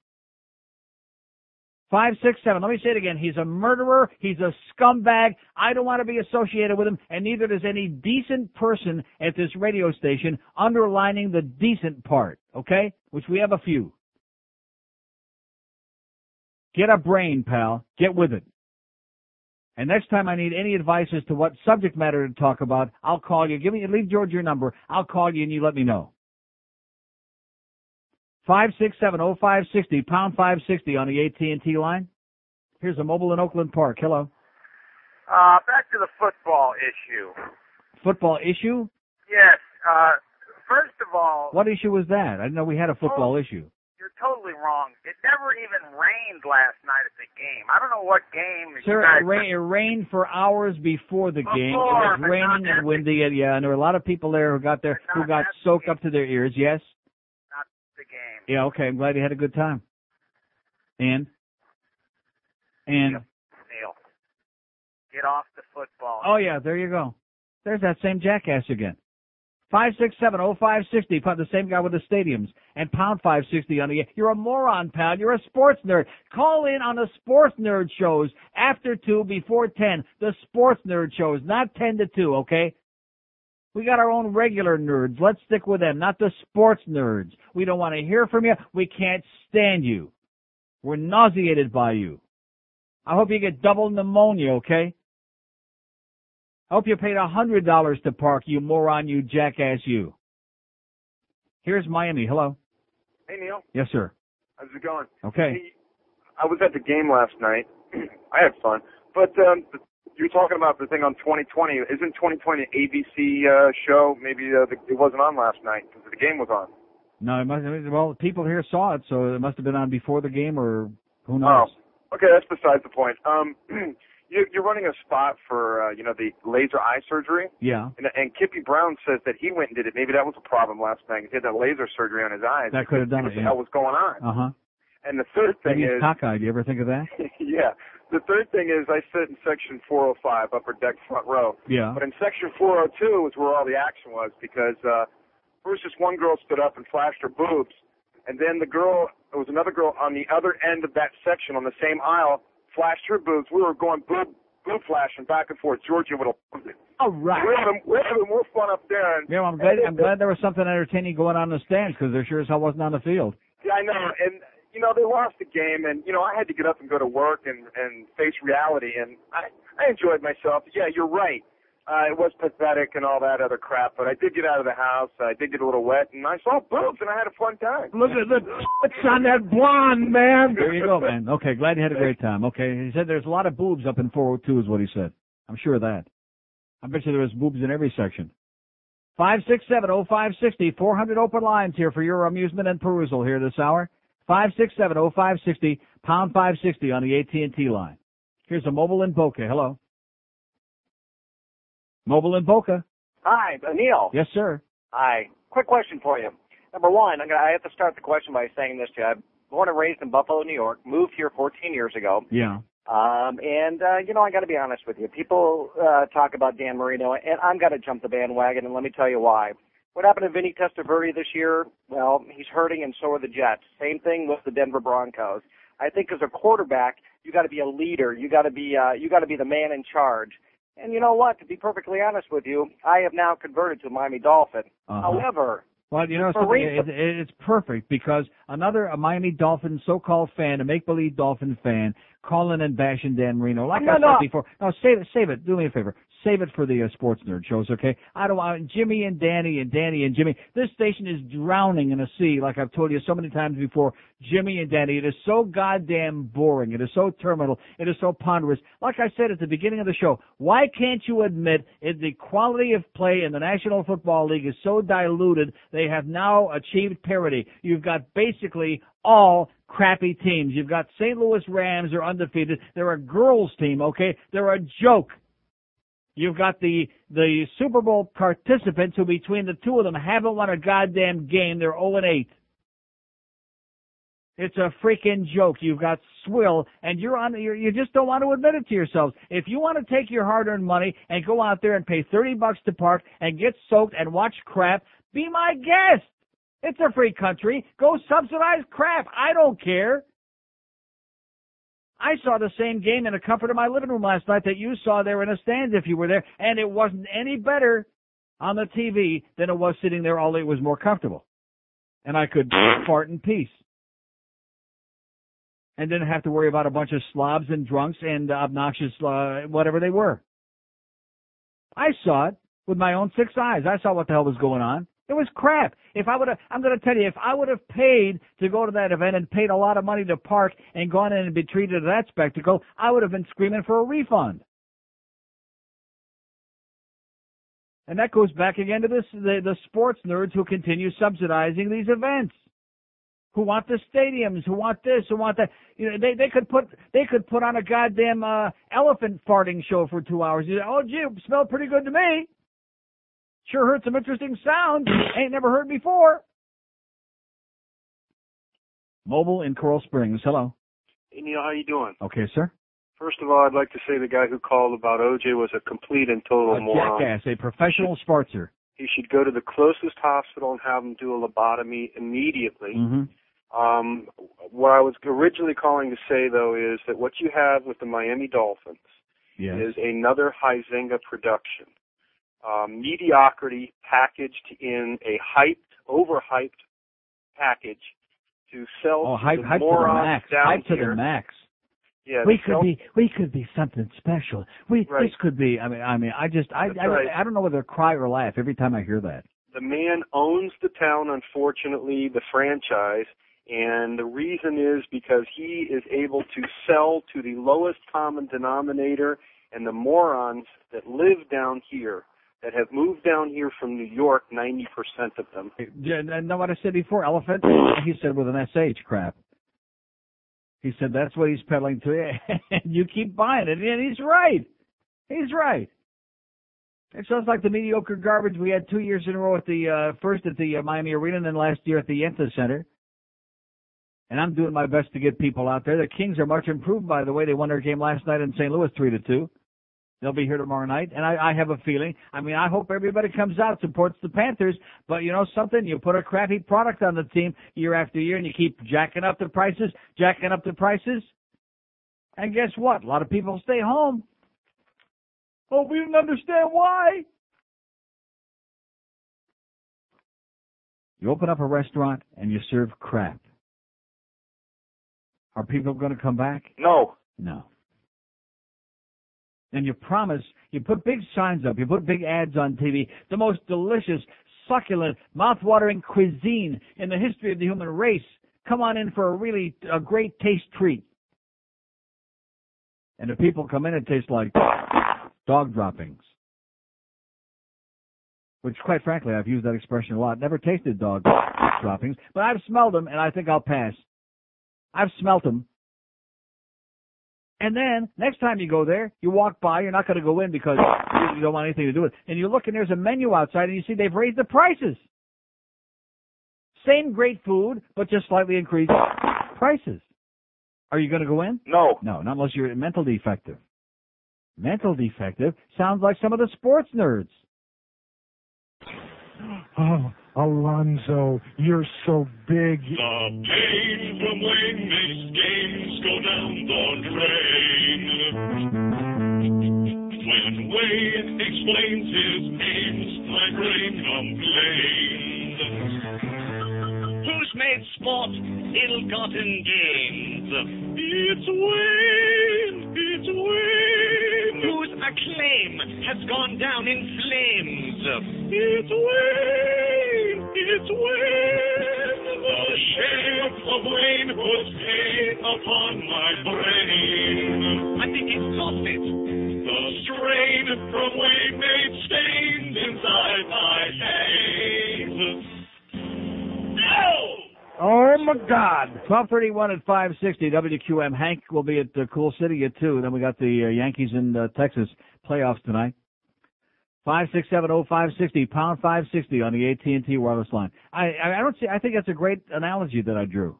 Five, six, seven. Let me say it again. He's a murderer. He's a scumbag. I don't want to be associated with him, and neither does any decent person at this radio station underlining the decent part, okay? Which we have a few. Get a brain, pal. Get with it. And next time I need any advice as to what subject matter to talk about, I'll call you. Give me, leave George your number. I'll call you and you let me know. Five six seven oh five sixty pound five sixty on the AT and T line. Here's a mobile in Oakland Park. Hello. Uh, back to the football issue. Football issue? Yes. Uh, first of all, What issue was that? I didn't know we had a football issue. Totally wrong. It never even rained last night at the game. I don't know what game. Sir, you guys it, rain, it rained for hours before the game. It Before, was raining and windy, and yeah, and there were a lot of people there who got there who got soaked up to their ears. Yes. Not the game. Yeah. Okay. I'm glad you had a good time. And. And. Neil, get off the football. Oh yeah, there you go. There's that same jackass again. Five six seven oh five sixty. The same guy with the stadiums and pound five sixty on the. You're a moron, pal. You're a sports nerd. Call in on the sports nerd shows after two, before ten. The sports nerd shows, not ten to two. Okay. We got our own regular nerds. Let's stick with them, not the sports nerds. We don't want to hear from you. We can't stand you. We're nauseated by you. I hope you get double pneumonia, okay? I hope you paid a hundred dollars to park, you moron, you jackass, you. Here's Miami. Hello. Hey Neil, Yes, sir. how's it going? Okay. Hey, I was at the game last night. [clears throat] I had fun, but um, you were talking about the thing on 2020. Isn't 2020 an ABC uh, show? Maybe uh, the, it wasn't on last night because the game was on. No, it must. Well, people here saw it, so it must have been on before the game, or who knows? Oh, okay, that's besides the point. Um, [clears throat] you, you're running a spot for uh, you know the laser eye surgery. Yeah, And, and Kippy Brown says that he went and did it. Maybe that was a problem last night. He had that laser surgery on his eyes. that could have done it. the Yeah. hell was going on? Uh huh. And the third thing Maybe is, cockeyed. You ever think of that? [laughs] yeah. The third thing is I sit in section 405, upper deck front row. Yeah. But in section 402 is where all the action was because uh, first just one girl stood up and flashed her boobs, and then the girl, there was another girl on the other end of that section on the same aisle, flashed her boobs. We were going boob boob flashing back and forth. Georgia would have. All right. We're having, we're having more fun up there. And, Yeah, well, I'm glad. I'm glad there was something entertaining going on in the stands because there sure as hell wasn't on the field. Yeah, I know. And you know, they lost the game and you know, I had to get up and go to work and and face reality and I I enjoyed myself. Yeah, you're right. Uh, it was pathetic and all that other crap, but I did get out of the house. I did get a little wet, and I saw boobs, and I had a fun time. Look at the tits on that blonde, man. There you go, man. Okay, glad you had a great time. Okay, he said there's a lot of boobs up in 402 is what he said. I'm sure of that. I bet you there was boobs in every section. Five six seven oh five sixty four hundred open lines here for your amusement and perusal here this hour. Five six seven oh five sixty pound five sixty on the AT and T line. Here's a mobile in Boca. Hello. Mobile in Boca. Hi, Neil. Yes, sir. Hi. Quick question for you. Number one, I'm gonna, I have to start the question by saying this to you. I'm born and raised in Buffalo, New York. Moved here 14 years ago. Yeah. Um, and uh, you know, I got to be honest with you. People uh, talk about Dan Marino, and I'm going to jump the bandwagon, and let me tell you why. What happened to Vinny Testaverde this year? Well, he's hurting, and so are the Jets. Same thing with the Denver Broncos. I think as a quarterback, you got to be a leader. You got to be uh, you got to be the man in charge. And you know what? To be perfectly honest with you, I have now converted to Miami Dolphin. Uh-huh. However, Well, you know, For it, it, it's perfect because another a Miami Dolphin so-called fan, a make-believe Dolphin fan, calling and bashing Dan Marino. Like No, I said no. before, no, save it, save it. Do me a favor, save it for the uh, sports nerd shows, okay? I don't want Jimmy and Danny and Danny and Jimmy. This station is drowning in a sea, like I've told you so many times before. Jimmy and Danny. It is so goddamn boring. It is so terminal. It is so ponderous. Like I said at the beginning of the show, why can't you admit it, the quality of play in the National Football League is so diluted? They have now achieved parity. You've got basically all crappy teams. You've got St. Louis Rams are undefeated. They're a girls team, okay? They're a joke. You've got the the Super Bowl participants who between the two of them haven't won a goddamn game. They're 0 and 8. It's a freaking joke. You've got swill, and you're on. You're, you just don't want to admit it to yourselves. If you want to take your hard-earned money and go out there and pay thirty bucks to park and get soaked and watch crap, be my guest. It's a free country. Go subsidize crap. I don't care. I saw the same game in the comfort of my living room last night that you saw there in a stand if you were there, and it wasn't any better on the TV than it was sitting there, only it was more comfortable. And I could fart in peace and didn't have to worry about a bunch of slobs and drunks and obnoxious uh, whatever they were. I saw it with my own six eyes. I saw what the hell was going on. It was crap. If I would have, I'm going to tell you, if I would have paid to go to that event and paid a lot of money to park and gone in and be treated to that spectacle, I would have been screaming for a refund. And that goes back again to this, the, the sports nerds who continue subsidizing these events who want the stadiums, who want this, who want that. You know, they they could put they could put on a goddamn uh, elephant farting show for two hours. You say, oh, gee, smelled pretty good to me. Sure heard some interesting sounds. Ain't never heard before. Mobile in Coral Springs. Hello. Hey Neil, how you doing? Okay, sir. First of all, I'd like to say the guy who called about OJ was a complete and total A moron. jackass, a professional sportser. He should go to the closest hospital and have him do a lobotomy immediately. Mm-hmm. Um, what I was originally calling to say though is that what you have with the Miami Dolphins Yes. is another Huizenga production. Um, mediocrity packaged in a hyped, overhyped package to sell Oh, to hype, the hype to the morons max. down Hype to here. the max. Yeah, we could sell- be, we could be something special. We, Right. this could be. I mean, I mean, I just, I, I, right. I don't know whether to cry or laugh every time I hear that. the man owns the town, unfortunately, the franchise, and the reason is because he is able to sell to the lowest common denominator and the morons that live down here, that have moved down here from New York, 90% of them. Yeah, and know what I said before? Elephant. He said with an sh crap. He said that's what he's peddling to you, [laughs] and you keep buying it, and he's right. He's right. It sounds like the mediocre garbage we had two years in a row at the uh, first at the uh, Miami Arena, and then last year at the Yenta Center. And I'm doing my best to get people out there. The Kings are much improved, by the way. They won their game last night in St. Louis, three to two. They'll be here tomorrow night, and I, I have a feeling. I mean, I hope everybody comes out supports the Panthers. But you know something? You put a crappy product on the team year after year, and you keep jacking up the prices, jacking up the prices. And guess what? A lot of people stay home. Oh, we didn't understand why. You open up a restaurant and you serve crap. Are people going to come back? No. No. And you promise, you put big signs up, you put big ads on TV, the most delicious, succulent, mouth-watering cuisine in the history of the human race. Come on in for a really, a great taste treat. And if people come in, it tastes like [laughs] dog droppings. Which, quite frankly, I've used that expression a lot. Never tasted dog [laughs] droppings, but I've smelled them, and I think I'll pass. I've smelt them. And then next time you go there, you walk by. You're not going to go in because you don't want anything to do with it. And you look and there's a menu outside, and you see they've raised the prices. Same great food, but just slightly increased prices. Are you going to go in? No. No, not unless you're mental defective. Mental defective sounds like some of the sports nerds. [sighs] [sighs] Oh, Alonzo, you're so big. The pain from Wayne makes games go down the drain. When Wayne explains his aims, my brain complains. Made sport ill-gotten gains? It's Wayne, it's Wayne. Who's a flame has gone down in flames. It's Wayne, it's Wayne, the shame of Wayne was pain upon my brain. I think it's lost it. The strain from Wayne made stains inside my veins. Oh my God! Twelve thirty-one at five sixty. WQAM. Hank will be at uh, Cool City at two. Then we got the uh, Yankees in uh, Texas playoffs tonight. Five six seven oh five sixty pound five sixty on the AT and T wireless line. I I don't see. I think that's a great analogy that I drew.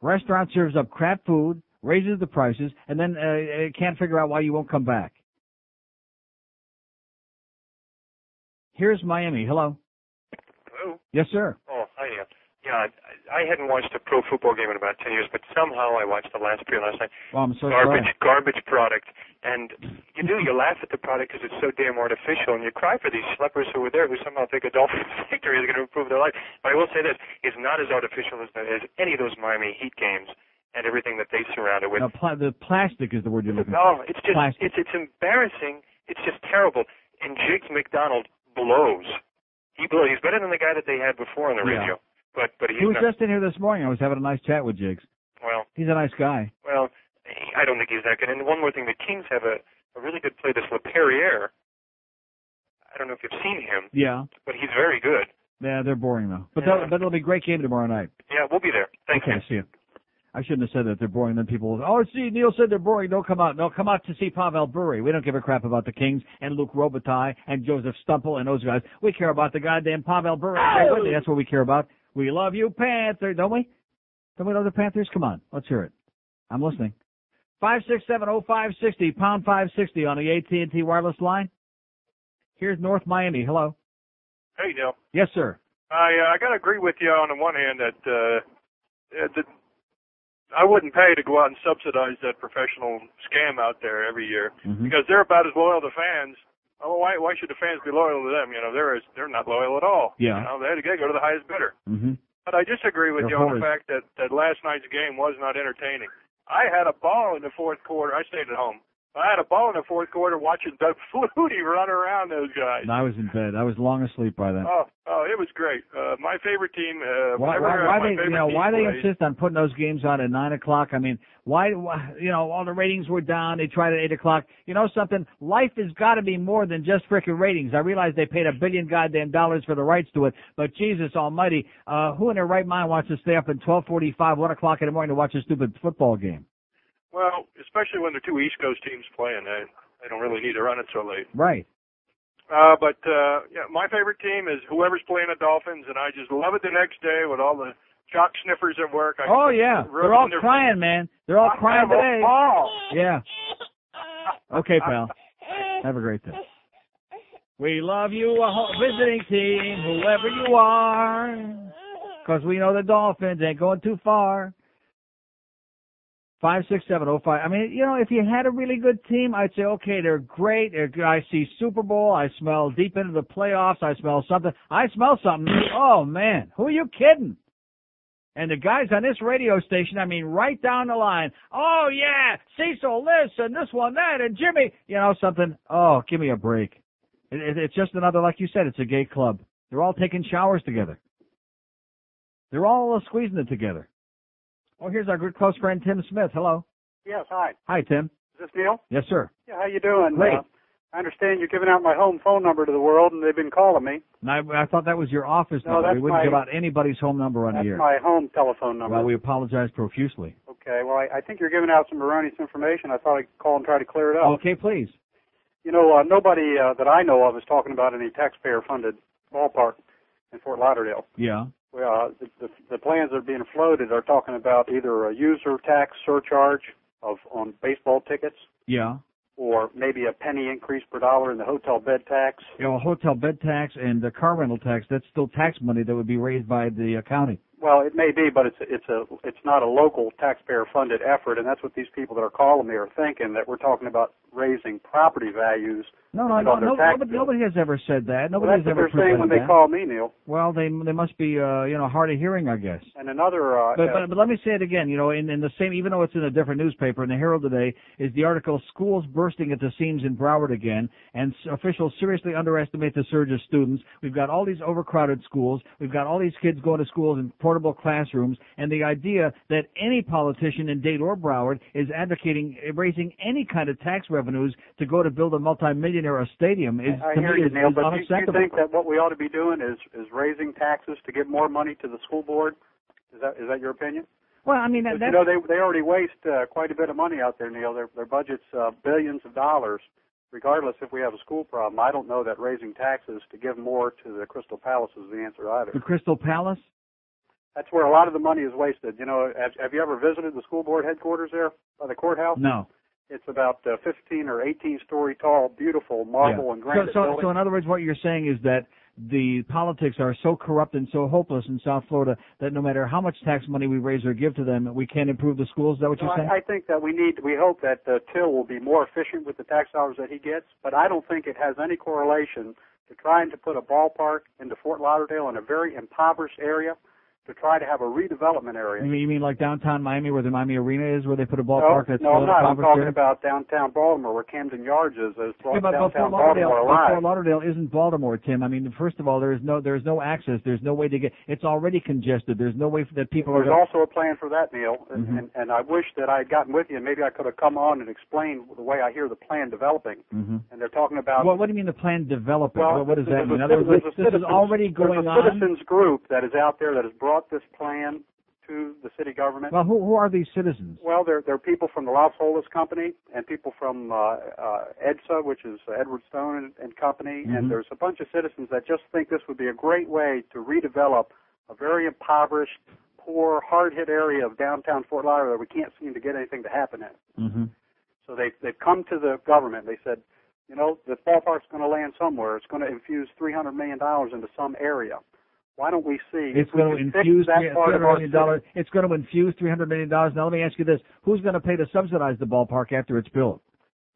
Restaurant serves up crap food, raises the prices, and then uh, uh, can't figure out why you won't come back. Here's Miami. Hello. Hello. Yes, sir. Oh, hi, Neil. Yeah, I, hadn't watched a pro football game in about ten years, but somehow I watched the last period last night. Well, I'm so garbage, sorry. garbage product, and you do you laugh at the product because it's so damn artificial, and you cry for these schleppers who were there who somehow think a Dolphins [laughs] victory is going to improve their life. But I will say this: it's not as artificial as, as any of those Miami Heat games and everything that they surround it with. No, pla- the plastic is the word you're looking No, for. Oh, it's just Plastic. it's it's embarrassing. It's just terrible. And Jiggs McDonald blows. He blows. He's better than the guy that they had before on the Yeah. radio. But but he's He was not. just in here this morning. I was having a nice chat with Jiggs. well, He's a nice guy. well, I don't think he's that good. And one more thing, the Kings have a a really good play. This Laperriere. I don't know if you've seen him, Yeah. but he's very good. Yeah, they're boring though. But Yeah. that'll, but it'll be a great game tomorrow night. Yeah, we'll be there. Thank okay, see you. I shouldn't have said that they're boring. Then people will, oh, see, Neil said they're boring. Don't come out. No, come out to see Pavel Bure. We don't give a crap about the Kings and Luke Robitaille and Jozef Stumpel and those guys. We care about the goddamn Pavel Jay Whitley. That's what we care about. We love you, Panthers, don't we? Don't we love the Panthers? Come on, let's hear it. I'm listening. Five six seven oh five sixty pound five sixty on the AT and T wireless line. Here's North Miami. Hello. Hey, Neil. Yes, sir. I uh, I got to agree with you on the one hand that uh, uh, that I wouldn't pay to go out and subsidize that professional scam out there every year Mhm. because they're about as loyal to fans. Oh, why why should the fans be loyal to them? You know, they're they're not loyal at all. Yeah. You know, they had to go to the highest bidder. Mm-hmm. But I disagree with They're you on the fact that that last night's game was not entertaining. I had a ball in the fourth quarter. I stayed at home. I had a ball in the fourth quarter watching Doug [laughs] Flutie run around those guys. I was in bed. I was long asleep by then. Oh, oh, it was great. Uh, my favorite team. Uh, Why, why, why they, you know, why they plays- insist on putting those games on at nine o'clock? I mean, why, why, you know, all the ratings were down. They tried at eight o'clock. You know something? Life has got to be more than just frickin' ratings. I realize they paid a billion goddamn dollars for the rights to it, but Jesus Almighty, uh, who in their right mind wants to stay up at twelve forty-five, one o'clock in the morning to watch a stupid football game? Well, especially when the two East Coast teams playing, they they don't really need to run it so late. Right. Uh, but uh, yeah, my favorite team is whoever's playing the Dolphins, and I just love it the next day with all the jock sniffers at work. I Oh yeah, they're all their- crying, man. They're all I crying today. Yeah. Okay, pal. Have a great day. We love you, visiting team, whoever you are, because we know the Dolphins ain't going too far. Five six seven oh five. I mean, you know, if you had a really good team, I'd say, okay, they're great. I see Super Bowl. I smell deep into the playoffs. I smell something. I smell something. [clears throat] Oh man, who are you kidding? And the guys on this radio station, I mean, right down the line. Oh yeah, Cecil this and this one that and Jimmy, you know something. Oh, give me a break. It, it, it's just another, like you said, it's a gay club. They're all taking showers together. They're all squeezing it together. Oh, here's our good close friend Tim Smith. Hello. Yes, hi. Hi, Tim. Is this Neil? Yes, sir. Yeah, how you doing? Great. Uh, I understand you're giving out my home phone number to the world, and they've been calling me. And I, I thought that was your office No, number. that's We wouldn't my- give out anybody's home number on That's the air. my home telephone number. Well, we apologize profusely. Okay, well, I, I think you're giving out some erroneous information. I thought I'd call and try to clear it up. Okay, please. You know, uh, nobody uh, that I know of is talking about any taxpayer-funded ballpark in Fort Lauderdale. Yeah. Well, the, the, the plans that are being floated are talking about either a user tax surcharge of on baseball tickets, Yeah. or maybe a penny increase per dollar in the hotel bed tax. You know, hotel bed tax and the car rental tax, that's still tax money that would be raised by the uh, county. Well, it may be, but it's it's a it's not a local taxpayer funded effort, and that's what these people that are calling me are thinking that we're talking about raising property values. No, no, no, no nobody, nobody has ever said that. Nobody well, has that's ever what they're saying when presented they that. call me, Neil. Well, they they must be uh, you know hard of hearing, I guess. And another, uh, But, but but let me say it again. You know, in, in the same, even though it's in a different newspaper, in the Herald today, is the article "Schools Bursting at the Seams in Broward Again," and officials seriously underestimate the surge of students. We've got all these overcrowded schools. We've got all these kids going to schools in portable classrooms, and the idea that any politician in Dade or Broward is advocating raising any kind of tax revenues to go to build a multimillionaire a stadium is I to hear you, is, Neil, is but do you, think that what we ought to be doing is is raising taxes to give more money to the school board? Is that is that your opinion? well, I mean that, you know, they they already waste uh, quite a bit of money out there, Neil. Their their budget's uh, billions of dollars. Regardless if we have a school problem, I don't know that raising taxes to give more to the Crystal Palace is the answer either. the Crystal Palace. That's where a lot of the money is wasted. You know, have, have you ever visited the school board headquarters there by the courthouse? No. It's about uh, 15 or 18 story tall, beautiful marble Yeah. and granite so, so, building. so in other words, what you're saying is that the politics are so corrupt and so hopeless in South Florida that no matter how much tax money we raise or give to them, we can't improve the schools. Is that what No, you're saying? I, I think that we need, we hope that uh, Till will be more efficient with the tax dollars that he gets, but I don't think it has any correlation to trying to put a ballpark into Fort Lauderdale in a very impoverished area to try to have a redevelopment area. you, mean, you mean like downtown Miami, where the Miami Arena is, where they put a no, ballpark that's no, I'm not. I'm talking area? about downtown Baltimore, where Camden Yards is. Is Yeah, but, downtown Fort Lauderdale, Baltimore alive. Fort Lauderdale isn't Baltimore, Tim. I mean, first of all, there is no there is no access. There's no way to get. It's already congested. There's no way for that people There's are. also a plan for that, Neil, and, Mhm. and, and I wish that I had gotten with you, and maybe I could have come on and explained the way I hear the plan developing. hmm And they're talking about Well, what do you mean the plan developing? Well, what, what does there's that a mean? In other words, there's a this is citizens- already there's going a on. group that is out there that has brought this plan to the city government. Well, who who are these citizens? Well, there are people from the Las Olas Company and people from uh, uh, EDSA, which is Edward Stone and, and Company, Mhm. and there's a bunch of citizens that just think this would be a great way to redevelop a very impoverished, poor, hard-hit area of downtown Fort Lauderdale that we can't seem to get anything to happen in. Mm-hmm. So they they've come to the government. They said, you know, the ballpark's going to land somewhere. It's going to infuse 300 million dollars into some area. Why don't we see It's we going to infuse that part of our million dollars. It's going to infuse three hundred million dollars. Now, let me ask you this: Who's going to pay to subsidize the ballpark after it's built?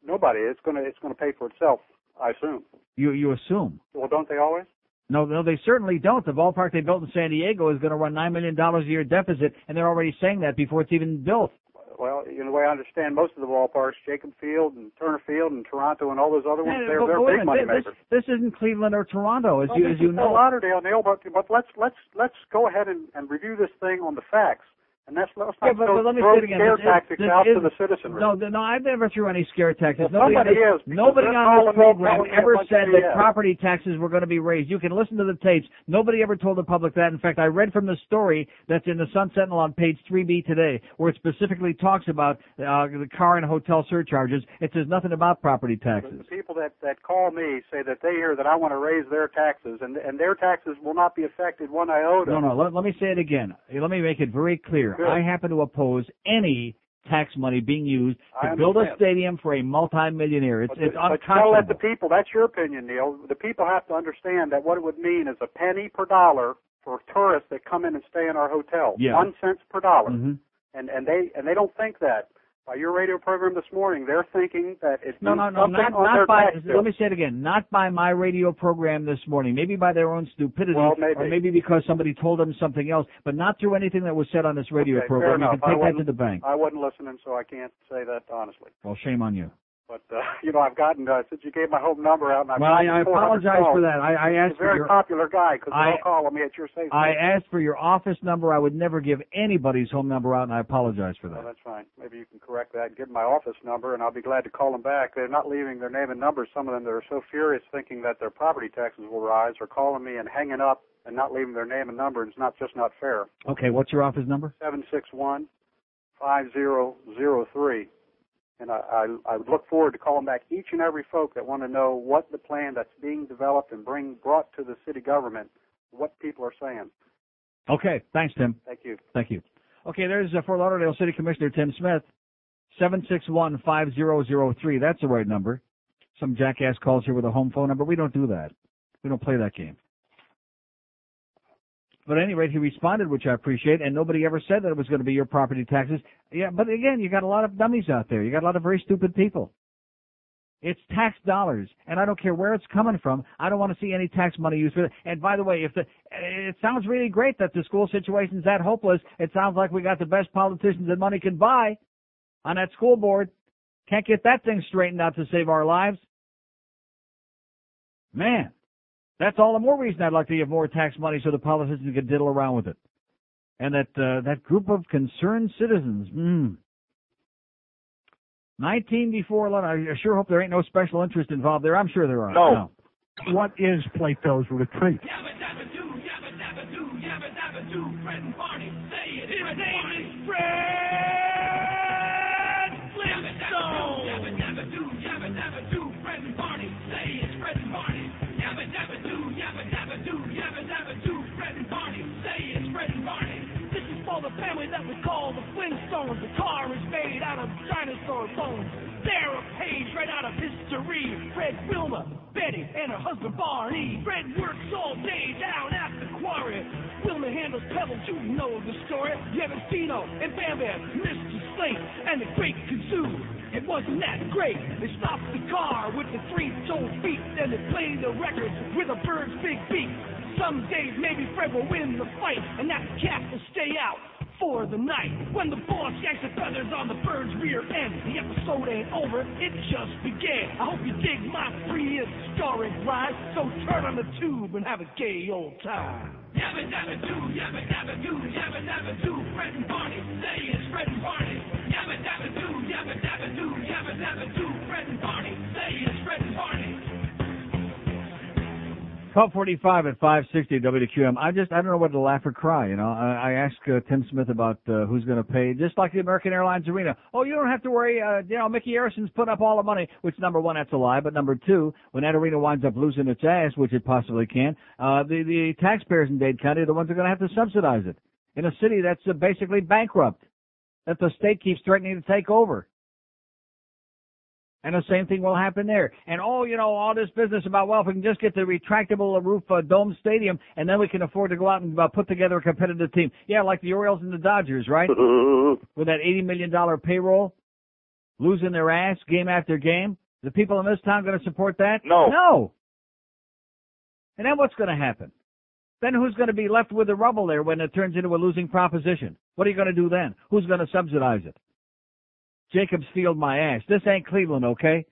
Nobody. It's going to it's going to pay for itself. I assume. You you assume? Well, don't they always? No, no, they certainly don't. The ballpark they built in San Diego is going to run nine million dollars a year deficit, and they're already saying that before it's even built. Well, you know, the way I understand most of the ballparks, Jacob Field and Turner Field and Toronto and all those other ones, they're, they're but wait a big money makers. This, this isn't Cleveland or Toronto, as Well, you as you know. Lauderdale, Neil, but, but let's let's let's go ahead and, and review this thing on the facts. And that's let's Yeah, but, but let me throw say again. scare This tactics this out to the citizenry. No, no, I've never threw any scare tactics. Well, nobody on is, this, nobody on this program telling me a ever said that property taxes were going to be raised. You can listen to the tapes. Nobody ever told the public that. In fact, I read from the story that's in the Sun Sentinel on page 3B today, where it specifically talks about uh, the car and hotel surcharges. It says nothing about property taxes. The people that that call me say that they hear that I want to raise their taxes, and and their taxes will not be affected one iota. No, no. Let, let me say it again. Let me make it very clear. Good. I happen to oppose any tax money being used to build a stadium for a multimillionaire. It's But, it's but tell that the people. That's your opinion, Neil. The people have to understand that what it would mean is a penny per dollar for tourists that come in and stay in our hotel. Yeah. One cent per dollar. Mhm. And and they and they don't think that. By your radio program this morning, they're thinking that it's No, no, no, not, not by, let me say it again, not by my radio program this morning, maybe by their own stupidity, Well, maybe. or maybe because somebody told them something else, but not through anything that was said on this radio Okay, program. You can take that to the bank. I wasn't listening, so I can't say that honestly. Well, shame on you. But uh, [laughs] you know, I've gotten uh, since you gave my home number out, and I've Well, I, I apologize calls. for that. I, I He's asked a for very your, popular guy because I- they're all calling me at your station. I asked for your office number. I would never give anybody's home number out, and I apologize for Well, that. that's fine. Maybe you can correct that. Give them my office number, and I'll be glad to call them back. They're not leaving their name and number. Some of them that are so furious, thinking that their property taxes will rise, are calling me and hanging up and not leaving their name and number. And it's not just not fair. Okay, what's your office number? Seven six one five zero zero three. And I, I, I would look forward to calling back each and every folk that want to know what the plan that's being developed and bring brought to the city government, what people are saying. Okay, thanks, Tim. Thank you. Thank you. Okay, there's uh, Fort Lauderdale City Commissioner Tim Smith. Seven six one five zero zero three. That's the right number. Some jackass calls here with a home phone number. We don't do that. We don't play that game. But at any rate, he responded, which I appreciate, and nobody ever said that it was going to be your property taxes. Yeah, but again, you got a lot of dummies out there. You got a lot of very stupid people. It's tax dollars, and I don't care where it's coming from. I don't want to see any tax money used for it. And by the way, if the it sounds really great that the school situation's that hopeless, it sounds like we got the best politicians that money can buy on that school board. Can't get that thing straightened out to save our lives. Man, that's all the more reason I'd like to give more tax money so the politicians can diddle around with it. And that uh, that group of concerned citizens, mm, 19 before 11. I sure hope there ain't no special interest involved there. I'm sure there are. No. What is Plato's retreat? His name is Fred yabba doo, yabba dabba doo, Fred and Barney. Say it's Fred and Barney. This is for the family that we call the Flintstones. The car is made out of dinosaur bones. A page right out of history. Fred, Wilma, Betty, and her husband Barney. Fred works all day down at the quarry. Wilma handles pebbles, you know the story. Yevastino and Bam Bam, Mr. Slate, and the Great Kazoo. It wasn't that great. They stopped the car with the three-toed feet, then they played the records with a bird's big beak. Some days maybe Fred will win the fight, and that cat will stay out for the night. When the boss yanks the feathers on the bird's rear end, the episode ain't over, it just began. I hope you dig my prehistoric rhyme, so turn on the tube and have a gay old time. Yabba dabba do, yabba dabba do, yabba dabba do, Fred and Barney, say it's Fred and Barney. Yabba dabba doo, yabba dabba doo, yabba dabba doo, Fred and Barney, say it's Fred and Barney. 1245 at 560 WQAM. I just, I don't know whether to laugh or cry, you know. I, I asked uh, Tim Smith about uh, who's going to pay, just like the American Airlines Arena. Oh, you don't have to worry, uh, you know, Micky Arison's putting up all the money, which number one, that's a lie, but number two, when that arena winds up losing its ass, which it possibly can, uh, the, the taxpayers in Dade County are the ones that are going to have to subsidize it. In a city that's uh, basically bankrupt, that the state keeps threatening to take over. And the same thing will happen there. And oh, you know, all this business about, well, if we can just get the retractable roof uh, dome stadium, and then we can afford to go out and uh, put together a competitive team. Yeah, like the Orioles and the Dodgers, right? With that $80 million payroll, losing their ass game after game. The people in this town going to support that? No. No. And then what's going to happen? Then who's going to be left with the rubble there when it turns into a losing proposition? What are you going to do then? Who's going to subsidize it? Jacobs Field my ass. This ain't Cleveland, okay?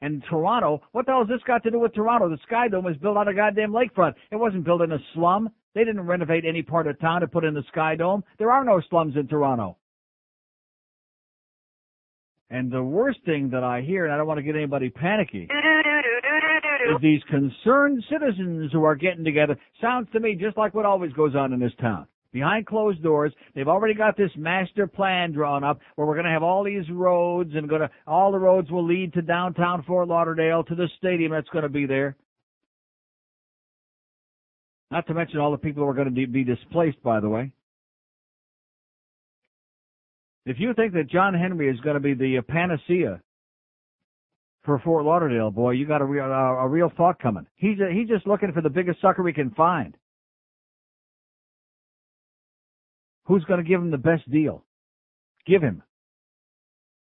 And Toronto, what the hell has this got to do with Toronto? The Sky Dome was built on a goddamn lakefront. It wasn't built in a slum. They didn't renovate any part of town to put in the Sky Dome. There are no slums in Toronto. And the worst thing that I hear, and I don't want to get anybody panicky, is these concerned citizens who are getting together. Sounds to me just like what always goes on in this town. Behind closed doors, they've already got this master plan drawn up where we're going to have all these roads and going to, all the roads will lead to downtown Fort Lauderdale to the stadium that's going to be there. Not to mention all the people who are going to be displaced, by the way. If you think that John Henry is going to be the uh, panacea for Fort Lauderdale, boy, you got a real, a, a real thought coming. He's a, he's just looking for the biggest sucker we can find. Who's going to give him the best deal? Give him.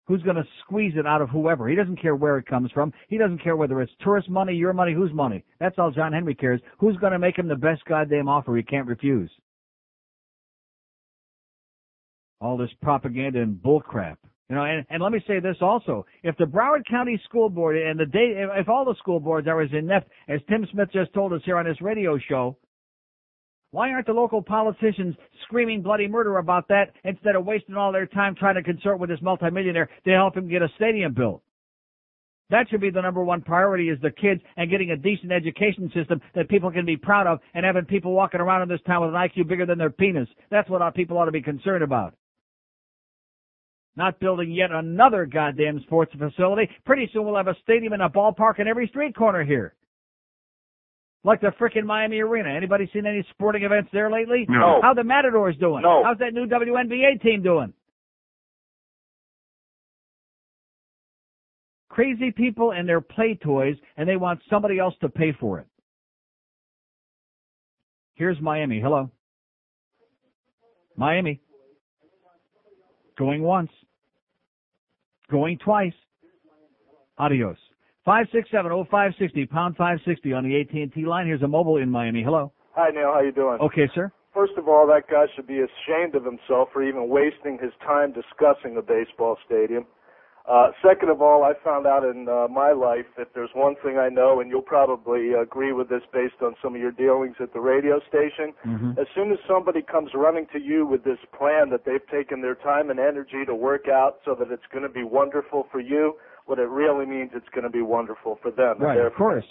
Who's going to squeeze it out of whoever? He doesn't care where it comes from. He doesn't care whether it's tourist money, your money, whose money. That's all John Henry cares. Who's going to make him the best goddamn offer he can't refuse? All this propaganda and bullcrap. You know, and, and let me say this also. If the Broward County School Board and the day, if, all the school boards are as inept as Tim Smith just told us here on this radio show, why aren't the local politicians screaming bloody murder about that instead of wasting all their time trying to consort with this multimillionaire to help him get a stadium built? That should be the number one priority is the kids and getting a decent education system that people can be proud of and having people walking around in this town with an IQ bigger than their penis. That's what our people ought to be concerned about. Not building yet another goddamn sports facility. Pretty soon we'll have a stadium and a ballpark in every street corner here. Like the frickin' Miami Arena. Anybody seen any sporting events there lately? No. How the Matadors doing? No. How's that new WNBA team doing? Crazy people and their play toys, and they want somebody else to pay for it. Here's Miami. Hello. Miami. Going once. Going twice. Adios. Five six seven oh five sixty pound five sixty on the AT and T line. Here's a mobile in Miami. Hello. Hi Neil, how you doing? Okay, sir. First of all, that guy should be ashamed of himself for even wasting his time discussing a baseball stadium. Uh, second of all, I found out in uh, my life that there's one thing I know, and you'll probably agree with this based on some of your dealings at the radio station. Mm-hmm. As soon as somebody comes running to you with this plan that they've taken their time and energy to work out so that it's going to be wonderful for you, what it really means it's going to be wonderful for them. Right, of course.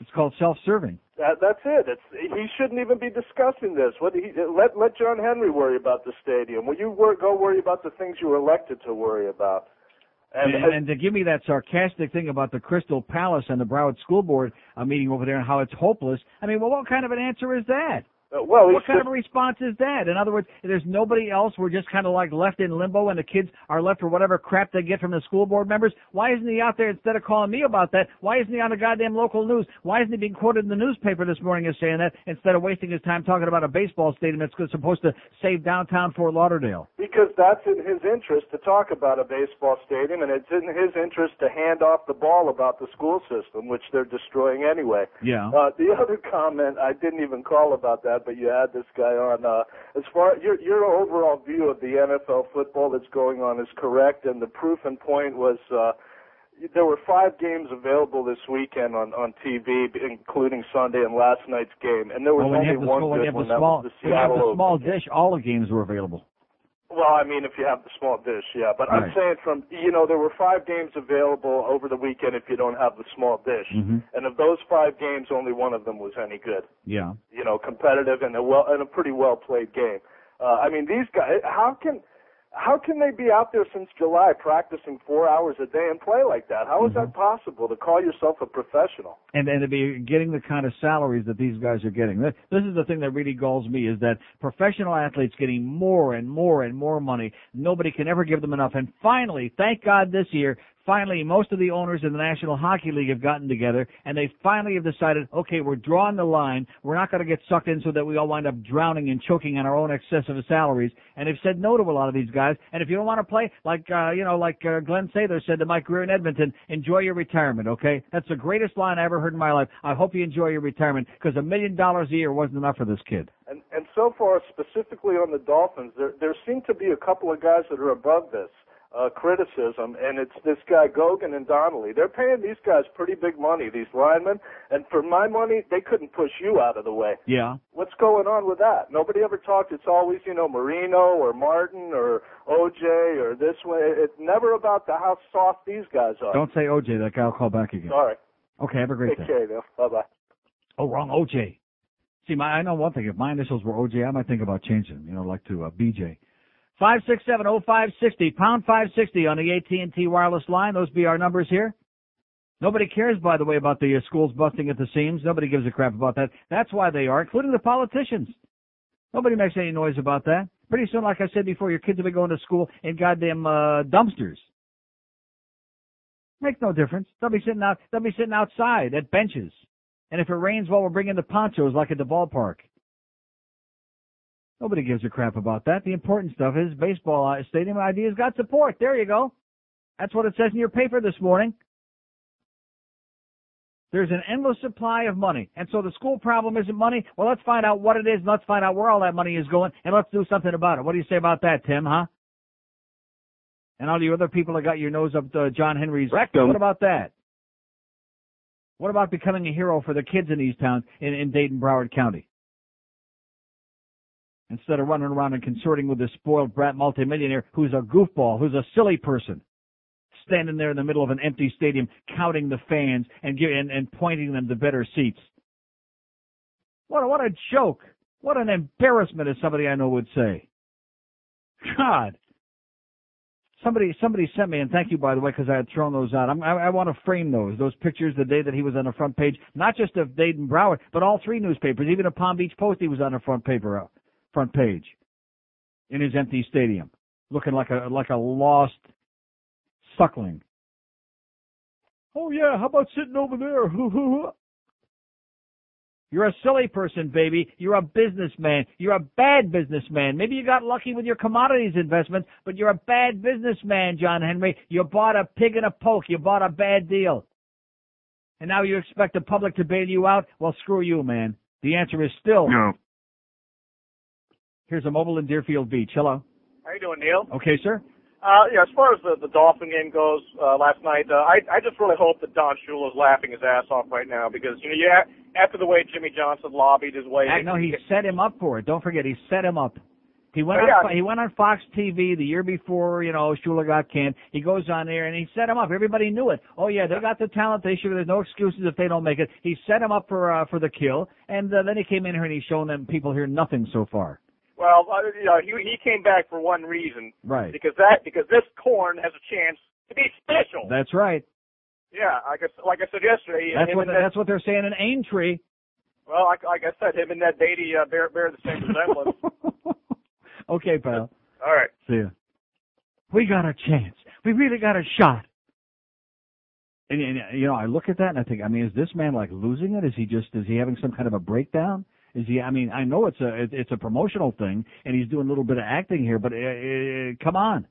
It's called self-serving. That, that's it. It's he shouldn't even be discussing this. What he let let John Henry worry about the stadium. Will you wor- go worry about the things you were elected to worry about? And, and, and to give me that sarcastic thing about the Crystal Palace and the Broward School Board uh, meeting over there and how it's hopeless. I mean, well, what kind of an answer is that? Uh, well, what kind just- of a response is that? In other words, there's nobody else. We're just kind of like left in limbo, and the kids are left for whatever crap they get from the school board members. Why isn't he out there instead of calling me about that? Why isn't he on the goddamn local news? Why isn't he being quoted in the newspaper this morning as saying that instead of wasting his time talking about a baseball stadium that's supposed to save downtown Fort Lauderdale? because that's in his interest to talk about a baseball stadium, and it's in his interest to hand off the ball about the school system, which they're destroying anyway. Yeah. Uh, the other comment, I didn't even call about that, but you had this guy on. Uh, as far your your overall view of the NFL football that's going on is correct, and the proof and point was. Uh, there were five games available this weekend on on TV, including Sunday and last night's game, and there was Well, only the, one small- good one. the That was the when you have the small dish, all the games were available. Well, I mean, if you have the small dish, yeah. But I'm saying from you know there were five games available over the weekend if you don't have the small dish, Mm-hmm. and of those five games, only one of them was any good. Yeah. You know, competitive and a well and a pretty well played game. Uh, I mean, these guys, how can how can they be out there since July practicing four hours a day and play like that? How is that mm-hmm. possible to call yourself a professional? and and to be getting the kind of salaries that these guys are getting. This, this is the thing that really galls me is that professional athletes getting more and more and more money. Nobody can ever give them enough. And finally, thank God this year, finally most of the owners in the National Hockey League have gotten together and they finally have decided, okay, we're drawing the line. We're not going to get sucked in so that we all wind up drowning and choking on our own excessive salaries. And they've said no to a lot of these guys. And if you don't want to play, like, uh, you know, like uh, Glen Sather said to Mike Grier in Edmonton, enjoy your retirement, okay? That's the greatest line I ever heard in my life. I hope you enjoy your retirement because a million dollars a year wasn't enough for this kid. And and so far, specifically on the Dolphins, there there seem to be a couple of guys that are above this uh, criticism, and it's this guy Gogan and Donnalley. They're paying these guys pretty big money, these linemen, and for my money, they couldn't push you out of the way. Yeah. What's going on with that? Nobody ever talked. It's always, you know, Marino or Martin or OJ or this way. It's never about the how soft these guys are. Don't say OJ. That guy will call back again. Sorry. Okay, have a great Take day. care, Neil. Bye bye. Oh, wrong OJ. See, my I know one thing. If my initials were OJ, I might think about changing them. You know, like to uh, BJ. Five six seven oh five sixty pound five sixty on the AT and T wireless line. Those be our numbers here. Nobody cares, by the way, about the uh, schools busting at the seams. Nobody gives a crap about that. That's why they are, including the politicians. Nobody makes any noise about that. Pretty soon, like I said before, your kids will be going to school in goddamn uh, dumpsters. Makes no difference. They'll be sitting out. They'll be sitting outside at benches. And if it rains, well, we'll bring in the ponchos like at the ballpark. Nobody gives a crap about that. The important stuff is baseball uh, stadium ideas got support. There you go. That's what it says in your paper this morning. There's an endless supply of money. And so the school problem isn't money. Well, let's find out what it is and let's find out where all that money is going and let's do something about it. What do you say about that, Tim, huh? And all you other people that got your nose up to John Henry's Rectum. What about that? What about becoming a hero for the kids in these towns in, in Dade and, Broward County? Instead of running around and consorting with this spoiled brat multimillionaire who's a goofball, who's a silly person, standing there in the middle of an empty stadium counting the fans and, and, and pointing them to better seats. What a, what a joke. What an embarrassment, as somebody I know would say. God. Somebody, somebody sent me, and thank you by the way, because I had thrown those out. I'm, I, I want to frame those, those pictures the day that he was on the front page, not just of Dade and Broward, but all three newspapers, even the Palm Beach Post. He was on the front paper, front page, in his empty stadium, looking like a like a lost suckling. Oh yeah, how about sitting over there? [laughs] You're a silly person, baby. You're a businessman. You're a bad businessman. Maybe you got lucky with your commodities investments, but you're a bad businessman, John Henry. You bought a pig in a poke. You bought a bad deal. And now you expect the public to bail you out? Well, screw you, man. The answer is still no. Here's a mobile in Deerfield Beach. Hello. How you doing, Neil? Okay, sir. Uh, yeah, as far as the, the Dolphin game goes, uh, last night, uh, I, I just really hope that Don Shula is laughing his ass off right now because, you know, yeah, after the way Jimmy Johnson lobbied his way. Heck, no, he set him up for it. Don't forget, he set him up. He went Oh, on yeah. Fo- he went on Fox TV the year before, you know, Shula got canned. He goes on there and he set him up. Everybody knew it. Oh yeah, they got the talent. They should. There's no excuses if they don't make it. He set him up for uh, for the kill, and uh, then he came in here and he's shown them people here nothing so far. Well, uh, you know, he, he came back for one reason. Right. Because that, because this corn has a chance to be special. That's right. yeah, like I, like I said yesterday. That's what that, that's what they're saying in Aintree. Well, like, like I said, him and that Beatty uh, bear, bear the same resemblance. [laughs] Okay, pal. [laughs] All right. See ya. We got a chance. We really got a shot. And, and you know, I look at that and I think, I mean, is this man like losing it? Is he just is he having some kind of a breakdown? Is he? I mean, I know it's a it's a promotional thing, and he's doing a little bit of acting here, but uh, uh, come on,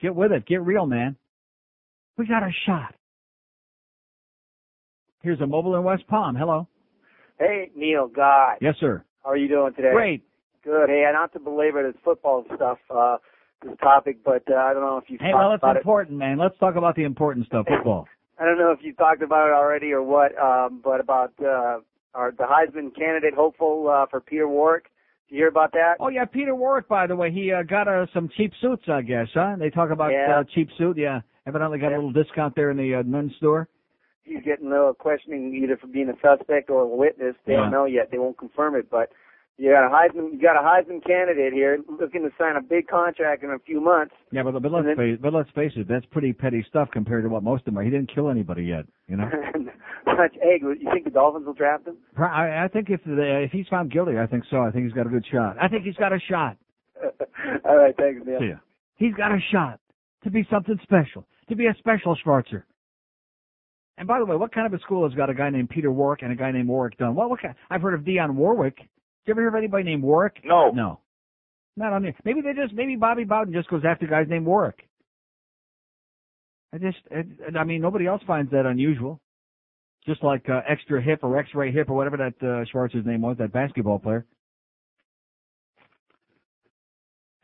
get with it, get real, man. We got a shot. Here's a mobile in West Palm. Hello. Hey, Neil, Guy. Yes, sir. How are you doing today? Great. Good. Hey, not to belabor this football stuff, uh, this topic, but uh, I don't know if you've Hey, talked well, it's about it. important, man. Let's talk about the important stuff, football. [laughs] I don't know if you talked about it already or what, um, but about uh, our the Heisman candidate hopeful uh, for Peter Warrick. Did you hear about that? Oh yeah, Peter Warrick, by the way, he uh, got uh, some cheap suits, I guess, huh? They talk about Yeah. uh, cheap suit, yeah. Evidently got a little discount there in the uh, men's store. He's getting a little questioning either for being a suspect or a witness. They Yeah. don't know yet. They won't confirm it, but you got a Heisman. You got a Heisman candidate here looking to sign a big contract in a few months. Yeah, but but let's then- face but let's face it, that's pretty petty stuff compared to what most of them are. He didn't kill anybody yet, you know. [laughs] Much egg. You think the Dolphins will draft him? I, I think if the, if he's found guilty, I think so. I think he's got a good shot. I think he's got a shot. [laughs] All right, thanks, Neil. See ya. He's got a shot to be something special, to be a special Schwarzer. And by the way, what kind of a school has got a guy named Peter Warrick and a guy named Warrick Dunn? What, what kind? I've heard of Dionne Warwick. Did you ever hear of anybody named Warrick? No. No. Not on there. Maybe they just, maybe Bobby Bowden just goes after guys named Warrick. I just, I, I mean, nobody else finds that unusual. Just like uh, extra hip or X-ray hip or whatever that uh, Schwarzer's name was, that basketball player.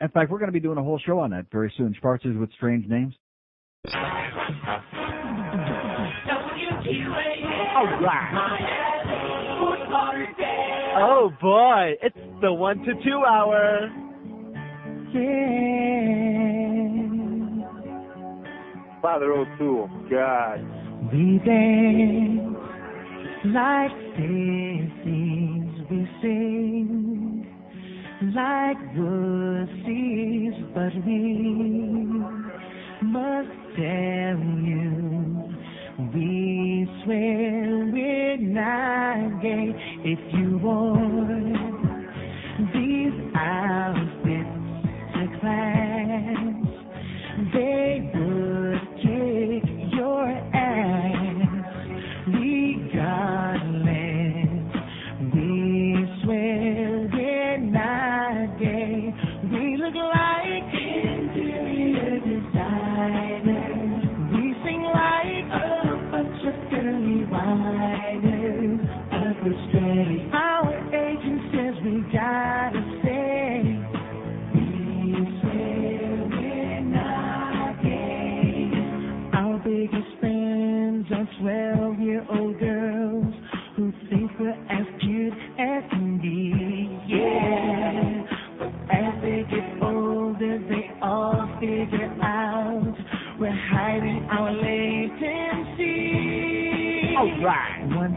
In fact, we're going to be doing a whole show on that very soon. Schwarzers with strange names. All right. Oh boy, it's the one to two hour. Yeah. Father O'Toole, God. We dance like daisies, we sing like the seas, but we must tell you, we swear we're not gay. If you want these outfits to class, they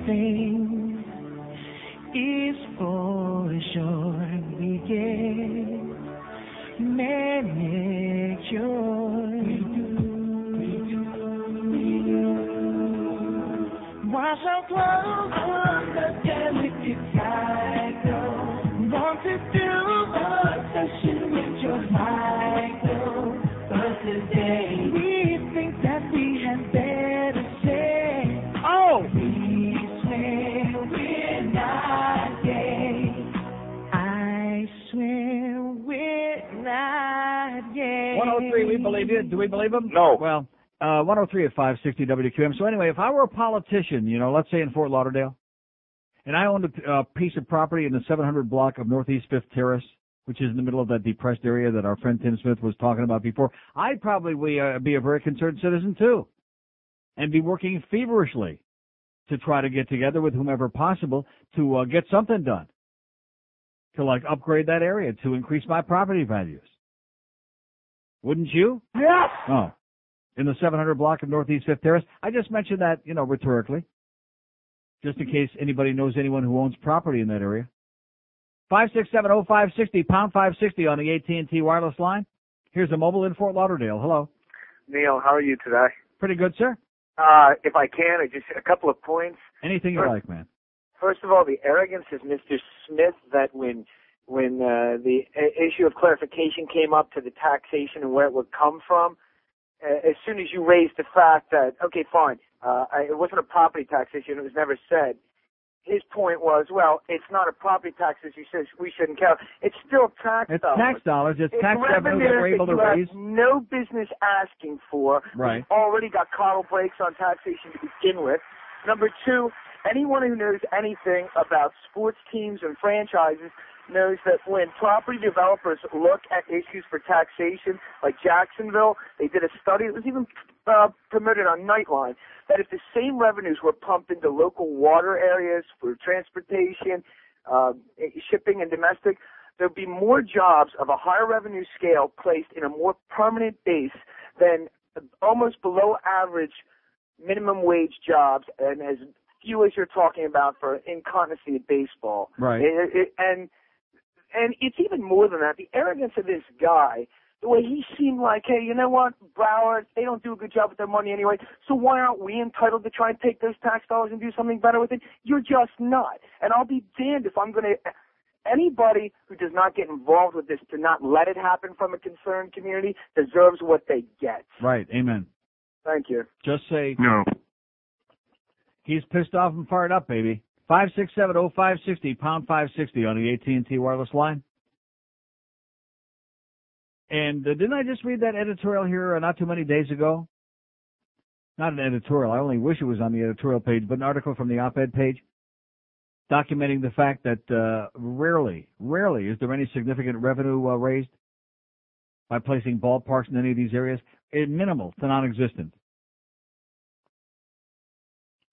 thing No. Well, uh, 103 at 560 WQAM. So anyway, if I were a politician, you know, let's say in Fort Lauderdale, and I owned a uh, piece of property in the 700 block of Northeast Fifth Terrace, which is in the middle of that depressed area that our friend Tim Smith was talking about before, I'd probably uh, be a very concerned citizen too, and be working feverishly to try to get together with whomever possible to uh, get something done to like upgrade that area to increase my property values. Wouldn't you? Yes. Oh. In the 700 block of Northeast Fifth Terrace. I just mentioned that, you know, rhetorically. Just in case anybody knows anyone who owns property in that area. 5670560, pound 560 on the AT&T wireless line. Here's a mobile in Fort Lauderdale. Hello. Neil, how are you today? Pretty good, sir. Uh, if I can, I just a couple of points. Anything you First- like, man. First of all, the arrogance of Mr. Smith that when when uh, the a- issue of clarification came up to the taxation and where it would come from, uh, as soon as you raised the fact that okay, fine, uh, it wasn't a property tax issue and it was never said. His point was, well, it's not a property tax issue, so we shouldn't care. It's still tax It's dollars. tax dollars. It's, It's tax revenue that we're able to you raise. have no business asking for. Right. We've already got coddle breaks on taxation to begin with. Number two, anyone who knows anything about sports teams and franchises knows that when property developers look at issues for taxation, like Jacksonville, they did a study, it was even uh, promoted on Nightline, that if the same revenues were pumped into local water areas for transportation, uh, shipping and domestic, there'd be more jobs of a higher revenue scale placed in a more permanent base than almost below average minimum wage jobs and as few as you're talking about for incontinency at baseball. Right. It- it- and and it's even more than that. The arrogance of this guy, the way he seemed like, hey, you know what, Broward, they don't do a good job with their money anyway, so why aren't we entitled to try and take those tax dollars and do something better with it? You're just not. And I'll be damned if I'm going to. Anybody who does not get involved with this to not let it happen from a concerned community deserves what they get. Right. Amen. Thank you. Just say No. he's pissed off and fired up, baby. Five six seven oh five sixty pound five sixty on the AT and T wireless line. And uh, didn't I just read that editorial here uh, not too many days ago? Not an editorial. I only wish it was on the editorial page, but an article from the op-ed page documenting the fact that uh, rarely, rarely is there any significant revenue uh, raised by placing ballparks in any of these areas. It, minimal to non-existent.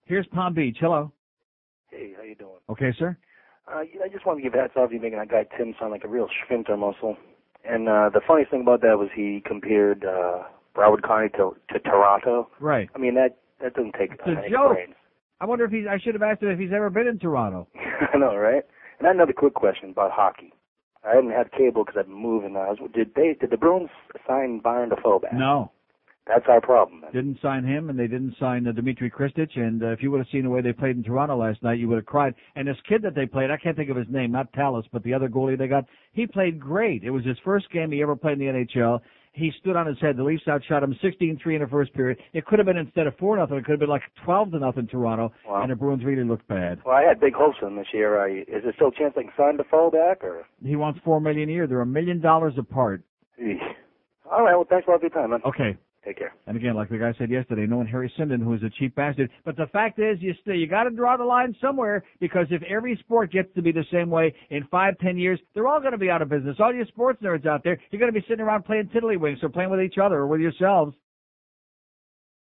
Here's Palm Beach. Hello. Hey, how you doing? Okay, sir. Uh, you know, I just wanted to give hats off to you making that guy Tim sound like a real sphincter muscle. And uh, the funniest thing about that was he compared uh, Broward County to to Toronto. Right. I mean that that doesn't take It's a joke. brains. I wonder if he's. I should have asked him if he's ever been in Toronto. [laughs] I know, right? And I have another quick question about hockey. I haven't had cable because I've been moving. I was, did they did the Bruins sign Byron Dafoe back? No, That's our problem. Man. didn't sign him, and they didn't sign uh, Dmitri Khristich. And uh, if you would have seen the way they played in Toronto last night, you would have cried. And this kid that they played, I can't think of his name, not Tallas, but the other goalie they got, he played great. It was his first game he ever played in the NHL. He stood on his head. The Leafs outshot him 16-3 in the first period. It could have been instead of four nothing, it could have been like 12 to nothing Toronto, Wow. and the Bruins really looked bad. Well, I had big hopes him this year. I, is there still a chance they can sign Dafoe back? Or He wants four million a year. They're a million dollars apart. All right. Well, thanks a lot for your time, man. Okay. Take care. And again, like the guy said yesterday, knowing Harry Sinden, who is a cheap bastard. But the fact is, you still you got to draw the line somewhere because if every sport gets to be the same way in five, ten years, they're all going to be out of business. All you sports nerds out there, you're going to be sitting around playing tiddlywinks or playing with each other or with yourselves.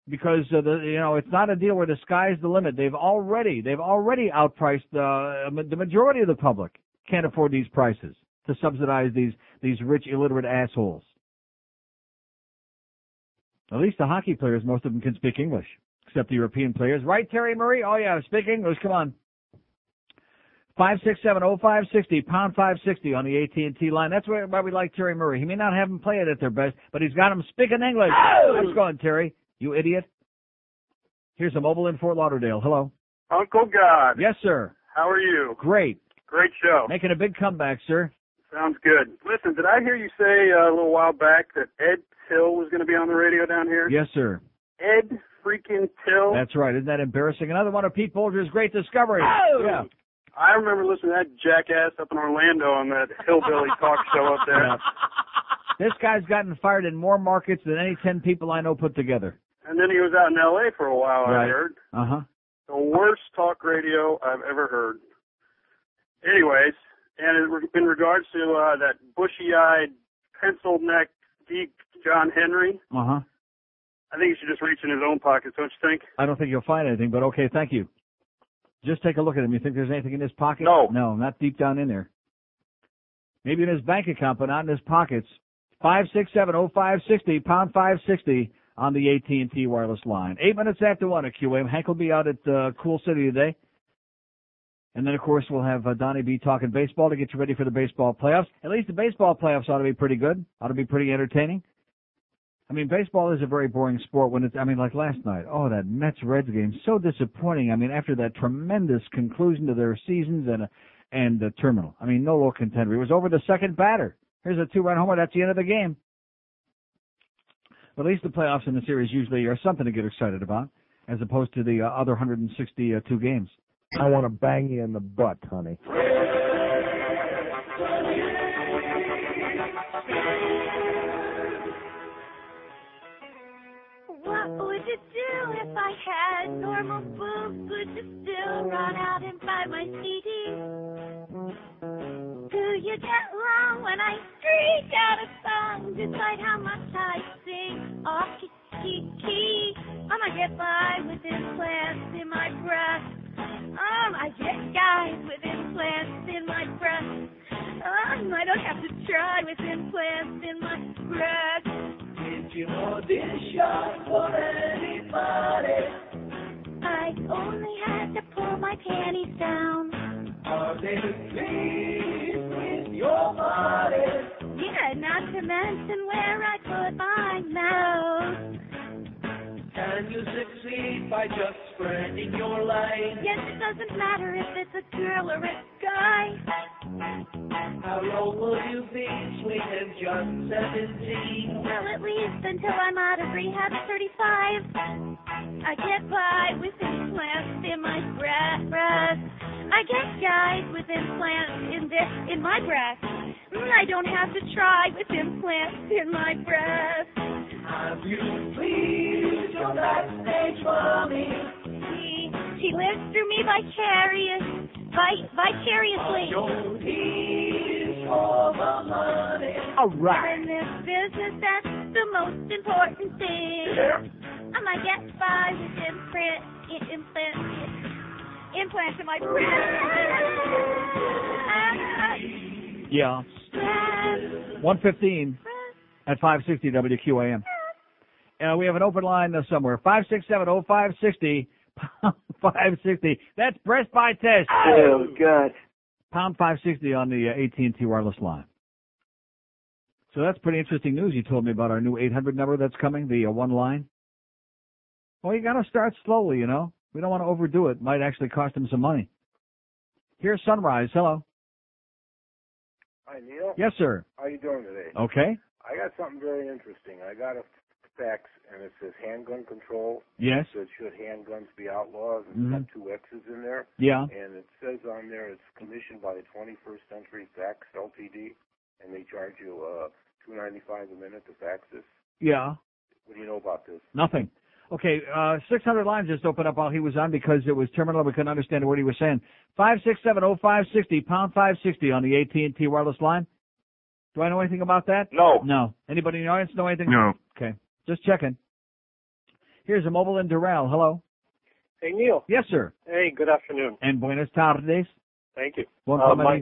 Because uh, the you know it's not a deal where the sky's the limit. They've already they've already outpriced uh, the majority of the public can't afford these prices to subsidize these these rich illiterate assholes. At least the hockey players, most of them can speak English, except the European players. Right, Terry Murray? Oh yeah, speak English. Come on. Five six seven oh five sixty pound five sixty on the AT and T line. That's why why we like Terry Murray. He may not have them play it at their best, but he's got them speaking English. Oh! How's it going, Terry? You idiot. Here's a mobile in Fort Lauderdale. Hello. Uncle God. Yes, sir. How are you? Great. Great show. Making a big comeback, sir. Sounds good. Listen, did I hear you say uh, a little while back that Ed Tyll was going to be on the radio down here? Yes, sir. Ed freaking Tyll. That's right. Isn't that embarrassing? Another one of Pete Bolger's great discoveries. Yeah. I remember listening to that jackass up in Orlando on that hillbilly talk show up there. Yeah. This guy's gotten fired in more markets than any ten people I know put together. And then he was out in L.A. for a while. I Right. heard Uh huh. the worst talk radio I've ever heard. Anyways, and in- in regards to uh, that bushy-eyed, pencil-necked, deep John Henry, Uh huh. I think he should just reach in his own pockets. Don't you think? I don't think you'll find anything, but okay, thank you. Just take a look at him. You think there's anything in his pocket? No. No, not deep down in there. Maybe in his bank account, but not in his pockets. Five six seven oh five sixty pound five sixty on the AT and T wireless line. Eight minutes after one at QAM. Hank will be out at uh, Cool City today. And then, of course, we'll have uh, Donnie B talking baseball to get you ready for the baseball playoffs. At least the baseball playoffs ought to be pretty good. Ought to be pretty entertaining. I mean, baseball is a very boring sport when it's, I mean, like last night. Oh, that Mets Reds game. So disappointing. I mean, after that tremendous conclusion to their seasons and, and the terminal. I mean, no low contender. It was over the second batter. Here's a two run homer. That's the end of the game. But at least the playoffs in the series usually are something to get excited about as opposed to the uh, other 162 games. I want to bang you in the butt, honey. What would you do if I had normal boobs? Would you still run out and buy my CD? Do you get along when I streak out a song? Decide how much I sing off key, key, key. Um, I get by with implants in my breast. Um, I get guys with implants in my breast. Um, I don't have to try with implants in my breast. Did you audition for anybody? I only had to pull my panties down. Are they pleased with your body? Yeah, not to mention where I put my mouth. Can you succeed by just spreading your legs? Yes, it doesn't matter if it's a girl or a guy. How long will you be, sweet and just 17? Well, at least until I'm out of rehab at 35. I get by with implants in my breast. I get guys with implants in this in my breast. Mm, I don't have to try with implants in my breast. Have you pleased your backstage mommy? She she lives through me vicarious, vi- vicariously. Don't tease for the money. All In this business, that's the most important thing. I might get by with implant, i- implant, implants in my [laughs] breast. Yeah. 115 at 560 WQAM. Uh, we have an open line uh, somewhere. 5670560, pound [laughs] 560. That's breast by test. Oh, God. Pound 560 on the uh, AT&T wireless line. So that's pretty interesting news you told me about our new 800 number that's coming, the uh, one line. Well, you gotta start slowly, you know. We don't want to overdo it. Might actually cost them some money. Here's Sunrise. Hello. Hi, Neil. Yes, sir. How you doing today? Okay. I got something very interesting. I got a fax, and it says handgun control. Yes. It says should handguns be outlawed? It's Mhm. got two X's in there. Yeah. And it says on there it's commissioned by the 21st Century Fax Ltd. And they charge you uh, two ninety five a minute to fax this. Yeah. What do you know about this? Nothing. Okay, uh, 600 lines just opened up while he was on because it was terminal. We couldn't understand what he was saying. 5670560, pound 560 on the AT&T wireless line. Do I know anything about that? No. No. Anybody in the audience know anything? No. Okay. Just checking. Here's a mobile in Doral. Hello. Hey, Neil. Yes, sir. Hey, good afternoon. And buenas tardes. Thank you. Bon Uh, my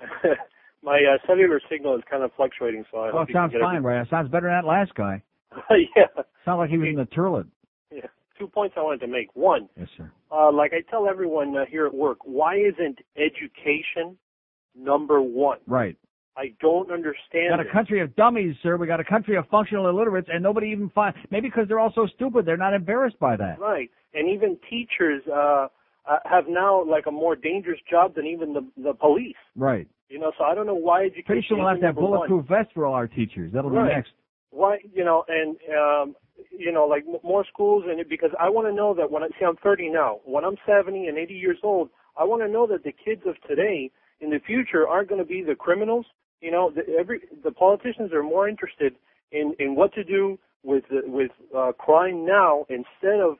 [laughs] my uh, cellular signal is kind of fluctuating, so I Oh, hope it you can sounds fine, right? It sounds better than that last guy. [laughs] yeah. Sounds like he was in the turlet. Yeah. Two points I wanted to make. One, Yes, sir. uh, like I tell everyone uh, here at work, why isn't education number one? Right. I don't understand. We got a country of dummies, sir. We got a country of functional illiterates, and nobody even find maybe because they're all so stupid, they're not embarrassed by that. Right. And even teachers uh, uh, have now like a more dangerous job than even the the police. Right. You know, so I don't know why education. Pretty sure we'll have to have number one. bulletproof vests for all our teachers. That'll Right. be next. Why, you know, and um, you know, like m- more schools, and it, because I want to know that when I see I'm 30 now, when I'm 70 and 80 years old, I want to know that the kids of today, in the future, aren't going to be the criminals. You know, the, every the politicians are more interested in in what to do with the, with uh, crime now instead of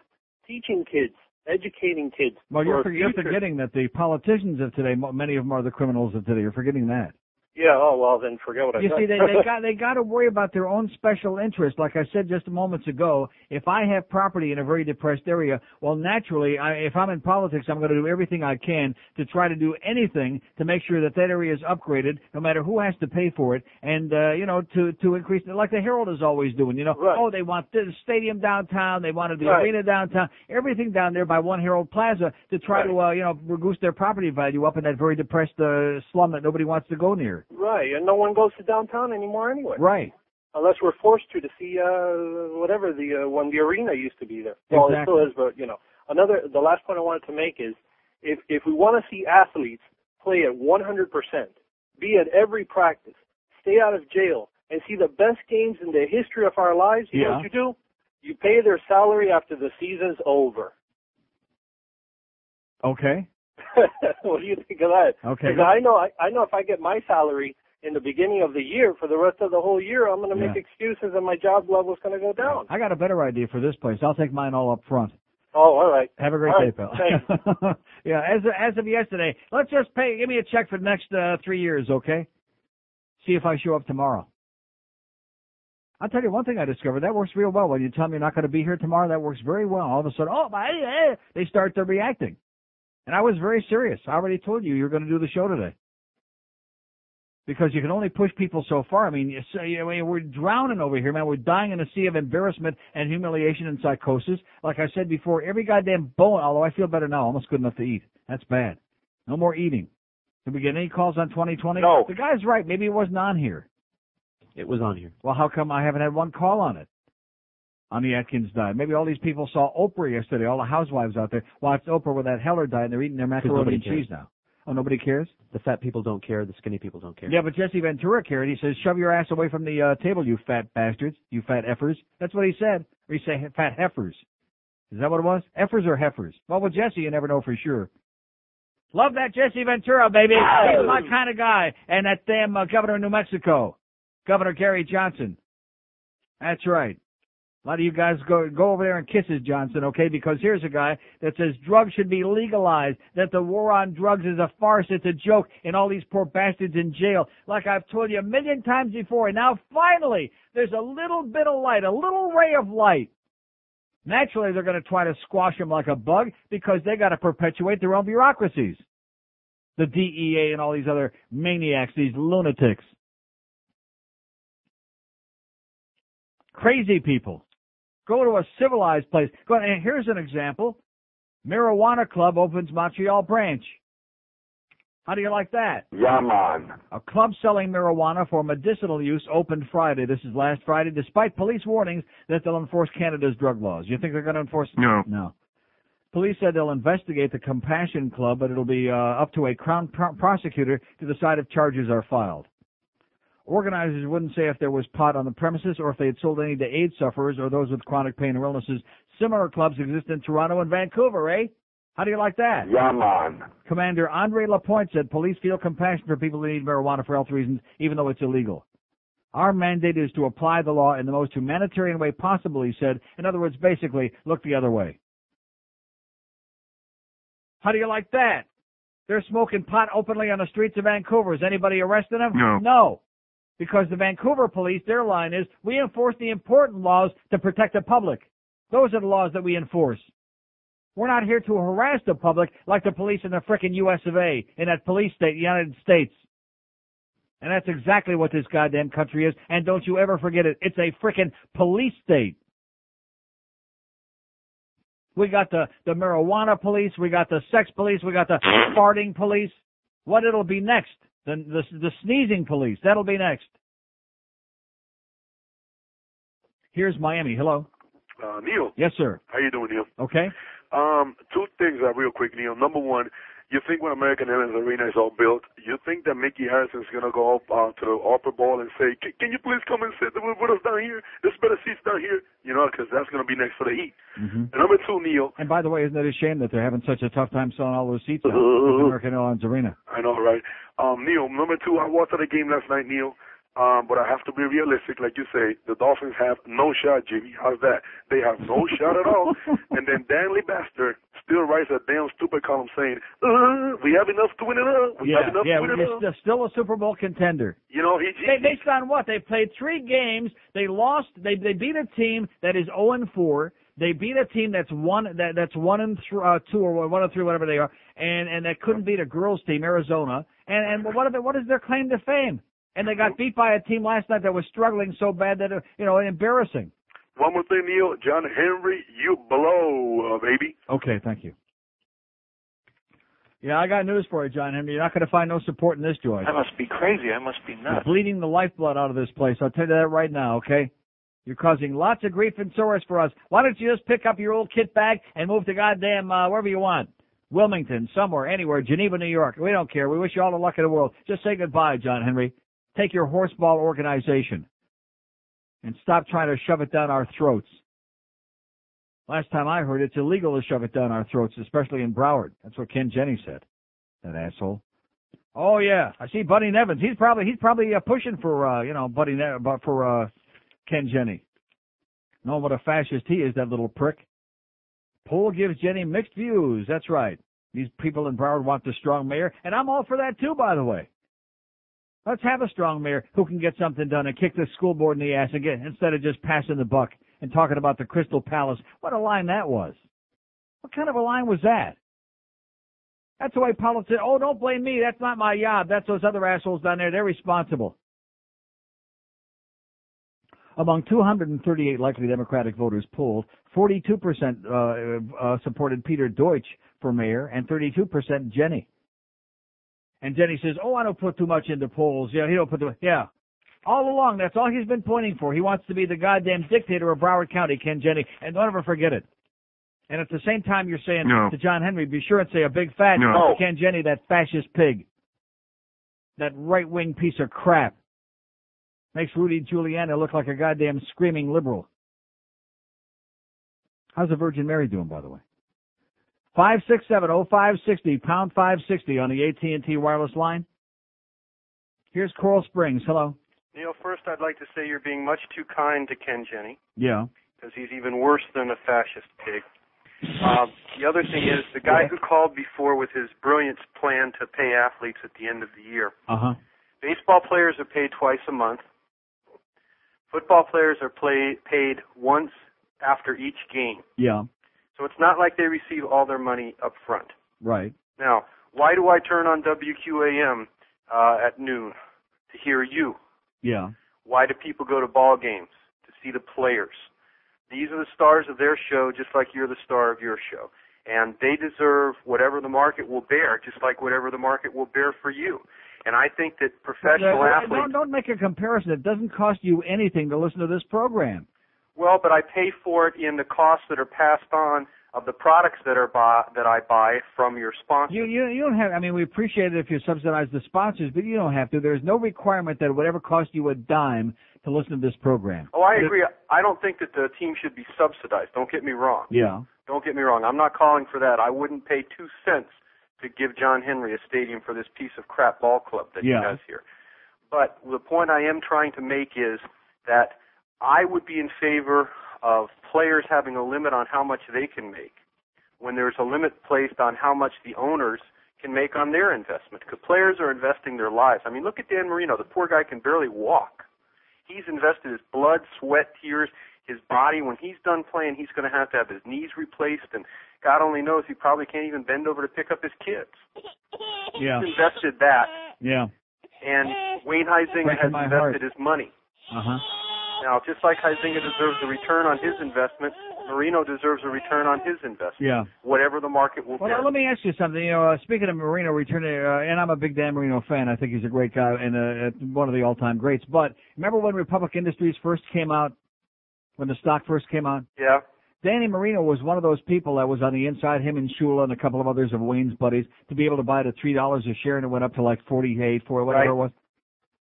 teaching kids, educating kids. Well, you're, for, you're forgetting that the politicians of today, many of them are the criminals of today. You're forgetting that. Yeah. Oh well, then forget what I You said. see, they, they [laughs] got they got to worry about their own special interest. Like I said just a moments ago, if I have property in a very depressed area, well, naturally, I, if I'm in politics, I'm going to do everything I can to try to do anything to make sure that that area is upgraded, no matter who has to pay for it, and uh, you know, to to increase like the Herald is always doing. You know, oh, they want the stadium downtown, they wanted the Right. arena downtown, everything down there by One Herald Plaza to try to uh, you know reduce their property value up in that very depressed uh, slum that nobody wants to go near. Right, and no one goes to downtown anymore anyway. Right. Unless we're forced to to see uh whatever the uh, when the arena used to be there. Well, it still is, but you know. Another the last point I wanted to make is if if we want to see athletes play at 100%, be at every practice, stay out of jail, and see the best games in the history of our lives, you know what you do? You pay their salary after the season's over. Okay. [laughs] what do you think of that? Okay. I know I, I know if I get my salary in the beginning of the year for the rest of the whole year, I'm going to make Yeah. excuses and my job level is going to go down. I got a better idea for this place. I'll take mine all up front. Oh, all right. Have a great All day, right, [laughs] pal. yeah, as of, as of yesterday, let's just pay. Give me a check for the next uh, three years, okay? See if I show up tomorrow. I'll tell you one thing I discovered. That works real well. When you tell me you're not going to be here tomorrow, that works very well. All of a sudden, oh, my, eh, they start to reacting. And I was very serious. I already told you you're going to do the show today. Because you can only push people so far. I mean, you say, I mean, we're drowning over here, man. We're dying in a sea of embarrassment and humiliation and psychosis. Like I said before, every goddamn bone, although I feel better now, almost good enough to eat. That's bad. No more eating. Did we get any calls on 2020? No. The guy's right. Maybe it wasn't on here. It was on here. Well, how come I haven't had one call on it? On the Atkins diet. Maybe all these people saw Oprah yesterday, all the housewives out there watched Oprah with that Heller diet and they're eating their macaroni and cheese now. Oh, nobody cares? The fat people don't care. The skinny people don't care. Yeah, but Jesse Ventura cared. He says, shove your ass away from the uh, table, you fat bastards, you fat effers. That's what he said. Or he say fat heifers. Is that what it was? Effers or heifers? Well, with Jesse, you never know for sure. Love that Jesse Ventura, baby. He's my kind of guy. And that damn uh, governor of New Mexico, Governor Gary Johnson. That's right. A lot of you guys go go over there and kiss his Johnson, okay? Because here's a guy that says drugs should be legalized, that the war on drugs is a farce, it's a joke, and all these poor bastards in jail. Like I've told you a million times before, and now finally, there's a little bit of light, a little ray of light. Naturally, they're going to try to squash him like a bug because they got to perpetuate their own bureaucracies. The DEA and all these other maniacs, these lunatics. Crazy people. Go to a civilized place. Go and here's an example. Marijuana Club opens Montreal branch. How do you like that? Yeah, man. A club selling marijuana for medicinal use opened Friday. This is last Friday, despite police warnings that they'll enforce Canada's drug laws. You think they're going to enforce? No. No. Police said they'll investigate the Compassion Club, but it'll be uh, up to a Crown pro- prosecutor to decide if charges are filed. Organizers wouldn't say if there was pot on the premises or if they had sold any to AIDS sufferers or those with chronic pain or illnesses. Similar clubs exist in Toronto and Vancouver, eh? How do you like that? Yeah, man. Commander Andre Lapointe said police feel compassion for people who need marijuana for health reasons, even though it's illegal. Our mandate is to apply the law in the most humanitarian way possible, he said. In other words, basically, look the other way. How do you like that? They're smoking pot openly on the streets of Vancouver. Is anybody arresting them? No. No. Because the Vancouver police, their line is, we enforce the important laws to protect the public. Those are the laws that we enforce. We're not here to harass the public like the police in the frickin' US of A, in that police state, the United States. And that's exactly what this goddamn country is. And don't you ever forget it. It's a frickin' police state. We got the, the marijuana police, we got the sex police, we got the farting police. What it'll be next? The, the, the sneezing police. That'll be next. Here's Miami. Hello. Uh, Neil, Yes, sir. how you doing, Neil? Okay. Um, two things uh, real quick, Neil. Number one, You think when American Airlines Arena is all built, you think that Micky Arison's gonna go up uh, to the upper bowl and say, "Can- "Can you please come and sit with, us down here? There's better seats down here." You know, because that's gonna be next for the heat. hmm And number two, Neil. And by the way, isn't it a shame that they're having such a tough time selling all those seats [laughs] out at Uh-huh. American Airlines Arena? I know, right? Um, Neil, number two, I watched the game last night, Neil. Um, but I have to be realistic, like you say. The Dolphins have no shot, Jimmy. How's that? They have no shot at all. [laughs] And then Danley Bastard still writes a damn stupid column saying, uh, "We have enough to win it up. We yeah, have enough yeah, to win it we're up." st- still a Super Bowl contender. You know, he, he They, based on what? They played three games. They lost. They they beat a team that is zero and four. They beat a team that's one that that's one and th- uh, two or one and three, whatever they are, and and that couldn't beat a girls team, Arizona. And and what are they, what is their claim to fame? And they got beat by a team last night that was struggling so bad that uh, you know embarrassing. One more thing, Neil. John Henry, you blow, uh, baby. Okay, thank you. Yeah, I got news for you, John Henry. You're not going to find no support in this joint. I must be crazy. I must be You're nuts. bleeding the lifeblood out of this place. I'll tell you that right now, okay? You're causing lots of grief and sorrows for us. Why don't you just pick up your old kit bag and move to goddamn uh, wherever you want? Wilmington, somewhere, anywhere, Geneva, New York. We don't care. We wish you all the luck in the world. Just say goodbye, John Henry. Take your horseball organization and stop trying to shove it down our throats. Last time I heard, it's illegal to shove it down our throats, especially in Broward. That's what Ken Jenne said. That asshole. Oh yeah, I see Buddy Nevins. He's probably he's probably uh, pushing for uh, you know Buddy ne- for uh, Ken Jenne. Know what a fascist he is, that little prick. Poll gives Jenne mixed views. That's right. These people in Broward want the strong mayor, and I'm all for that too, by the way. Let's have a strong mayor who can get something done and kick the school board in the ass again instead of just passing the buck and talking about the Crystal Palace. What a line that was. What kind of a line was that? That's the way politicians, oh, don't blame me. That's not my job. That's those other assholes down there. They're responsible. Among 238 likely Democratic voters polled, 42% uh, uh, supported Peter Deutsch for mayor and 32% Jenne. And Jenne says, "Oh, I don't put too much into polls. Yeah, he don't put the yeah." All along, that's all he's been pointing for. He wants to be the goddamn dictator of Broward County, Ken Jenne, and don't ever forget it. And at the same time, you're saying No. to John Henry, be sure and say a big fat No. Ken Jenne, that fascist pig, that right-wing piece of crap, makes Rudy Giuliani look like a goddamn screaming liberal. How's the Virgin Mary doing, by the way? Five six seven oh five sixty pound five sixty on the AT and T wireless line. Here's Coral Springs. Hello. Neil, first I'd like to say you're being much too kind to Ken Jenne Yeah. because he's even worse than a fascist pig. Um, the other thing is the guy who called before with his brilliant plan to pay athletes at the end of the year. Uh huh. Baseball players are paid twice a month. Football players are play, paid once after each game. Yeah. So it's not like they receive all their money up front. Right. Now, why do I turn on WQAM uh, at noon to hear you? Yeah. Why do people go to ball games to see the players? These are the stars of their show, just like you're the star of your show. And they deserve whatever the market will bear, just like whatever the market will bear for you. And I think that professional athletes. Don't, don't make a comparison. It doesn't cost you anything to listen to this program. Well, but I pay for it in the costs that are passed on of the products that are buy, that I buy from your sponsor. You, you you don't have. I mean, we appreciate it if you subsidize the sponsors, but you don't have to. There's no requirement that it would ever cost you a dime to listen to this program. Oh, I agree. I don't think that the team should be subsidized. Don't get me wrong. Yeah. Don't get me wrong. I'm not calling for that. I wouldn't pay two cents to give John Henry a stadium for this piece of crap ball club that Yeah. he has here. But the point I am trying to make is that I would be in favor of players having a limit on how much they can make when there's a limit placed on how much the owners can make on their investment. Because players are investing their lives. I mean, look at Dan Marino. The poor guy can barely walk. He's invested his blood, sweat, tears, his body. When he's done playing, he's going to have to have his knees replaced, and God only knows he probably can't even bend over to pick up his kids. Yeah. He's invested that, Yeah. and Wayne Huizenga Breaking has invested heart. his money. Uh huh. Now, just like Huizenga deserves a return on his investment, Marino deserves a return on his investment. Yeah. Whatever the market will Well, bear. let me ask you something. You know, uh, speaking of Marino returning, uh, and I'm a big Dan Marino fan. I think he's a great guy and uh, one of the all-time greats. But remember when Republic Industries first came out, when the stock first came out? Yeah. Danny Marino was one of those people that was on the inside, him and Shula and a couple of others of Wayne's buddies, to be able to buy it at three dollars a share, and it went up to like forty-eight, for whatever Right. it was.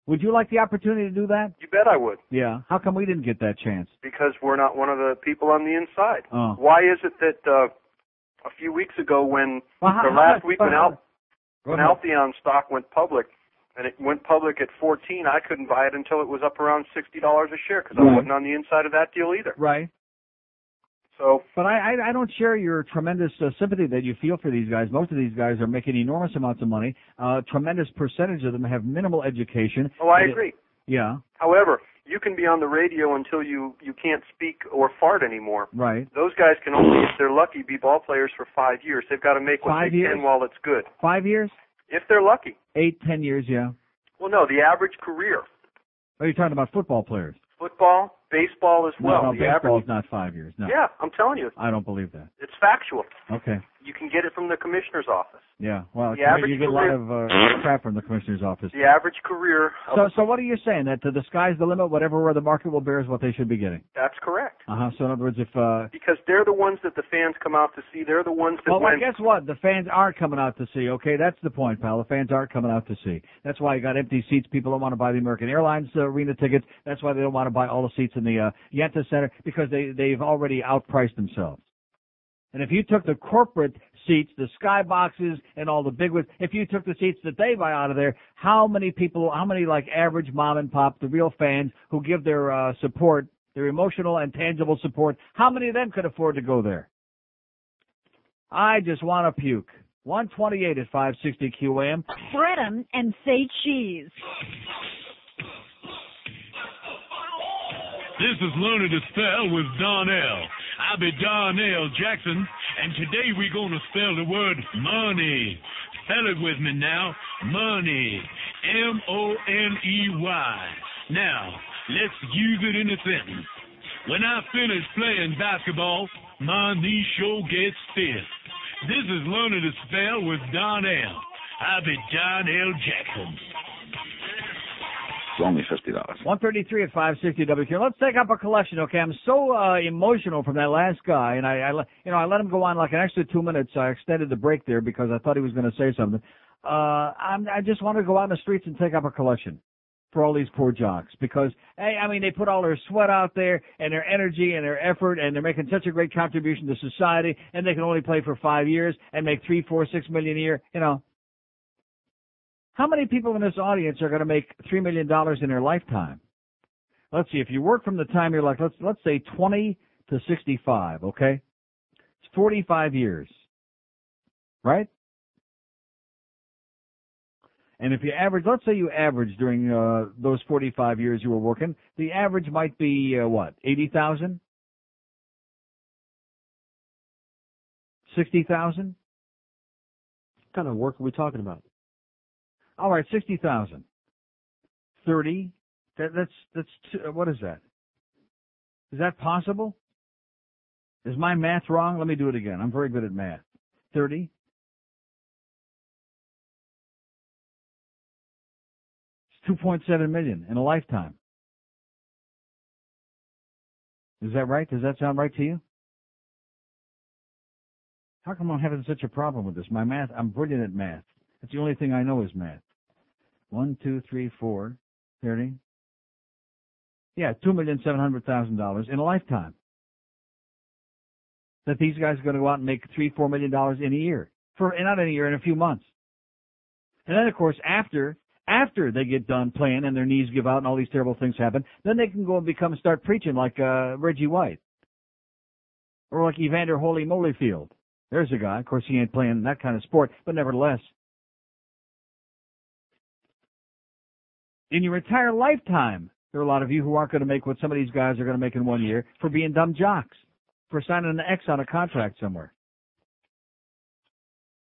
Would you like the opportunity to do that? You bet I would, Yeah. How come we didn't get that chance? because we're not one of the people on the inside. Oh. Why is it that uh, a few weeks ago, when Well, how- how last much- week when Al- when. Altheon stock went public, and it went public at 14, I couldn't buy it until it was up around sixty dollars a share because I wasn't on the inside of that deal either. Right. So, But I, I, I don't share your tremendous uh, sympathy that you feel for these guys. Most of these guys are making enormous amounts of money. Uh, tremendous percentage of them have minimal education. oh, I And it- agree. yeah. However, you can be on the radio until you you can't speak or fart anymore. Right. Those guys can only, if they're lucky, be ball players for five years. They've got to make what Five they years? can while it's good. Five years? If they're lucky. Eight, ten years, yeah. Well, no, the average career, Are you talking about football players? football, baseball as well. no, no, the baseball's average, not five years. No. Yeah, I'm telling you, I don't believe that. it's factual. Okay. You can get it from the commissioner's office. Yeah. Well, The you- average you get a lot of uh, crap from the commissioner's office. The average career. So, so what are you saying? That the sky's the limit. Whatever where the market will bear is what they should be getting. that's correct. Uh huh. So in other words, if uh, Because they're the ones that the fans come out to see. They're the ones that well, well, guess what? The fans aren't coming out to see. Okay, that's the point, pal. The fans aren't coming out to see. That's why you got empty seats. People don't want to buy the American Airlines uh, arena tickets. That's why they don't want to buy all the seats in the uh, Yenta Center because they they've already outpriced themselves. And if you took the corporate seats, the skyboxes and all the big ones, if you took the seats that they buy out of there, how many people, how many like average mom and pop, the real fans who give their uh, support, their emotional and tangible support, how many of them could afford to go there? I just want to puke. 128 at 560 QAM. Spread 'em and say cheese. This is Learning to Spell with Donnell. I be Donnell Jackson, and today we're going to spell the word money. Spell it with me now. Money. M-O-N-E-Y. Now, let's use it in a sentence. When I finish playing basketball, my knee sure gets stiff. This is Learning to Spell with Donnell. I be Donnell Jackson. Only fifty dollars. 133 at 560 WQ. Let's take up a collection, okay? I'm so uh, emotional from that last guy, and I, I, you know, I let him go on like an extra two minutes. I extended the break there because I thought he was going to say something. Uh, I'm, I just want to go out in the streets and take up a collection for all these poor jocks because, hey, I mean, they put all their sweat out there and their energy and their effort, and they're making such a great contribution to society, and they can only play for five years and make three, four, six million a year. You know, how many people in this audience are going to make three million dollars in their lifetime? Let's see. If you work from the time you're like, let's let's say 20 to 65, okay? It's 45 years, right? And if you average, let's say you average during uh, those 45 years you were working, the average might be uh, what, 80,000, 60,000. What kind of work are we talking about? All right, sixty thousand. Thirty. That, that's that's t- uh, what is that? Is that possible? Is my math wrong? Let me do it again. I'm very good at math. Thirty. It's two point seven million in a lifetime. Is that right? Does that sound right to you? How come I'm having such a problem with this? My math, I'm brilliant at math. That's the only thing I know is math. One, two, three, four, thirty. Yeah, two million seven hundred thousand dollars in a lifetime. That these guys are going to go out and make three, four million dollars in a year. For not in a year, in a few months. And then of course after after they get done playing and their knees give out and all these terrible things happen, then they can go and become start preaching like uh Reggie White. Or like Evander Holy Molyfield. There's a guy. Of course he ain't playing that kind of sport, but nevertheless. In your entire lifetime, there are a lot of you who aren't going to make what some of these guys are going to make in one year for being dumb jocks, for signing an X on a contract somewhere.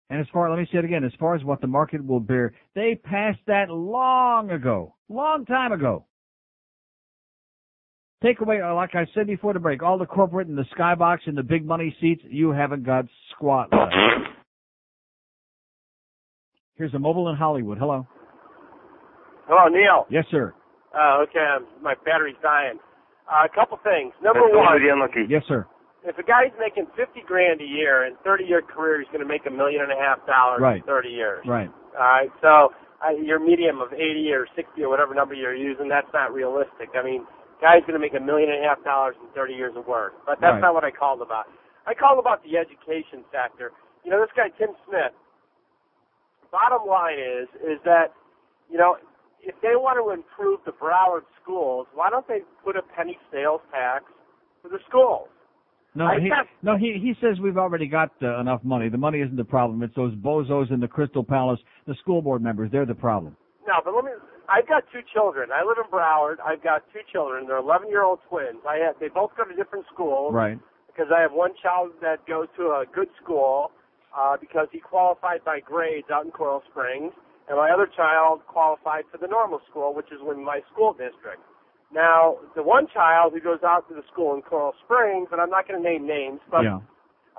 And as far, let me say it again, as far as what the market will bear, they passed that long ago, long time ago. Take away, uh, like I said before the break, all the corporate and the skybox and the big money seats, you haven't got squat left. Here's a mobile in Hollywood. Hello. Hello, Neil. Yes, sir. Uh, okay, my battery's dying. Uh, a couple things. Number That's one, already unlucky. Yes, sir. if a guy's making fifty grand a year and thirty year career, he's going to make a million and a half dollars Right. in thirty years. Right. All right, so uh, your medium of 80 or 60 or whatever number you're using, that's not realistic. I mean, guy's going to make a million and a half dollars in 30 years of work, but that's Right. not what I called about. I called about the education factor. You know, this guy Tim Smith. Bottom line is, is that, you know, if they want to improve the Broward schools, why don't they put a penny sales tax for the schools? No, I he, no, he he says we've already got uh, enough money. The money isn't the problem. It's those bozos in the Crystal Palace, the school board members. They're the problem. No, but let me. I've got two children. I live in Broward. I've got two children. They're 11 year old twins. I have. They both go to different schools. Right. Because I have one child that goes to a good school uh, because he qualified by grades out in Coral Springs, and my other child qualified for the normal school, which is in my school district. Now, the one child who goes out to the school in Coral Springs, and I'm not going to name names, but yeah.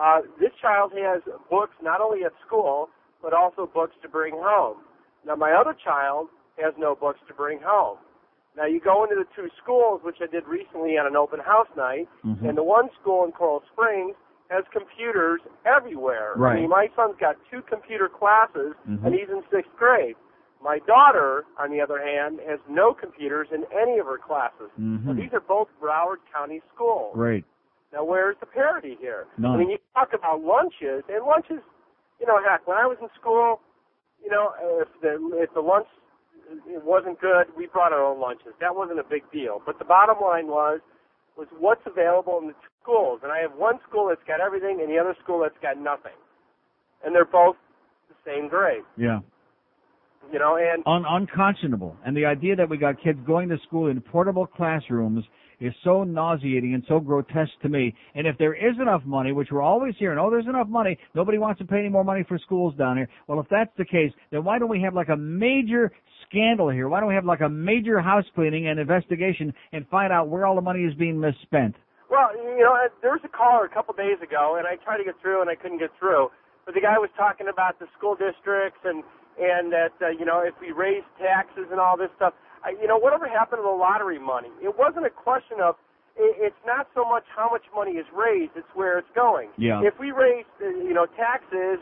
uh, this child has books not only at school, but also books to bring home. Now, my other child has no books to bring home. Now, you go into the two schools, which I did recently on an open house night, Mhm. and the one school in Coral Springs has computers everywhere. Right. I mean, my son's got two computer classes, Mhm. and he's in sixth grade. My daughter, on the other hand, has no computers in any of her classes. Mhm. these are both Broward County schools. Right. Now, where's the parity here? None. I mean, you talk about lunches, and lunches, you know, heck, when I was in school, you know, if the if the lunch it wasn't good, we brought our own lunches. That wasn't a big deal. But the bottom line was was what's available in the schools, and I have one school that's got everything, and the other school that's got nothing, and they're both the same grade. Yeah. You know, and Un- unconscionable. And the idea that we got kids going to school in portable classrooms is so nauseating and so grotesque to me. And if there is enough money, which we're always hearing, oh, there's enough money, nobody wants to pay any more money for schools down here. Well, if that's the case, then why don't we have like a major scandal here? Why don't we have like a major house cleaning and investigation and find out where all the money is being misspent? Well, you know, uh, there was a caller a couple days ago, and I tried to get through, and I couldn't get through. But the guy was talking about the school districts and and that uh, you know if we raise taxes and all this stuff, I, you know, whatever happened to the lottery money? It wasn't a question of. It's not so much how much money is raised; it's where it's going. Yeah. If we raise, uh, you know, taxes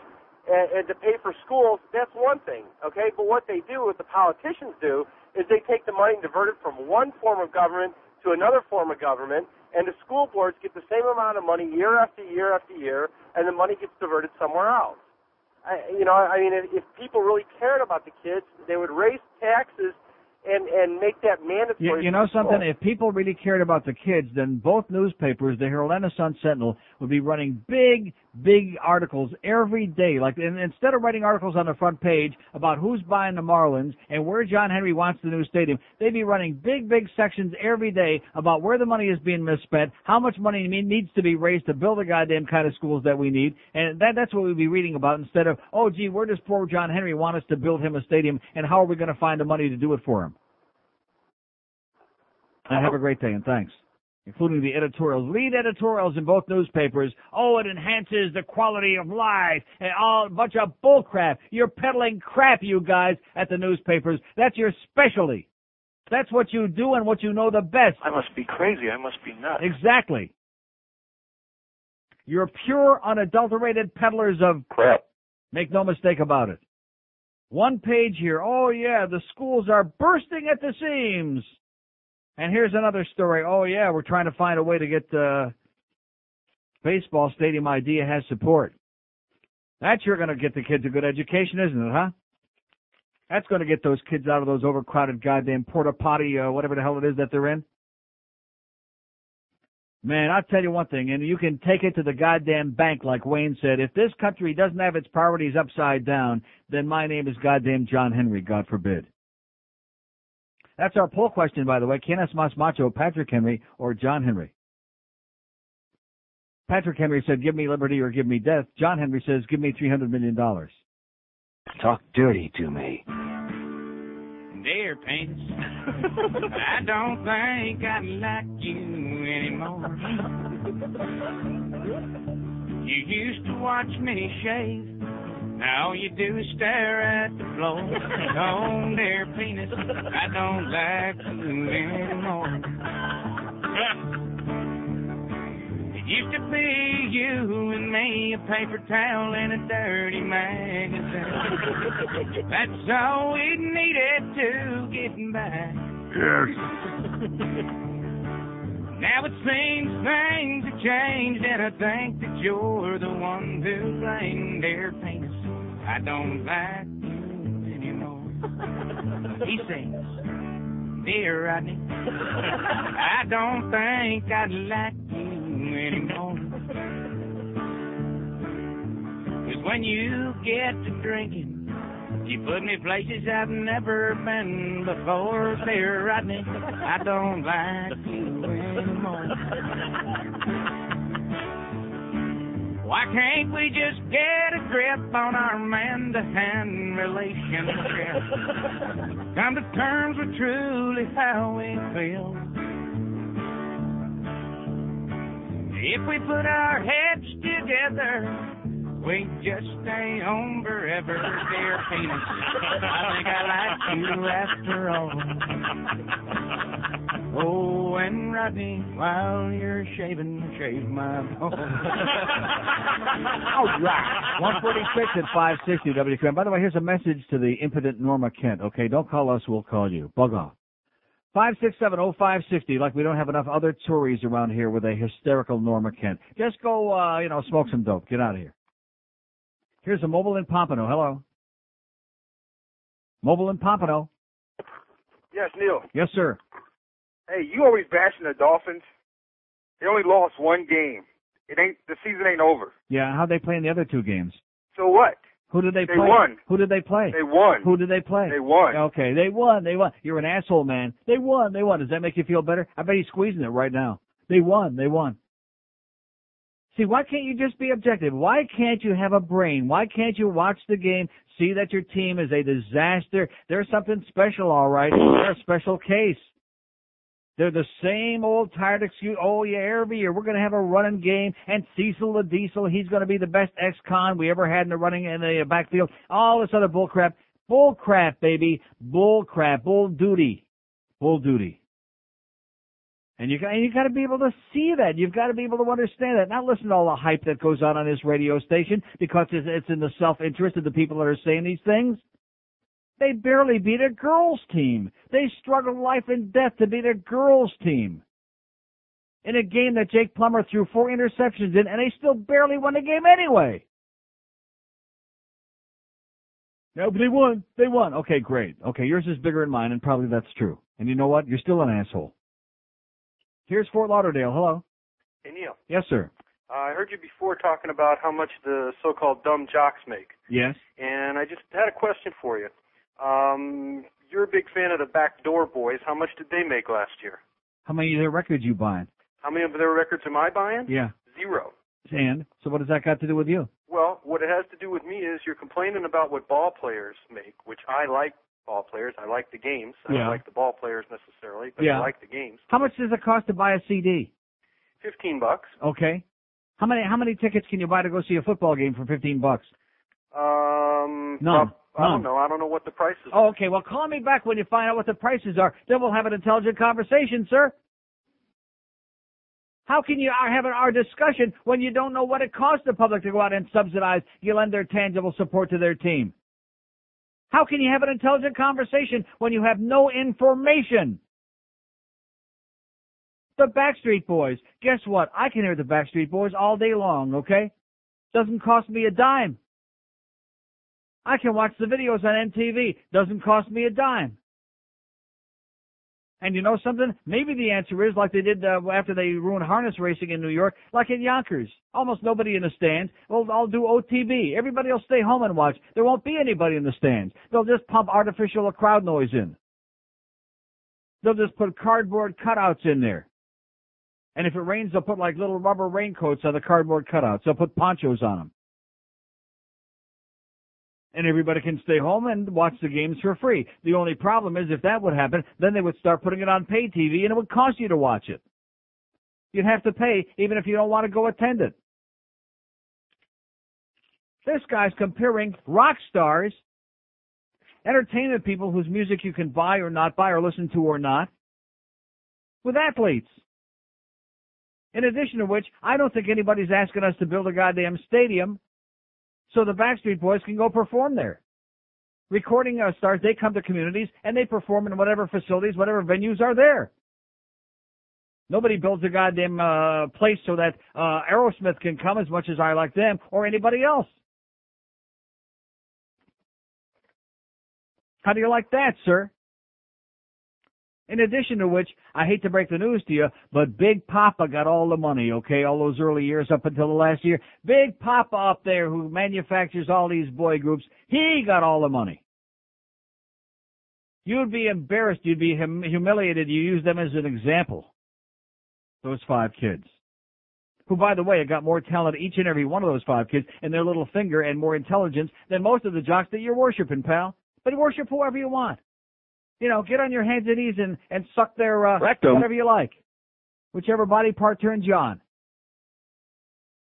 Uh, and, and to pay for schools, that's one thing, okay? But what they do, what the politicians do, is they take the money and divert it from one form of government to another form of government, and the school boards get the same amount of money year after year after year, and the money gets diverted somewhere else. I, you know, I mean, if, if people really cared about the kids, they would raise taxes and and make that mandatory. You, you know something? If people really cared about the kids, then both newspapers, the Herald and the Sun Sentinel, would be running big, big articles every day. Like, and instead of writing articles on the front page about who's buying the Marlins and where John Henry wants the new stadium, they'd be running big, big sections every day about where the money is being misspent, how much money needs to be raised to build the goddamn kind of schools that we need, and that that's what we'd be reading about instead of, oh, gee, where does poor John Henry want us to build him a stadium, and how are we going to find the money to do it for him? And uh-huh. have a great day, and thanks. Including the editorials, lead editorials in both newspapers. Oh, it enhances the quality of life, and all a bunch of bullcrap. You're peddling crap, you guys, at the newspapers. That's your specialty. That's what you do and what you know the best. I must be crazy. I must be nuts. Exactly. You're pure, unadulterated peddlers of crap. Make no mistake about it. One page here. Oh yeah, the schools are bursting at the seams. And here's another story. Oh yeah, we're trying to find a way to get the baseball stadium idea has support. That sure going to get the kids a good education, isn't it, huh? That's going to get those kids out of those overcrowded goddamn porta potty, uh, whatever the hell it is that they're in. Man, I'll tell you one thing, and you can take it to the goddamn bank, like Wayne said. If this country doesn't have its priorities upside down, then my name is goddamn John Henry, God forbid. That's our poll question, by the way. ¿Quién es más macho, Patrick Henry or John Henry? Patrick Henry said, give me liberty or give me death. John Henry says, give me $300 million. Talk dirty to me. Dear Pants, [laughs] I don't think I like you anymore. You used to watch me shave. Now all you do is stare at the floor. Oh, dear penis, I don't like you anymore. It Used to be you and me, a paper towel and a dirty magazine. [laughs] That's all we needed to get by. Yes. Now it seems things have changed, and I think that you're the one to blame, dear penis. I don't like you anymore. He sings, Dear Rodney, I don't think I'd like you anymore. 'Cause when you get to drinking, you put me places I've never been before. Dear Rodney, I don't like you anymore. Why can't we just get a grip on our man-to-hand relationship? [laughs] Come to terms with truly how we feel. If we put our heads together, we just stay home forever, dear penis. I think I like you after all. Oh, and Rodney, while you're shaving, shave my balls. All right. 146 at 560 WQM. By the way, here's a message to the impotent Norma Kent. Okay, don't call us, we'll call you. Bug off. 5670560, like we don't have enough other Tories around here with a hysterical Norma Kent. Just go, uh, you know, smoke some dope. Get out of here. Here's a mobile in Pompano. Hello. Mobile in Pompano. Yes, Neil. Yes, sir. Hey, you always bashing the Dolphins. They only lost one game. It ain't the season ain't over. Yeah, how'd they play in the other two games? So what? Who did they, They play? They won. Who did they play? They won. Who did they play? They won. Okay, they won. They won. You're an asshole, man. They won. They won. Does that make you feel better? I bet he's squeezing it right now. They won. They won. See, why can't you just be objective? Why can't you have a brain? Why can't you watch the game, see that your team is a disaster? They're something special, all right. They're a special case. They're the same old tired excuse. Oh yeah, every year we're going to have a running game, and Cecil the Diesel, he's going to be the best ex-con we ever had in the running in the uh, backfield. All this other bull crap, bull crap, baby, bull crap, bull duty, bull duty. And you got you got to be able to see that. You've got to be able to understand that. Not listen to all the hype that goes on on this radio station because it's, it's in the self-interest of the people that are saying these things. They barely beat a girls' team. They struggled life and death to beat a girls' team. In a game that Jake Plummer threw four interceptions in, and they still barely won the game anyway. No, but they won. They won. Okay, great. Okay, yours is bigger than mine, and probably that's true. And you know what? You're still an asshole. Here's Fort Lauderdale. Hello. Hey, Neil. Yes, sir. Uh, I heard you before talking about how much the so-called dumb jocks make, Yes. and I just had a question for you. Um, you're a big fan of the Backdoor Boys. How much did they make last year? How many of their records you buying? How many of their records am I buying? Yeah. Zero. And so what does that got to do with you? Well, what it has to do with me is you're complaining about what ball players make, which I like ball players. I like the games. I Yeah. don't like the ball players necessarily, but Yeah. I like the games. How much does it cost to buy a CD? Fifteen bucks. Okay. How many how many tickets can you buy to go see a football game for fifteen bucks? Um, None. prob- I don't know. I don't know what the price is. Oh, okay. Well, call me back when you find out what the prices are. Then we'll have an intelligent conversation, sir. How can you uh, have an, our discussion when you don't know what it costs the public to go out and subsidize, you lend their tangible support to their team? How can you have an intelligent conversation when you have no information? The Backstreet Boys. Guess what? I can hear the Backstreet Boys all day long, okay? Doesn't cost me a dime. I can watch the videos on MTV. Doesn't cost me a dime. And you know something? Maybe the answer is like they did uh, after they ruined harness racing in New York, like in Yonkers. Almost nobody in the stands. Well, I'll do OTB. Everybody will stay home and watch. There won't be anybody in the stands. They'll just pump artificial crowd noise in. They'll just put cardboard cutouts in there. And if it rains, they'll put like little rubber raincoats on the cardboard cutouts. They'll put ponchos on them. And everybody can stay home and watch the games for free. The only problem is if that would happen, then they would start putting it on pay TV and it would cost you to watch it. You'd have to pay even if you don't want to go attend it. This guy's comparing rock stars, entertainment people whose music you can buy or not buy or listen to or not, with athletes. In addition to which, I don't think anybody's asking us to build a goddamn stadium so the Backstreet Boys can go perform there. Recording uh, stars, they come to communities and they perform in whatever facilities, whatever venues are there. Nobody builds a goddamn uh, place so that uh, Aerosmith can come as much as I like them or anybody else. How do you like that, sir? In addition to which, I hate to break the news to you, but Big Papa got all the money, okay, all those early years up until the last year. Big Papa up there who manufactures all these boy groups, he got all the money. You'd be embarrassed, you'd be hum- humiliated, you use them as an example. Those five kids. Who, by the way, have got more talent, each and every one of those five kids, in their little finger and more intelligence than most of the jocks that you're worshiping, pal. But worship whoever you want. You know, get on your hands and knees and, and suck their, uh, Rectum. whatever you like. Whichever body part turns you on.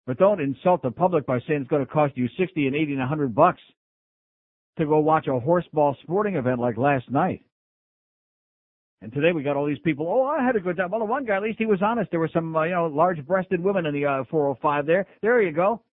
But don't insult the public by saying it's going to cost you 60 and 80 and 100 bucks to go watch a horseball sporting event like last night. And today we got all these people, oh, I had a good time. Well, the one guy, at least he was honest. There were some, uh, you know, large-breasted women in the uh, 405 there. There you go.